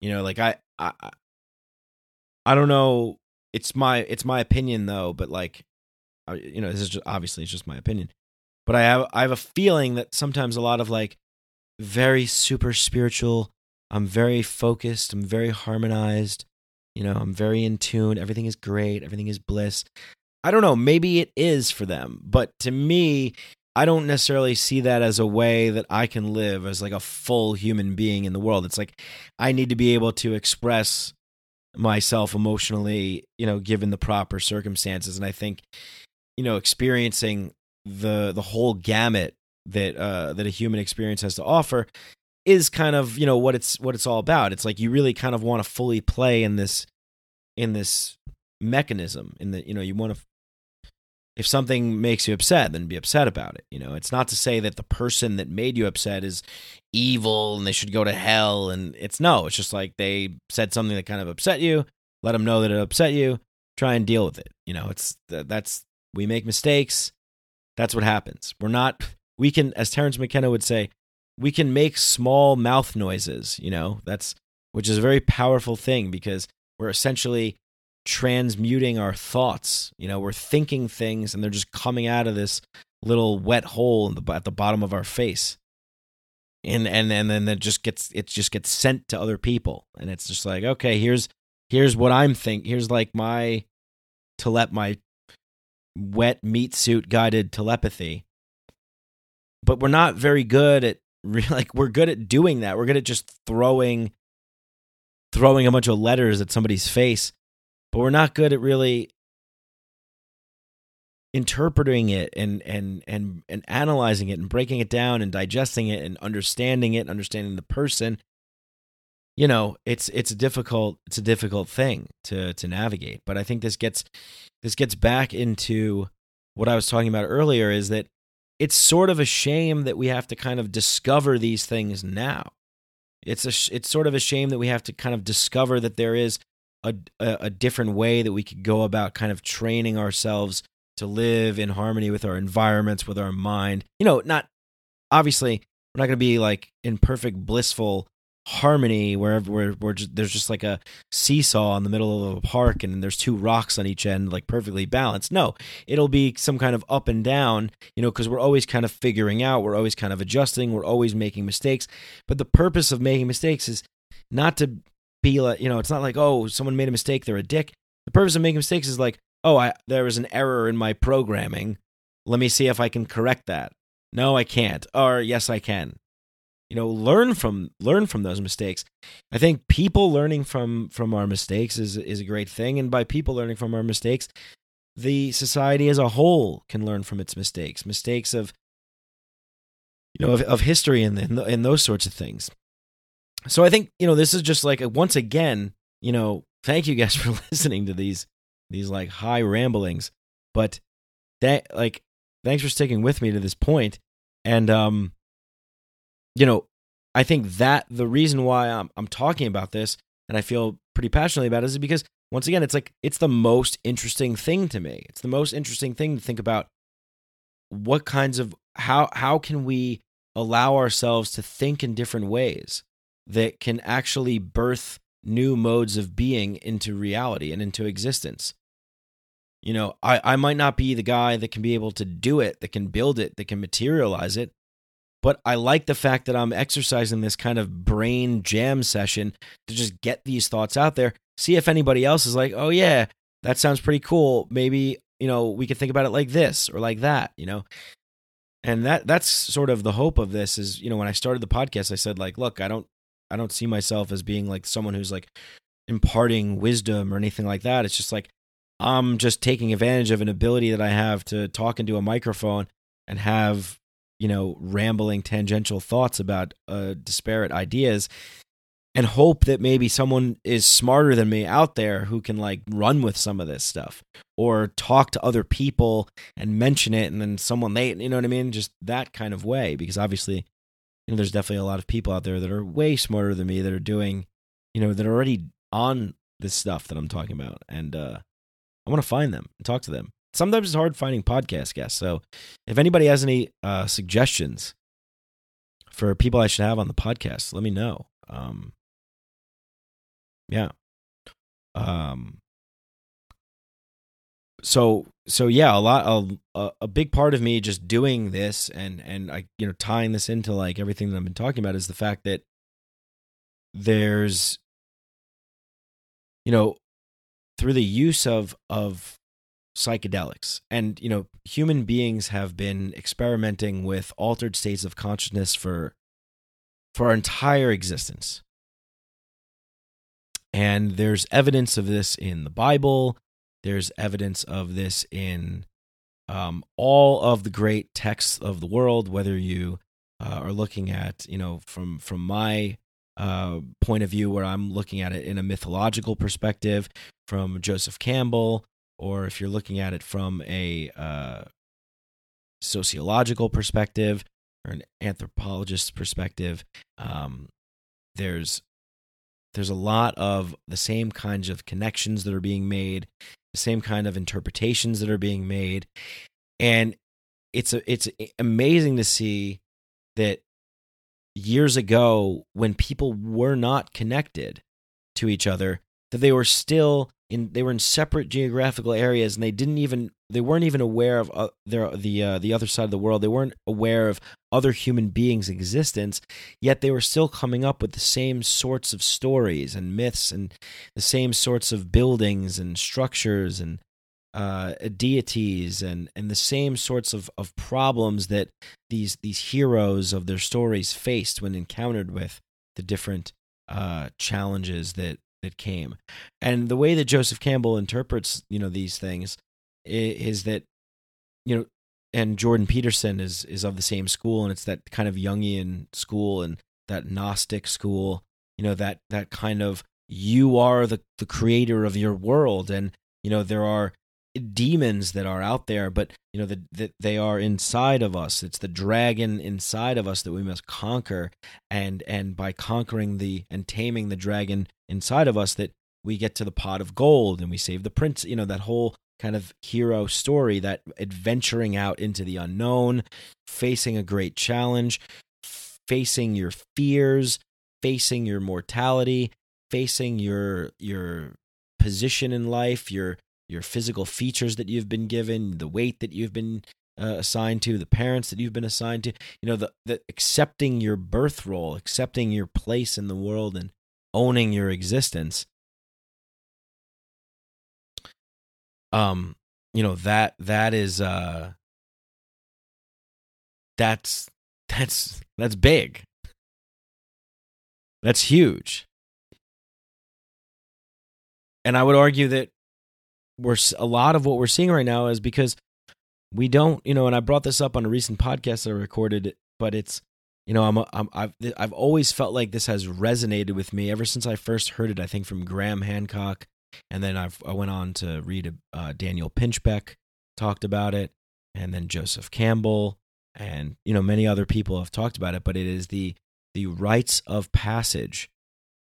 You know, like I I I don't know. It's my it's my opinion though, but like, uh, you know, this is just, obviously it's just my opinion. But I have I have a feeling that sometimes a lot of like very super spiritual. I'm very focused. I'm very harmonized. You know, I'm very in tune. Everything is great. Everything is bliss. I don't know. Maybe it is for them, but to me, I don't necessarily see that as a way that I can live as like a full human being in the world. It's like I need to be able to express myself emotionally, you know, given the proper circumstances. And I think, you know, experiencing the the whole gamut that uh that a human experience has to offer is kind of, you know, what it's what it's all about. It's like you really kind of want to fully play in this in this mechanism in the you know, you want to if something makes you upset, then be upset about it. You know, it's not to say that the person that made you upset is evil and they should go to hell. And it's no, it's just like they said something that kind of upset you. Let them know that it upset you. Try and deal with it. You know, it's that's we make mistakes. That's what happens. We're not. We can, as Terence McKenna would say, we can make small mouth noises. You know, that's which is a very powerful thing because we're essentially transmuting our thoughts. You know, we're thinking things and they're just coming out of this little wet hole the, at the bottom of our face. And and and then it just gets it just gets sent to other people, and it's just like okay, here's here's what I'm think. Here's like my telep my wet meat suit guided telepathy. But we're not very good at like we're good at doing that. We're good at just throwing throwing a bunch of letters at somebody's face but we're not good at really interpreting it and and and and analyzing it and breaking it down and digesting it and understanding it understanding the person. You know it's it's a difficult it's a difficult thing to to navigate but i think this gets this gets back into what i was talking about earlier is that it's sort of a shame that we have to kind of discover these things now. It's a it's sort of a shame that we have to kind of discover that there is a, a, different way that we could go about kind of training ourselves to live in harmony with our environments, with our mind. You know, not obviously we're not going to be like in perfect blissful harmony wherever we're, we're just, there's just like a seesaw in the middle of a park and there's two rocks on each end like perfectly balanced no it'll be some kind of up and down you know because we're always kind of figuring out we're always kind of adjusting we're always making mistakes but the purpose of making mistakes is not to be like, you know, it's not like, oh, someone made a mistake, they're a dick. The purpose of making mistakes is like, oh, I, there was an error in my programming. Let me see if I can correct that. No, I can't. Or yes, I can. You know, learn from learn from those mistakes. I think people learning from from our mistakes is is a great thing, and by people learning from our mistakes, the society as a whole can learn from its mistakes. Mistakes of you know of, of history and, and and those sorts of things so I think you know this is just like a, once again, you know, thank you guys for listening to these these like high ramblings, but that like thanks for sticking with me to this point, and um, you know, I think that the reason why I'm I'm talking about this and I feel pretty passionately about it is because once again, it's like it's the most interesting thing to me. It's the most interesting thing to think about what kinds of how how can we allow ourselves to think in different ways that can actually birth new modes of being into reality and into existence. You know, I, I might not be the guy that can be able to do it, that can build it, that can materialize it, but I like the fact that I'm exercising this kind of brain jam session to just get these thoughts out there, see if anybody else is like, oh, yeah, that sounds pretty cool. Maybe, you know, we could think about it like this or like that, you know? And that that's sort of the hope of this is, you know, when I started the podcast, I said, like, look, I don't I don't see myself as being like someone who's like imparting wisdom or anything like that. It's just like I'm just taking advantage of an ability that I have to talk into a microphone and have, you know, rambling tangential thoughts about uh, disparate ideas and hope that maybe someone is smarter than me out there who can like run with some of this stuff or talk to other people and mention it and then someone they you know what I mean just that kind of way because obviously you know, there's definitely a lot of people out there that are way smarter than me that are doing, you know, that are already on this stuff that I'm talking about. And uh, I want to find them and talk to them, sometimes it's hard finding podcast guests. So if anybody has any uh, suggestions for people I should have on the podcast, let me know. Um, yeah. Um, so so yeah, a lot a, a big part of me just doing this and and I you know tying this into like everything that I've been talking about is the fact that there's you know through the use of of psychedelics and you know human beings have been experimenting with altered states of consciousness for for our entire existence. And there's evidence of this in the bible there's evidence of this in um, all of the great texts of the world whether you uh, are looking at you know from from my uh, point of view where i'm looking at it in a mythological perspective from joseph campbell or if you're looking at it from a uh, sociological perspective or an anthropologist's perspective, um, there's there's a lot of the same kinds of connections that are being made, same kind of interpretations that are being made, and it's a, it's amazing to see that years ago when people were not connected to each other that they were still in they were in separate geographical areas and they didn't even they weren't even aware of uh, their the uh, the other side of the world. They weren't aware of other human beings existence yet they were still coming up with the same sorts of stories and myths and the same sorts of buildings and structures and uh, deities and and the same sorts of, of problems that these these heroes of their stories faced when encountered with the different uh, challenges that that came. And the way that Joseph Campbell interprets, you know, these things is, that, you know, and Jordan Peterson is is of the same school, and it's that kind of Jungian school and that Gnostic school, you know, that that kind of you are the the creator of your world, and you know there are demons that are out there, but you know that the, they are inside of us. It's the dragon inside of us that we must conquer, and and by conquering the and taming the dragon inside of us, that we get to the pot of gold and we save the prince. You know that whole kind of hero story, that adventuring out into the unknown, facing a great challenge, facing your fears, facing your mortality, facing your your position in life, your your physical features that you've been given, the weight that you've been uh, assigned to, the parents that you've been assigned to, you know, the, the accepting your birth role, accepting your place in the world and owning your existence. Um, you know, that that is uh that's that's that's big. That's huge. And I would argue that we're a lot of what we're seeing right now is because we don't, you know, and I brought this up on a recent podcast I recorded, but it's, you know, I'm, I'm I've I've always felt like this has resonated with me ever since I first heard it. I think from Graham Hancock, and then I've I went on to read uh, Daniel Pinchbeck talked about it, and then Joseph Campbell, and you know many other people have talked about it. But it is the the rites of passage,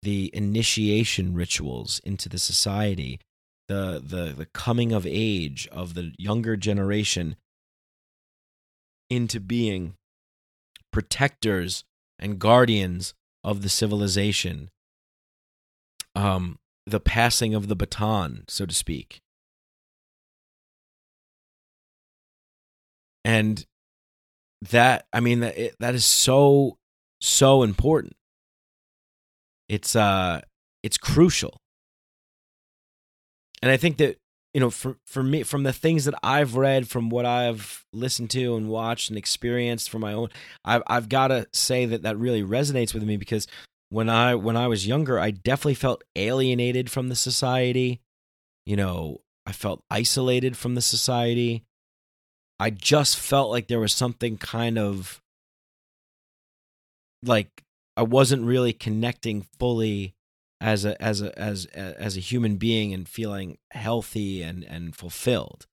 the initiation rituals into the society the the the coming of age of the younger generation into being protectors and guardians of the civilization um the passing of the baton so to speak. And that i mean that that is so so important. It's uh it's crucial and I think that you know, for for me, from the things that I've read, from what I've listened to and watched and experienced for my own, I've I've got to say that that really resonates with me because when I when I was younger, I definitely felt alienated from the society. You know, I felt isolated from the society. I just felt like there was something kind of like I wasn't really connecting fully as a as a as as a human being and feeling healthy and and fulfilled.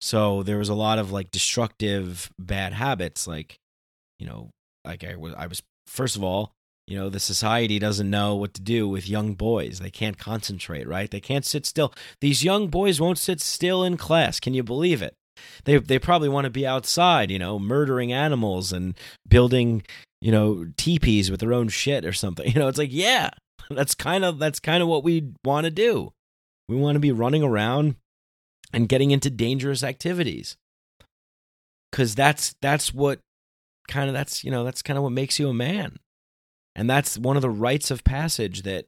So there was a lot of like destructive bad habits like you know like i was i was first of all you know the society doesn't know what to do with young boys. They can't concentrate right? They can't sit still. These young boys won't sit still in class. Can you believe it? They they probably want to be outside you know murdering animals and building you know teepees with their own shit or something. You know it's like yeah that's kind of that's kind of what we want to do. We want to be running around and getting into dangerous activities. Cuz that's that's what kind of that's you know that's kind of what makes you a man. And that's one of the rites of passage that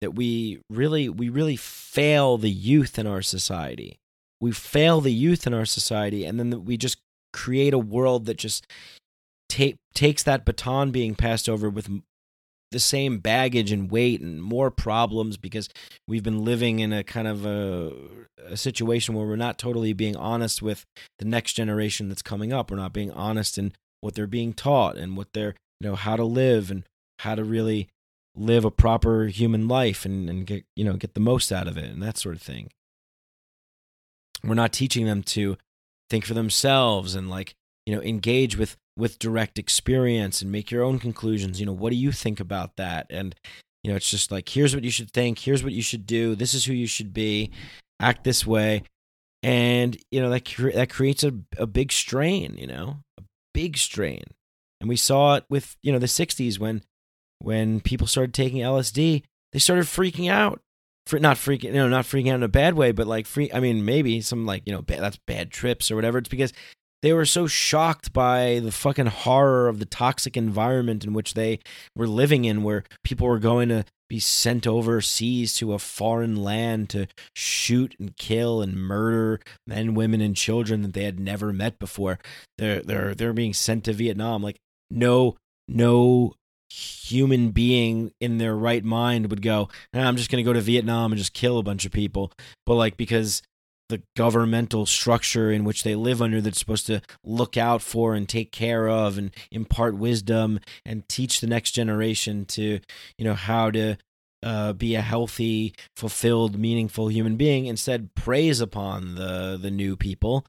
that we really we really fail the youth in our society. We fail the youth in our society and then we just create a world that just ta- takes that baton being passed over with the same baggage and weight and more problems because we've been living in a kind of a, a, situation where we're not totally being honest with the next generation that's coming up. We're not being honest in what they're being taught and what they're, you know, how to live and how to really live a proper human life and, and get, you know, get the most out of it and that sort of thing. We're not teaching them to think for themselves and like, you know, engage with with direct experience and make your own conclusions. You know, what do you think about that? And you know, it's just like here's what you should think, here's what you should do, this is who you should be, act this way. And you know that cre- that creates a a big strain, you know, a big strain. And we saw it with, you know, the 60s when when people started taking LSD, they started freaking out for not freaking, you know, not freaking out in a bad way, but like free. I mean, maybe some like you know, that's bad trips or whatever. It's because they were so shocked by the fucking horror of the toxic environment in which they were living in, where people were going to be sent overseas to a foreign land to shoot and kill and murder men, women, and children that they had never met before. They're they're they're being sent to Vietnam. Like no no human being in their right mind would go, ah, I'm just going to go to Vietnam and just kill a bunch of people. But like because the governmental structure in which they live under that's supposed to look out for and take care of and impart wisdom and teach the next generation to you know how to uh, be a healthy fulfilled meaningful human being instead preys upon the the new people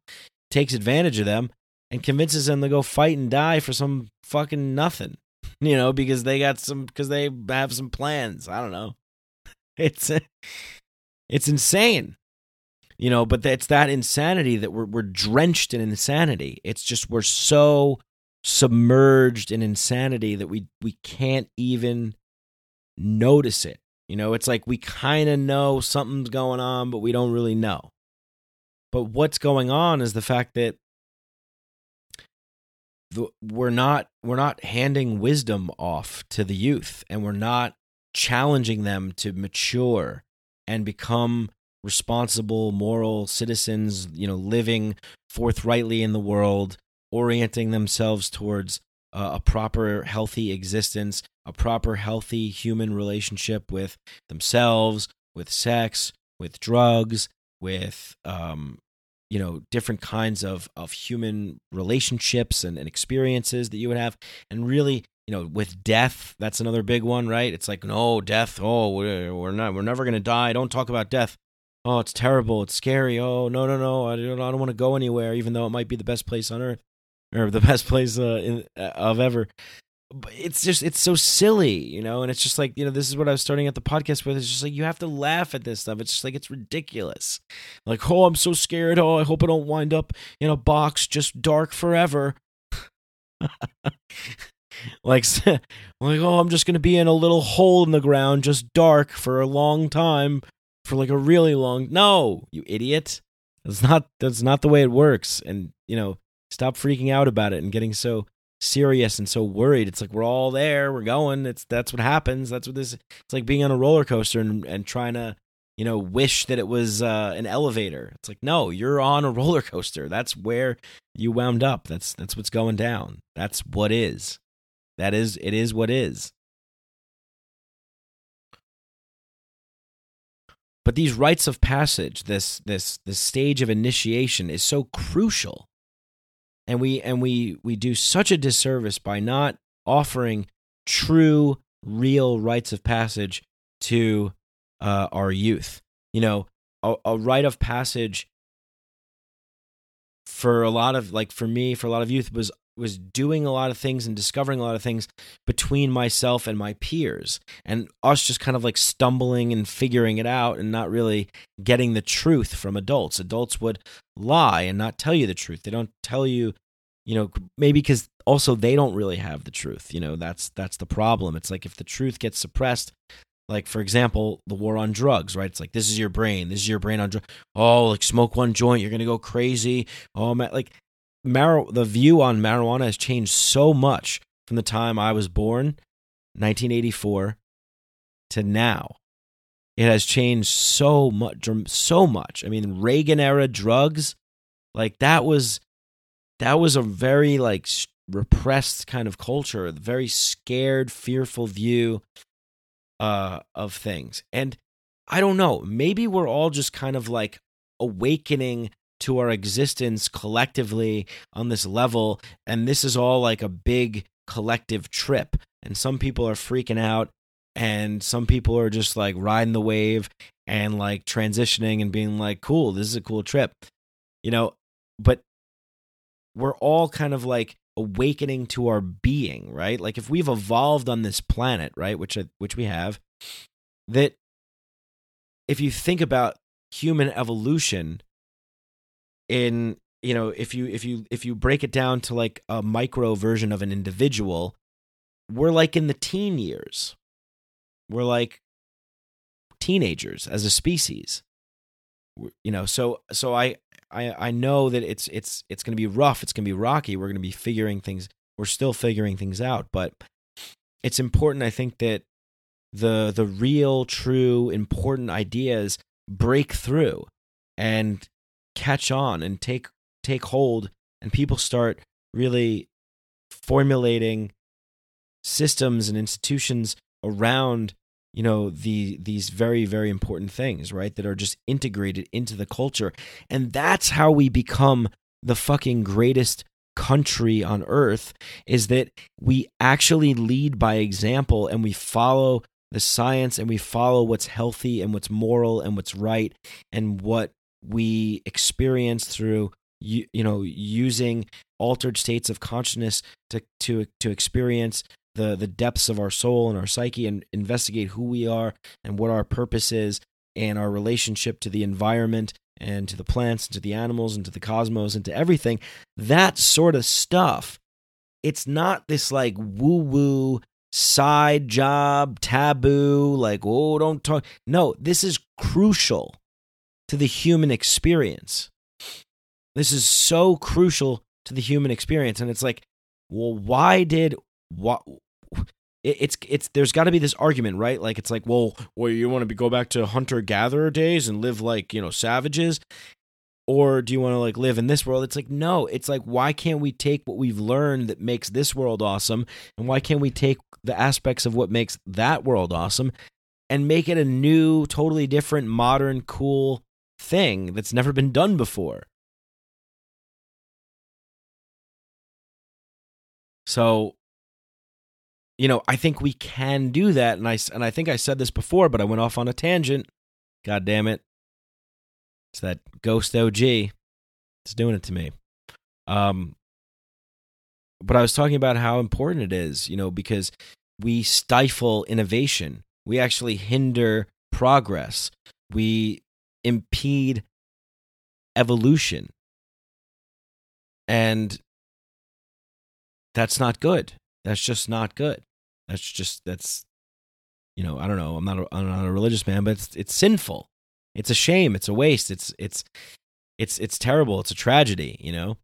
takes advantage of them and convinces them to go fight and die for some fucking nothing you know, because they got some because they have some plans. I don't know. It's it's insane. You know, but it's that insanity that we're we're drenched in insanity. It's just we're so submerged in insanity that we we can't even notice it. You know, it's like we kind of know something's going on, but we don't really know. But what's going on is the fact that we're not we're not handing wisdom off to the youth and we're not challenging them to mature and become responsible moral citizens you know living forthrightly in the world orienting themselves towards uh, a proper healthy existence a proper healthy human relationship with themselves with sex with drugs with um, you know different kinds of of human relationships and, and experiences that you would have. And really you know with death that's another big one right? It's like no death oh we're, we're not we're never going to die. Don't talk about death oh it's terrible it's scary oh no no no i don't, I don't want to go anywhere even though it might be the best place on earth or the best place uh, in, uh, of ever But it's just it's so silly, you know, and it's just like you know this is what I was starting at the podcast with. It's just like you have to laugh at this stuff. It's just like it's ridiculous. Like oh, I'm so scared. Oh, I hope I don't wind up in a box just dark forever. like like oh, I'm just gonna be in a little hole in the ground, just dark for a long time, for like a really long. No, you idiot. That's not that's not the way it works. And you know, stop freaking out about it and getting so serious and so worried. It's like we're all there, we're going. It's that's what happens. That's what this. It's like being on a roller coaster and and trying to you know wish that it was uh, an elevator. It's like no, you're on a roller coaster. That's where you wound up. That's that's what's going down. That's what is. That is it is what is. But these rites of passage, this this this stage of initiation is so crucial. And we and we we do such a disservice by not offering true real rites of passage to uh, our youth. You know a, a rite of passage for a lot of like for me for a lot of youth was was doing a lot of things and discovering a lot of things between myself and my peers. And us just kind of like stumbling and figuring it out and not really getting the truth from adults. Adults would lie and not tell you the truth. They don't tell you you know maybe because also they don't really have the truth you know that's that's the problem. It's like if the truth gets suppressed like for example the war on drugs right? It's like this is your brain. This is your brain on drugs oh like smoke one joint you're gonna go crazy. Oh man like mar- the view on marijuana has changed so much from the time I was born, 1984, to now. It has changed so much, so much. I mean, Reagan era drugs, like that was, that was a very like repressed kind of culture, a very scared, fearful view uh, of things. And I don't know, maybe we're all just kind of like awakening to our existence collectively on this level. And this is all like a big collective trip. And some people are freaking out, and some people are just like riding the wave and like transitioning and being like, cool, this is a cool trip. You know, but we're all kind of like awakening to our being, right? Like if we've evolved on this planet, right, which which we have, that if you think about human evolution, in you know if you if you if you break it down to like a micro version of an individual we're like in the teen years. We're like teenagers as a species. You know so so i i i know that it's it's it's going to be rough. It's going to be rocky. We're going to be figuring things we're still figuring things out. But it's important i think that the the real true important ideas break through. And catch on and take take hold and people start really formulating systems and institutions around you know the these very very important things right that are just integrated into the culture. And that's how we become the fucking greatest country on earth is that we actually lead by example and we follow the science and we follow what's healthy and what's moral and what's right and what we experience through you, you know using altered states of consciousness to to to experience the the depths of our soul and our psyche and investigate who we are and what our purpose is and our relationship to the environment and to the plants and to the animals and to the cosmos and to everything. That sort of stuff it's not this like woo woo side job taboo like oh don't talk. No this is crucial to the human experience. This is so crucial to the human experience. And it's like, well, why did what? It's it's there's got to be this argument, right? Like it's like, well, well, you want to go back to hunter gatherer days and live like you know savages, or do you want to like live in this world? It's like no, it's like why can't we take what we've learned that makes this world awesome, and why can't we take the aspects of what makes that world awesome and make it a new, totally different, modern, cool thing that's never been done before. So, you know, I think we can do that, and I and I think I said this before, but I went off on a tangent. God damn it! It's that ghost OG. It's doing it to me. Um, but I was talking about how important it is, you know, because we stifle innovation. We actually hinder progress. We impede evolution. And that's not good. That's just not good. That's just that's you know, I don't know. I'm not a, I'm not a religious man, but it's it's sinful. It's a shame, it's a waste. It's it's it's it's terrible. It's a tragedy, you know.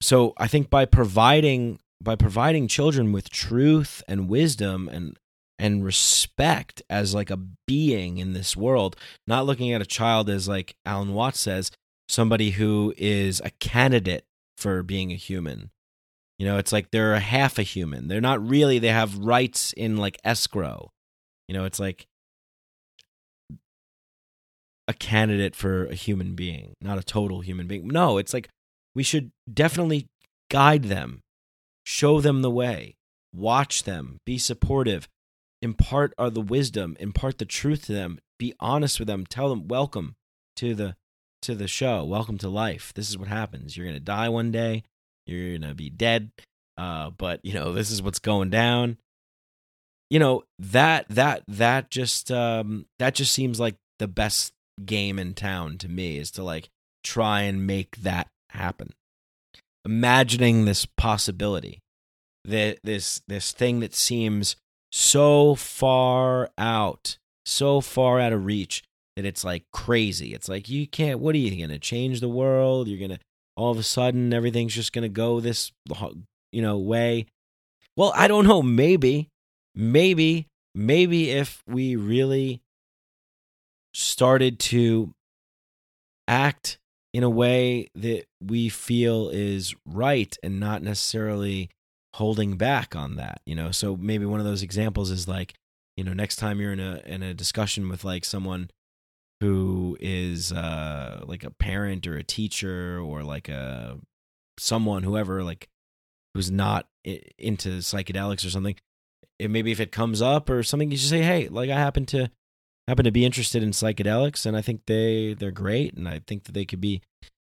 So I think by providing by providing children with truth and wisdom and and respect as like a being in this world, not looking at a child as like Alan Watts says, somebody who is a candidate for being a human. You know, it's like they're a half a human. They're not really, they have rights in like escrow. You know, it's like a candidate for a human being, not a total human being. No, it's like we should definitely guide them, show them the way, watch them, be supportive, impart are the wisdom, impart the truth to them, be honest with them, tell them welcome to the to the show, welcome to life. This is what happens. You're going to die one day you're gonna be dead. Uh, but you know, this is what's going down. You know that that that just um, that just seems like the best game in town to me is to like try and make that happen. Imagining this possibility, that this this thing that seems so far out, so far out of reach that it's like crazy. It's like you can't. What are you going to change the world? You're gonna all of a sudden everything's just gonna go this you know way. Well, I don't know. Maybe, maybe, maybe if we really started to act in a way that we feel is right and not necessarily holding back on that you know? So maybe one of those examples is like you know next time you're in a in a discussion with like someone who is uh like a parent or a teacher or like a someone whoever like who's not into psychedelics or something it, maybe if it comes up or something you should say hey like i happen to happen to be interested in psychedelics and i think they they're great and i think that they could be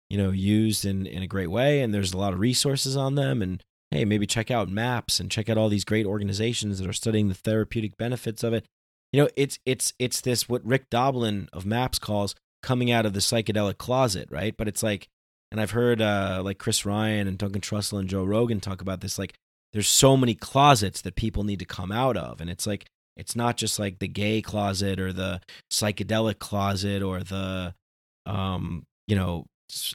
you know used in in a great way and there's a lot of resources on them and hey maybe check out maps and check out all these great organizations that are studying the therapeutic benefits of it. You know it's it's it's this what rick doblin of maps calls coming out of the psychedelic closet right? But it's like and i've heard uh like chris ryan and duncan trussell and joe rogan talk about this like there's so many closets that people need to come out of. And it's like it's not just like the gay closet or the psychedelic closet or the um you know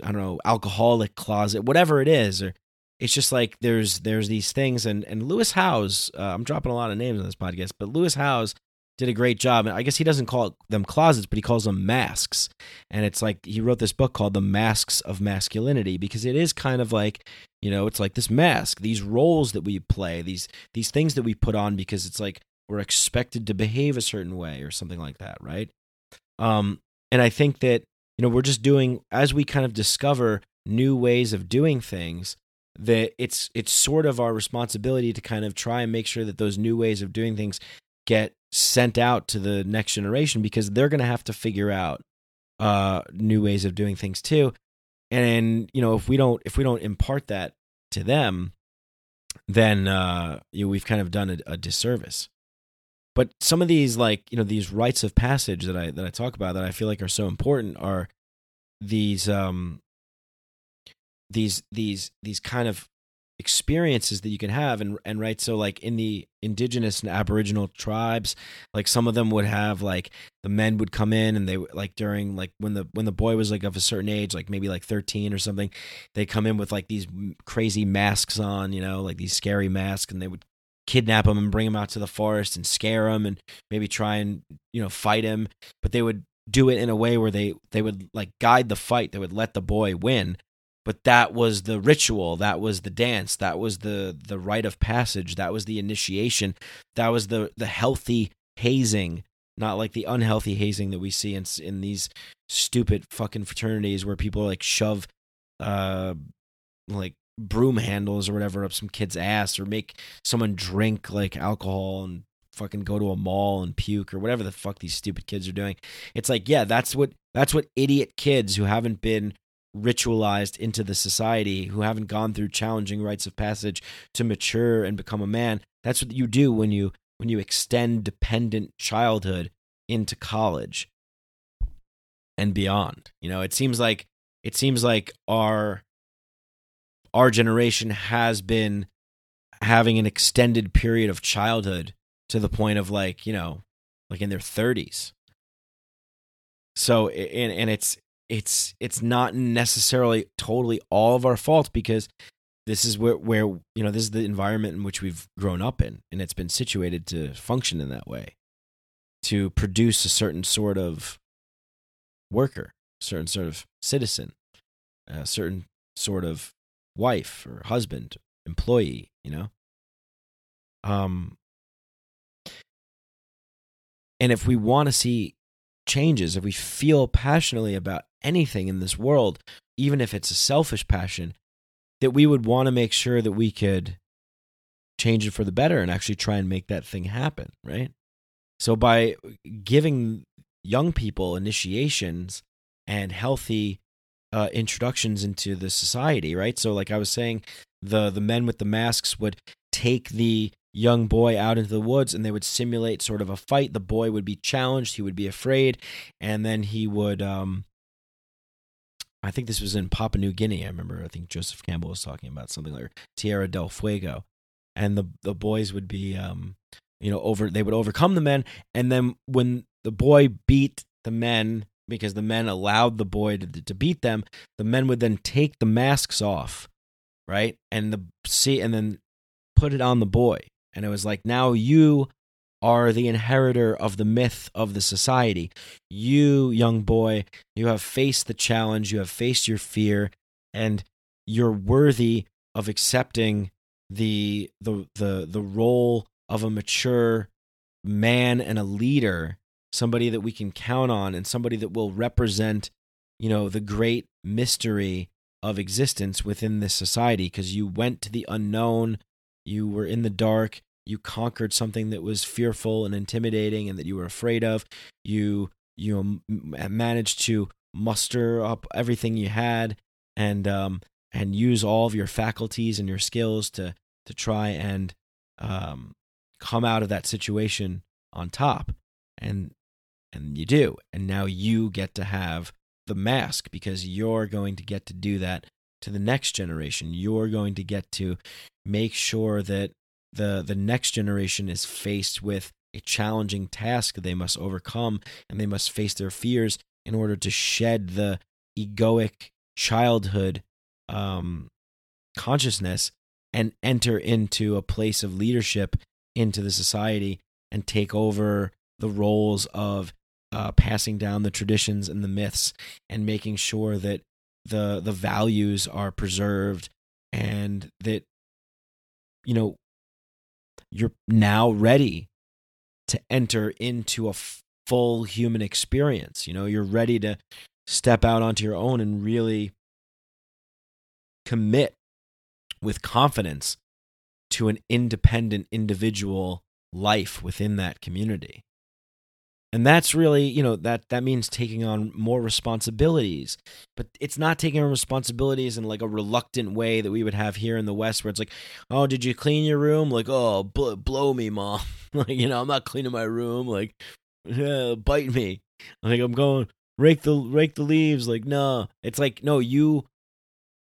I don't know alcoholic closet whatever it is or it's just like there's there's these things and and Lewis Howes uh, I'm dropping a lot of names on this podcast but Lewis Howes did a great job and I guess he doesn't call them closets but he calls them masks and it's like he wrote this book called The Masks of Masculinity because it is kind of like you know it's like this mask these roles that we play these these things that we put on because it's like we're expected to behave a certain way or something like that, right? Um, and I think that you know we're just doing as we kind of discover new ways of doing things that it's it's sort of our responsibility to kind of try and make sure that those new ways of doing things get sent out to the next generation because they're going to have to figure out uh new ways of doing things too. And you know if we don't if we don't impart that to them then uh you know, we've kind of done a, a disservice. But some of these like you know these rites of passage that i that i talk about that i feel like are so important are these um these these these kind of experiences that you can have. And and right so like in the indigenous and aboriginal tribes like some of them would have like the men would come in and they like during like when the when the boy was like of a certain age like maybe like 13 or something they come in with like these crazy masks on you know like these scary masks and they would kidnap him and bring him out to the forest and scare him and maybe try and you know fight him but they would do it in a way where they they would like guide the fight. They would let the boy win but that was the ritual that was the dance that was the the rite of passage that was the initiation that was the the healthy hazing not like the unhealthy hazing that we see in in these stupid fucking fraternities where people like shove uh like broom handles or whatever up some kid's ass or make someone drink like alcohol and fucking go to a mall and puke or whatever the fuck these stupid kids are doing. It's like, yeah, that's what that's what idiot kids who haven't been ritualized into the society, who haven't gone through challenging rites of passage to mature and become a man. That's what you do when you when you extend dependent childhood into college and beyond. You know, it seems like it seems like our our generation has been having an extended period of childhood to the point of like you know like in their 30s so and and it's it's it's not necessarily totally all of our fault because this is where where you know this is the environment in which we've grown up in and it's been situated to function in that way to produce a certain sort of worker certain sort of citizen a certain sort of wife or husband, employee, you know? Um, and if we want to see changes, if we feel passionately about anything in this world, even if it's a selfish passion, that we would want to make sure that we could change it for the better and actually try and make that thing happen, right? So by giving young people initiations and healthy uh, introductions into the society, right? So, like I was saying, the the men with the masks would take the young boy out into the woods and they would simulate sort of a fight. The boy would be challenged, he would be afraid, and then he would. Um, I think this was in Papua New Guinea. I remember. I think Joseph Campbell was talking about something like Tierra del Fuego, and the the boys would be, um, you know, over. They would overcome the men, and then when the boy beat the men because the men allowed the boy to, to beat them, the men would then take the masks off, right, and the see, and then put it on the boy, and it was like now you are the inheritor of the myth of the society. You, young boy, you have faced the challenge, you have faced your fear, and you're worthy of accepting the the the the role of a mature man and a leader, somebody that we can count on and somebody that will represent, you know, the great mystery of existence within this society because you went to the unknown, you were in the dark, you conquered something that was fearful and intimidating and that you were afraid of. You you managed to muster up everything you had and um and use all of your faculties and your skills to to try and um come out of that situation on top. And and you do. And now you get to have the mask because you're going to get to do that to the next generation. You're going to get to make sure that the the next generation is faced with a challenging task they must overcome and they must face their fears in order to shed the egoic childhood um, consciousness and enter into a place of leadership into the society and take over the roles of uh, passing down the traditions and the myths and making sure that the the values are preserved and that you know you're now ready to enter into a full human experience. You know, you're ready to step out onto your own and really commit with confidence to an independent individual life within that community and that's really you know that that means taking on more responsibilities. But it's not taking on responsibilities in like a reluctant way that we would have here in the west where it's like oh did you clean your room? Like oh bl- blow me mom. Like you know i'm not cleaning my room. Like yeah, bite me. Like i'm going rake the rake the leaves. Like no. It's like no you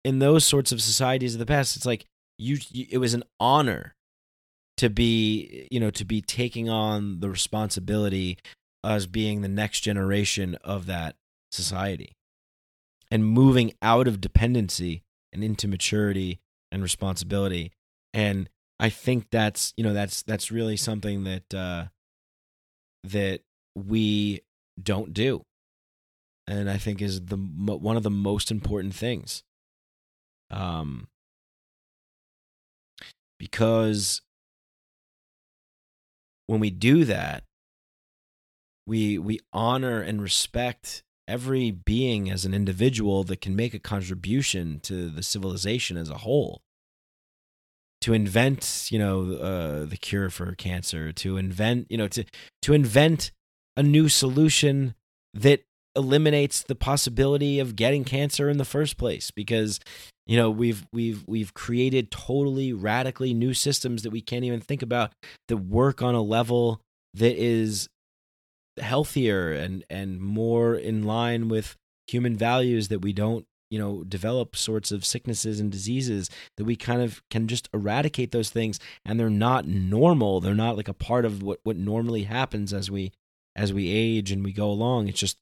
in those sorts of societies of the past it's like you, you it was an honor to be you know to be taking on the responsibility as being the next generation of that society and moving out of dependency and into maturity and responsibility. And i think that's you know that's that's really something that uh that we don't do. And i think is the one of the most important things. Um because when we do that we we honor and respect every being as an individual that can make a contribution to the civilization as a whole. To invent you know uh, the cure for cancer to invent you know to to invent a new solution that eliminates the possibility of getting cancer in the first place because you know we've we've we've created totally radically new systems that we can't even think about that work on a level that is healthier and and more in line with human values that we don't you know develop sorts of sicknesses and diseases that we kind of can just eradicate those things and they're not normal. They're not like a part of what what normally happens as we as we age and we go along. It's just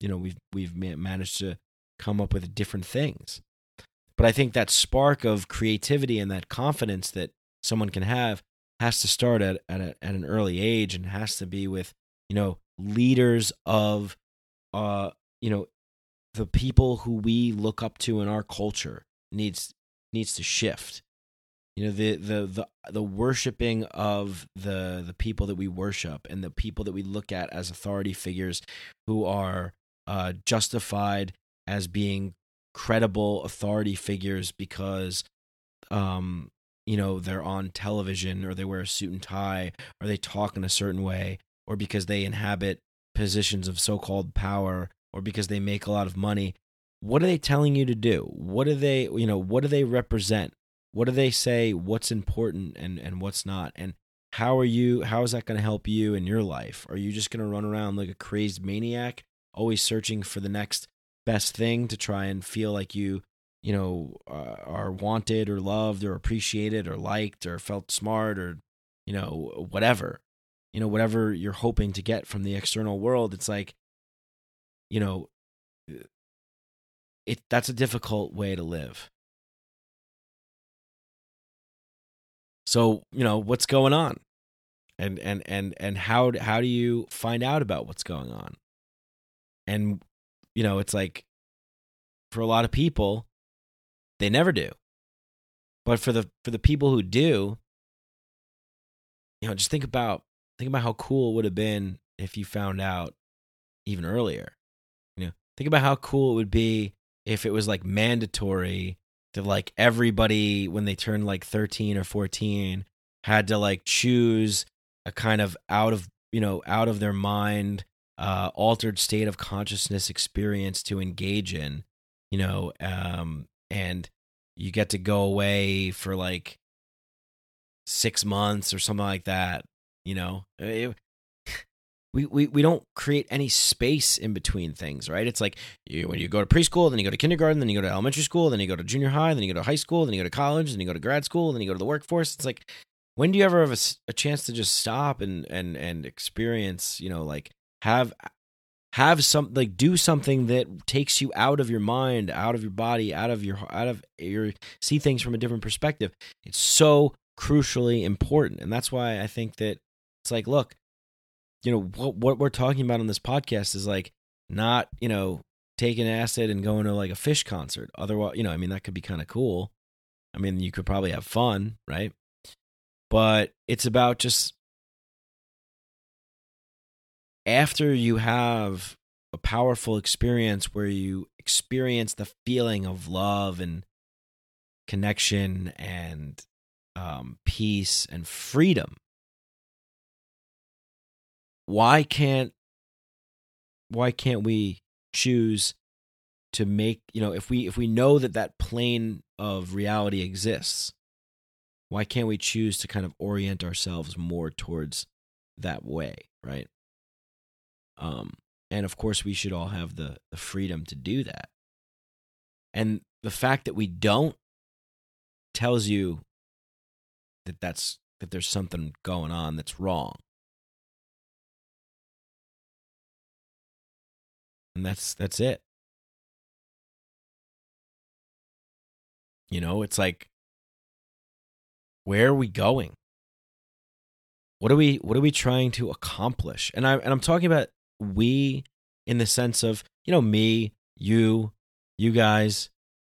you know we've we've managed to come up with different things. But i think that spark of creativity and that confidence that someone can have has to start at at, a, at an early age and has to be with you know leaders of uh you know the people who we look up to in our culture needs needs to shift. You know the the the the worshiping of the the people that we worship and the people that we look at as authority figures who are uh justified as being credible authority figures because um you know they're on television or they wear a suit and tie or they talk in a certain way or because they inhabit positions of so-called power or because they make a lot of money what are they telling you to do? What do they, you know, what do they represent? What do they say what's important and and what's not? And how are you how is that going to help you in your life? Are you just going to run around like a crazed maniac, always searching for the next best thing to try and feel like you you know uh, are wanted or loved or appreciated or liked or felt smart or you know whatever you know whatever you're hoping to get from the external world it's like you know it that's a difficult way to live. So you know what's going on? And and and and how how do you find out about what's going on? And you know it's like for a lot of people they never do. But for the for the people who do you know just think about think about how cool it would have been if you found out even earlier you know? Think about how cool it would be if it was like mandatory to like everybody when they turned like 13 or 14 had to like choose a kind of out of you know out of their mind uh altered state of consciousness experience to engage in you know? Um and you get to go away for like 6 months or something like that you know it, we, we we don't create any space in between things, right? It's like you, when you go to preschool, then you go to kindergarten, then you go to elementary school, then you go to junior high, then you go to high school, then you go to college, then you go to grad school, then you go to the workforce. It's like when do you ever have a, a chance to just stop and and and experience, you know, like have have some like do something that takes you out of your mind, out of your body, out of your out of your see things from a different perspective. It's so crucially important, and that's why I think that it's like, look, you know what what we're talking about on this podcast is like not you know taking acid and going to like a Phish concert. Otherwise you know i mean that could be kind of cool. I mean you could probably have fun right? But it's about just after you have a powerful experience where you experience the feeling of love and connection and um, peace and freedom why can't why can't we choose to make you know if we if we know that that plane of reality exists why can't we choose to kind of orient ourselves more towards that way right? Um and of course we should all have the the freedom to do that. And the fact that we don't tells you that that's that there's something going on that's wrong and that's that's it. You know it's like where are we going? What are we what are we trying to accomplish? And i and i'm talking about we in the sense of you know me you you guys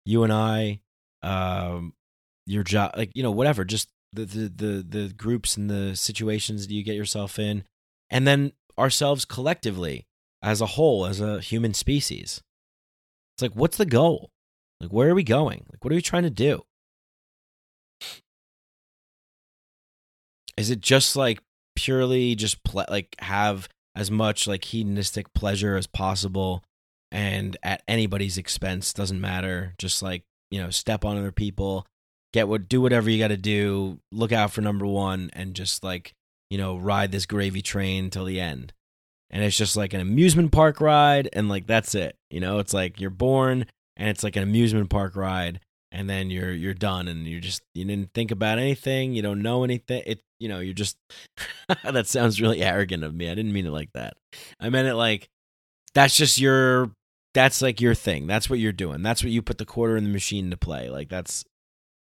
you and i um your job like you know whatever just the the the, the groups and the situations that you get yourself in and then ourselves collectively as a whole, as a human species. It's like, what's the goal? Like, where are we going? Like, what are we trying to do? Is it just like purely just ple- like have as much like hedonistic pleasure as possible and at anybody's expense doesn't matter just like you know step on other people get what do whatever you got to do look out for number 1 and just like you know ride this gravy train till the end and it's just like an amusement park ride and like that's it you know? It's like you're born and it's like an amusement park ride and then you're you're done and you're just you didn't think about anything you don't know anything it you know you're just that sounds really arrogant of me i didn't mean it like that. I meant it like that's just your that's like your thing that's what you're doing that's what you put the quarter in the machine to play like that's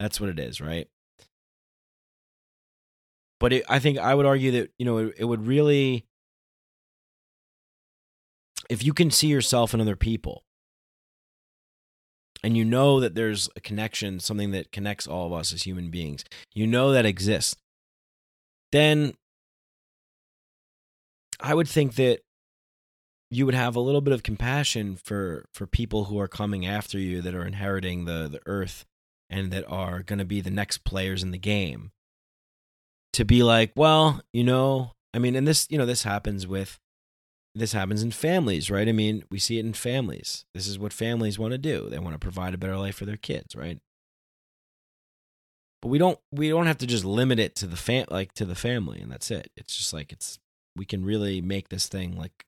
that's what it is right? But it, i think i would argue that you know it, it would really if you can see yourself in other people and you know that there's a connection, something that connects all of us as human beings, you know that exists, then I would think that you would have a little bit of compassion for for people who are coming after you that are inheriting the the earth and that are going to be the next players in the game to be like well you know i mean and this you know this happens with this happens in families, right? I mean, we see it in families. This is what families want to do. They want to provide a better life for their kids, right? But we don't we don't have to just limit it to the fam like to the family and that's it. It's just like it's we can really make this thing like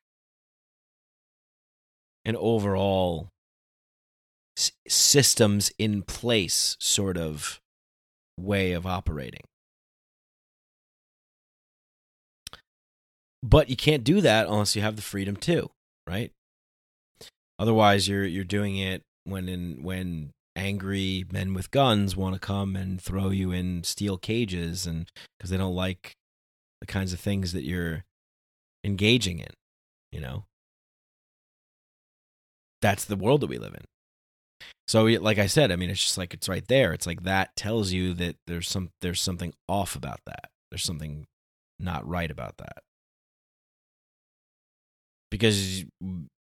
an overall s- systems in place sort of way of operating. But you can't do that unless you have the freedom too, right? Otherwise, you're you're doing it when in when angry men with guns want to come and throw you in steel cages and because they don't like the kinds of things that you're engaging in, you know. That's the world that we live in. So, like I said, I mean, it's just like it's right there. It's like that tells you that there's some there's something off about that. There's something not right about that because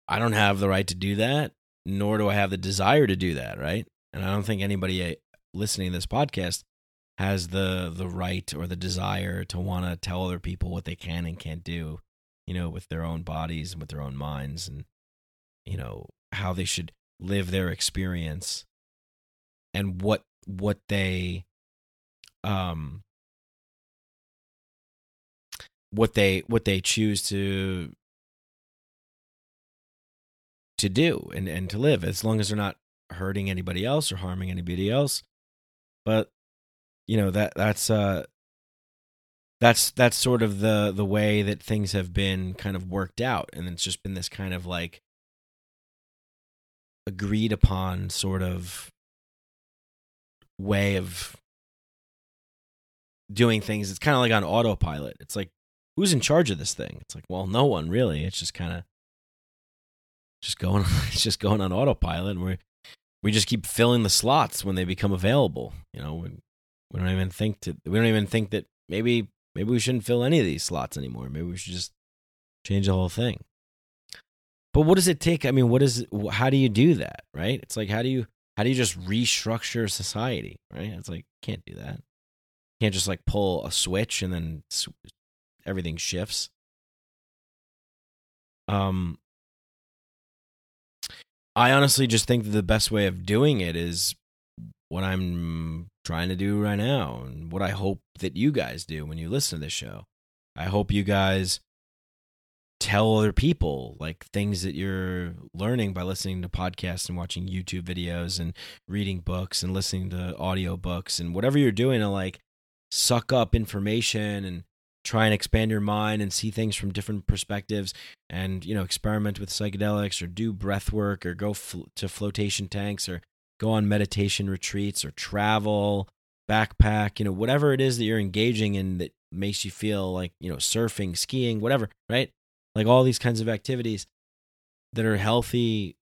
I don't have the right to do that, nor do I have the desire to do that, right? And I don't think anybody uh, listening to this podcast has the the right or the desire to want to tell other people what they can and can't do, you know, with their own bodies and with their own minds and you know, how they should live their experience and what what they um what they what they choose to to do and, and to live as long as they're not hurting anybody else or harming anybody else. But you know that that's uh that's that's sort of the the way that things have been kind of worked out. And it's just been this kind of like agreed upon sort of way of doing things. It's kind of like on autopilot. It's like who's in charge of this thing? It's like well no one really. It's just kind of just going it's just going on autopilot and we we just keep filling the slots when they become available you know we, we don't even think to we don't even think that maybe maybe we shouldn't fill any of these slots anymore. Maybe we should just change the whole thing. But what does it take? I mean what is how do you do that right? It's like how do you how do you just restructure society right? It's like can't do that. You can't just like pull a switch and then everything shifts. Um I honestly just think that the best way of doing it is what I'm trying to do right now and what I hope that you guys do when you listen to this show. I hope you guys tell other people like things that you're learning by listening to podcasts and watching YouTube videos and reading books and listening to audio books and whatever you're doing to like suck up information and try and expand your mind and see things from different perspectives and you know experiment with psychedelics or do breath work or go fl- to flotation tanks or go on meditation retreats or travel backpack you know whatever it is that you're engaging in that makes you feel like you know surfing skiing whatever right? Like all these kinds of activities that are healthy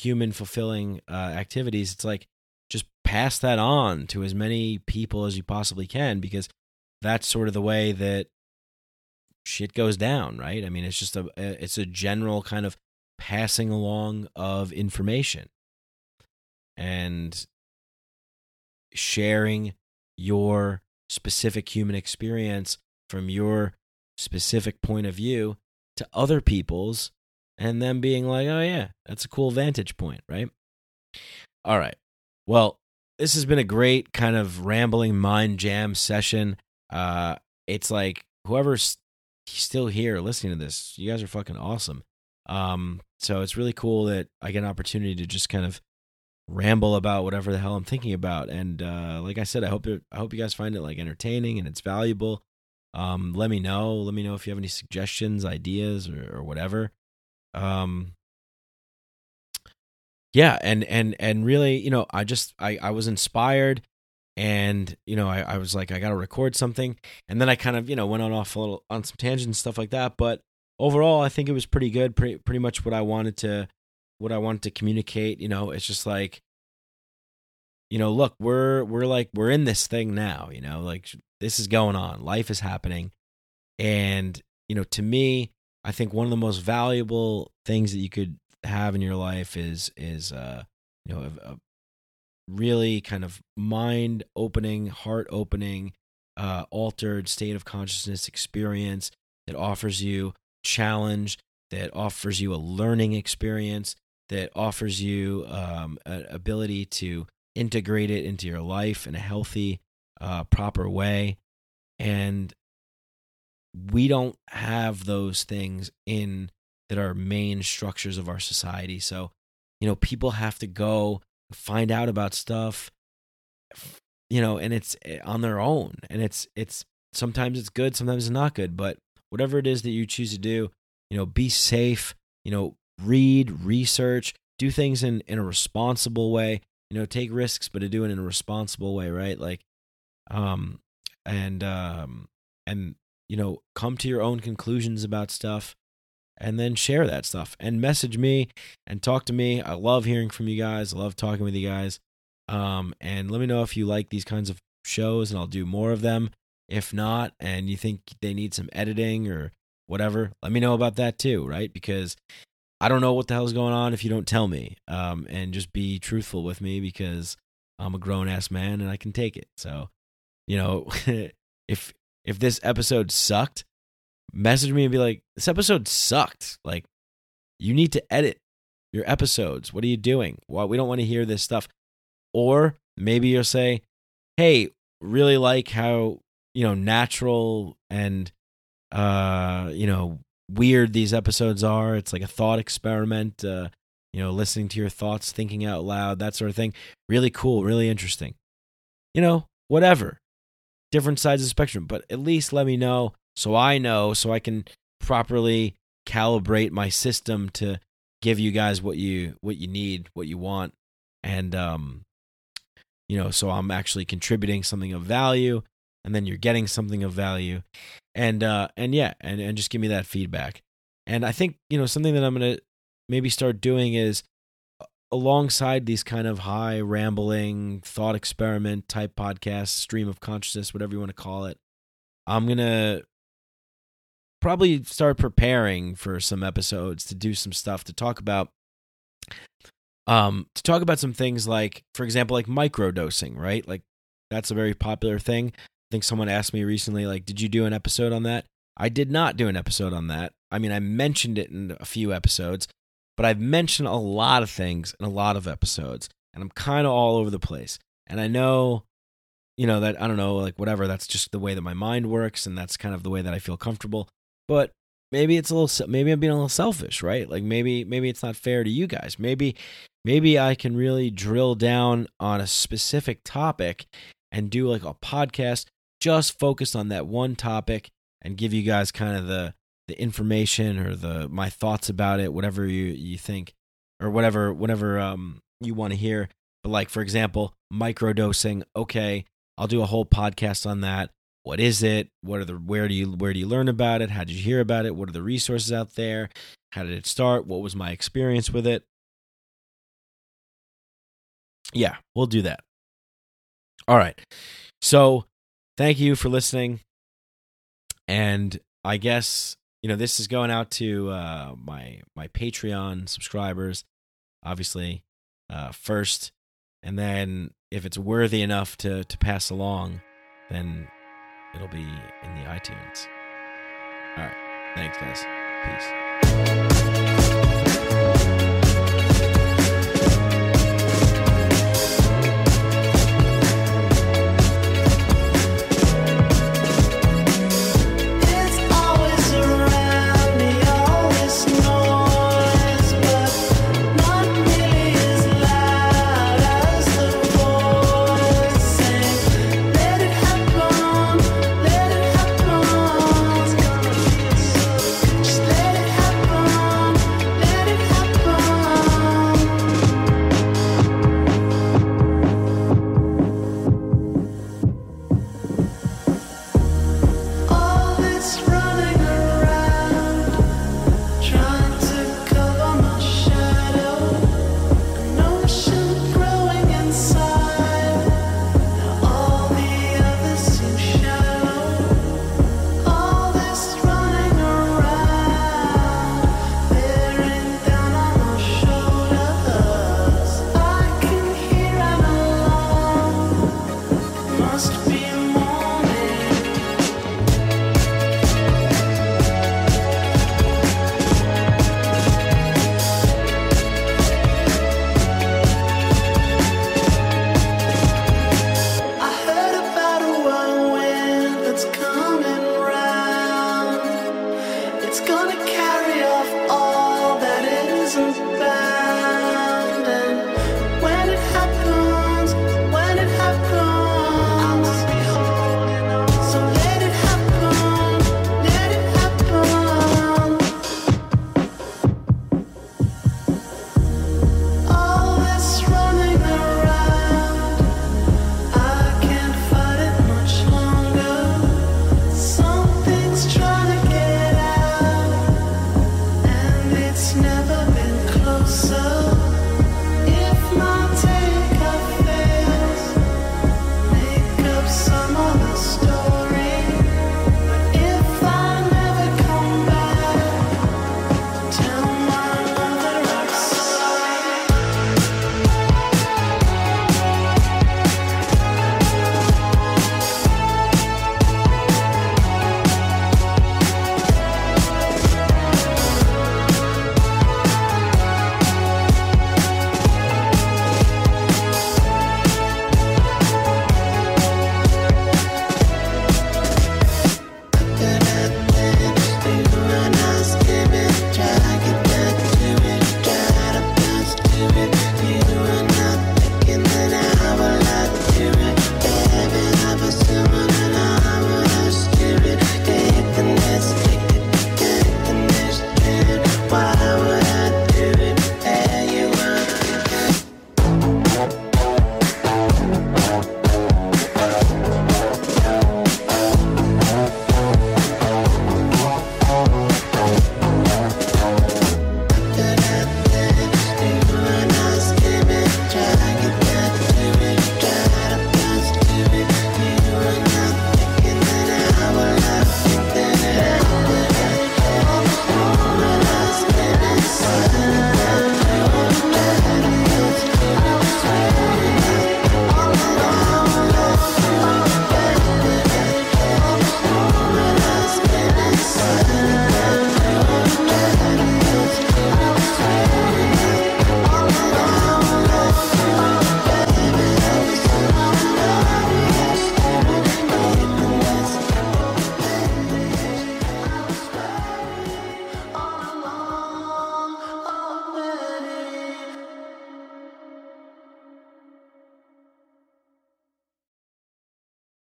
human fulfilling uh, activities it's like just pass that on to as many people as you possibly can because that's sort of the way that shit goes down, right? I mean, it's just a it's a general kind of passing along of information and sharing your specific human experience from your specific point of view to other people's and them being like, "Oh yeah, that's a cool vantage point," right? All right. Well, this has been a great kind of rambling mind jam session. Uh it's like whoever's still here listening to this. You guys are fucking awesome. Um, so it's really cool that I get an opportunity to just kind of ramble about whatever the hell I'm thinking about. And uh, like I said, I hope it, I hope you guys find it like entertaining and it's valuable. Um, let me know. Let me know if you have any suggestions, ideas, or, or whatever. Um, yeah, and and and really, you know, I just I I was inspired and you know I, I was like i gotta record something. And then i kind of you know went on off a little on some tangents and stuff like that but overall i think it was pretty good pretty, pretty much what i wanted to what i wanted to communicate you know it's just like you know look we're we're like we're in this thing now you know like this is going on life is happening. And you know to me i think one of the most valuable things that you could have in your life is is uh you know a, a really kind of mind opening, heart opening, uh, altered state of consciousness experience that offers you challenge, that offers you a learning experience, that offers you um, an ability to integrate it into your life in a healthy, uh, proper way. And we don't have those things in that are main structures of our society. So, you know, people have to go find out about stuff, you know, and it's eh, on their own. And it's, it's, sometimes it's good, sometimes it's not good. But whatever it is that you choose to do, you know, be safe, you know, read, research, do things in, in a responsible way, you know, take risks, but to do it in a responsible way, right? Like, um, and, um, and, you know, come to your own conclusions about stuff and then share that stuff and message me and talk to me. I love hearing from you guys. I love talking with you guys. Um, and let me know if you like these kinds of shows and I'll do more of them. If not, and you think they need some editing or whatever, let me know about that too, right? Because I don't know what the hell's going on if you don't tell me. Um, and just be truthful with me because I'm a grown ass man and I can take it. So, you know, if if this episode sucked, message me and be like, this episode sucked. Like, you need to edit your episodes. What are you doing? Well, we don't want to hear this stuff. Or maybe you'll say, hey, really like how, you know, natural and, uh, you know, weird these episodes are. It's like a thought experiment, uh, you know, listening to your thoughts, thinking out loud, that sort of thing. Really cool, really interesting. You know, whatever. Different sides of the spectrum, but at least let me know so I know, so I can properly calibrate my system to give you guys what you what you need, what you want, and um, you know, so I'm actually contributing something of value, and then you're getting something of value, and uh, and yeah, and and just give me that feedback. And I think you know something that I'm gonna maybe start doing is alongside these kind of high rambling thought experiment type podcasts, stream of consciousness, whatever you want to call it. I'm gonna probably start preparing for some episodes to do some stuff to talk about um to talk about some things like for example like microdosing right? Like that's a very popular thing. I think someone asked me recently like did you do an episode on that? I did not do an episode on that. I mean i mentioned it in a few episodes but i've mentioned a lot of things in a lot of episodes and i'm kind of all over the place. And i know you know that i don't know like whatever that's just the way that my mind works and that's kind of the way that i feel comfortable but maybe it's a little maybe i'm being a little selfish right? Like maybe maybe it's not fair to you guys. Maybe maybe i can really drill down on a specific topic and do like a podcast just focused on that one topic and give you guys kind of the the information or the my thoughts about it whatever you you think or whatever whatever um you want to hear. But like for example microdosing okay i'll do a whole podcast on that what is it? What are the where do you where do you learn about it? How did you hear about it? What are the resources out there? How did it start? What was my experience with it? Yeah we'll do that. All right. So thank you for listening. And i guess you know this is going out to uh my my patreon subscribers obviously uh first. And then if it's worthy enough to to pass along then it'll be in the iTunes. All right. Thanks, guys. Peace.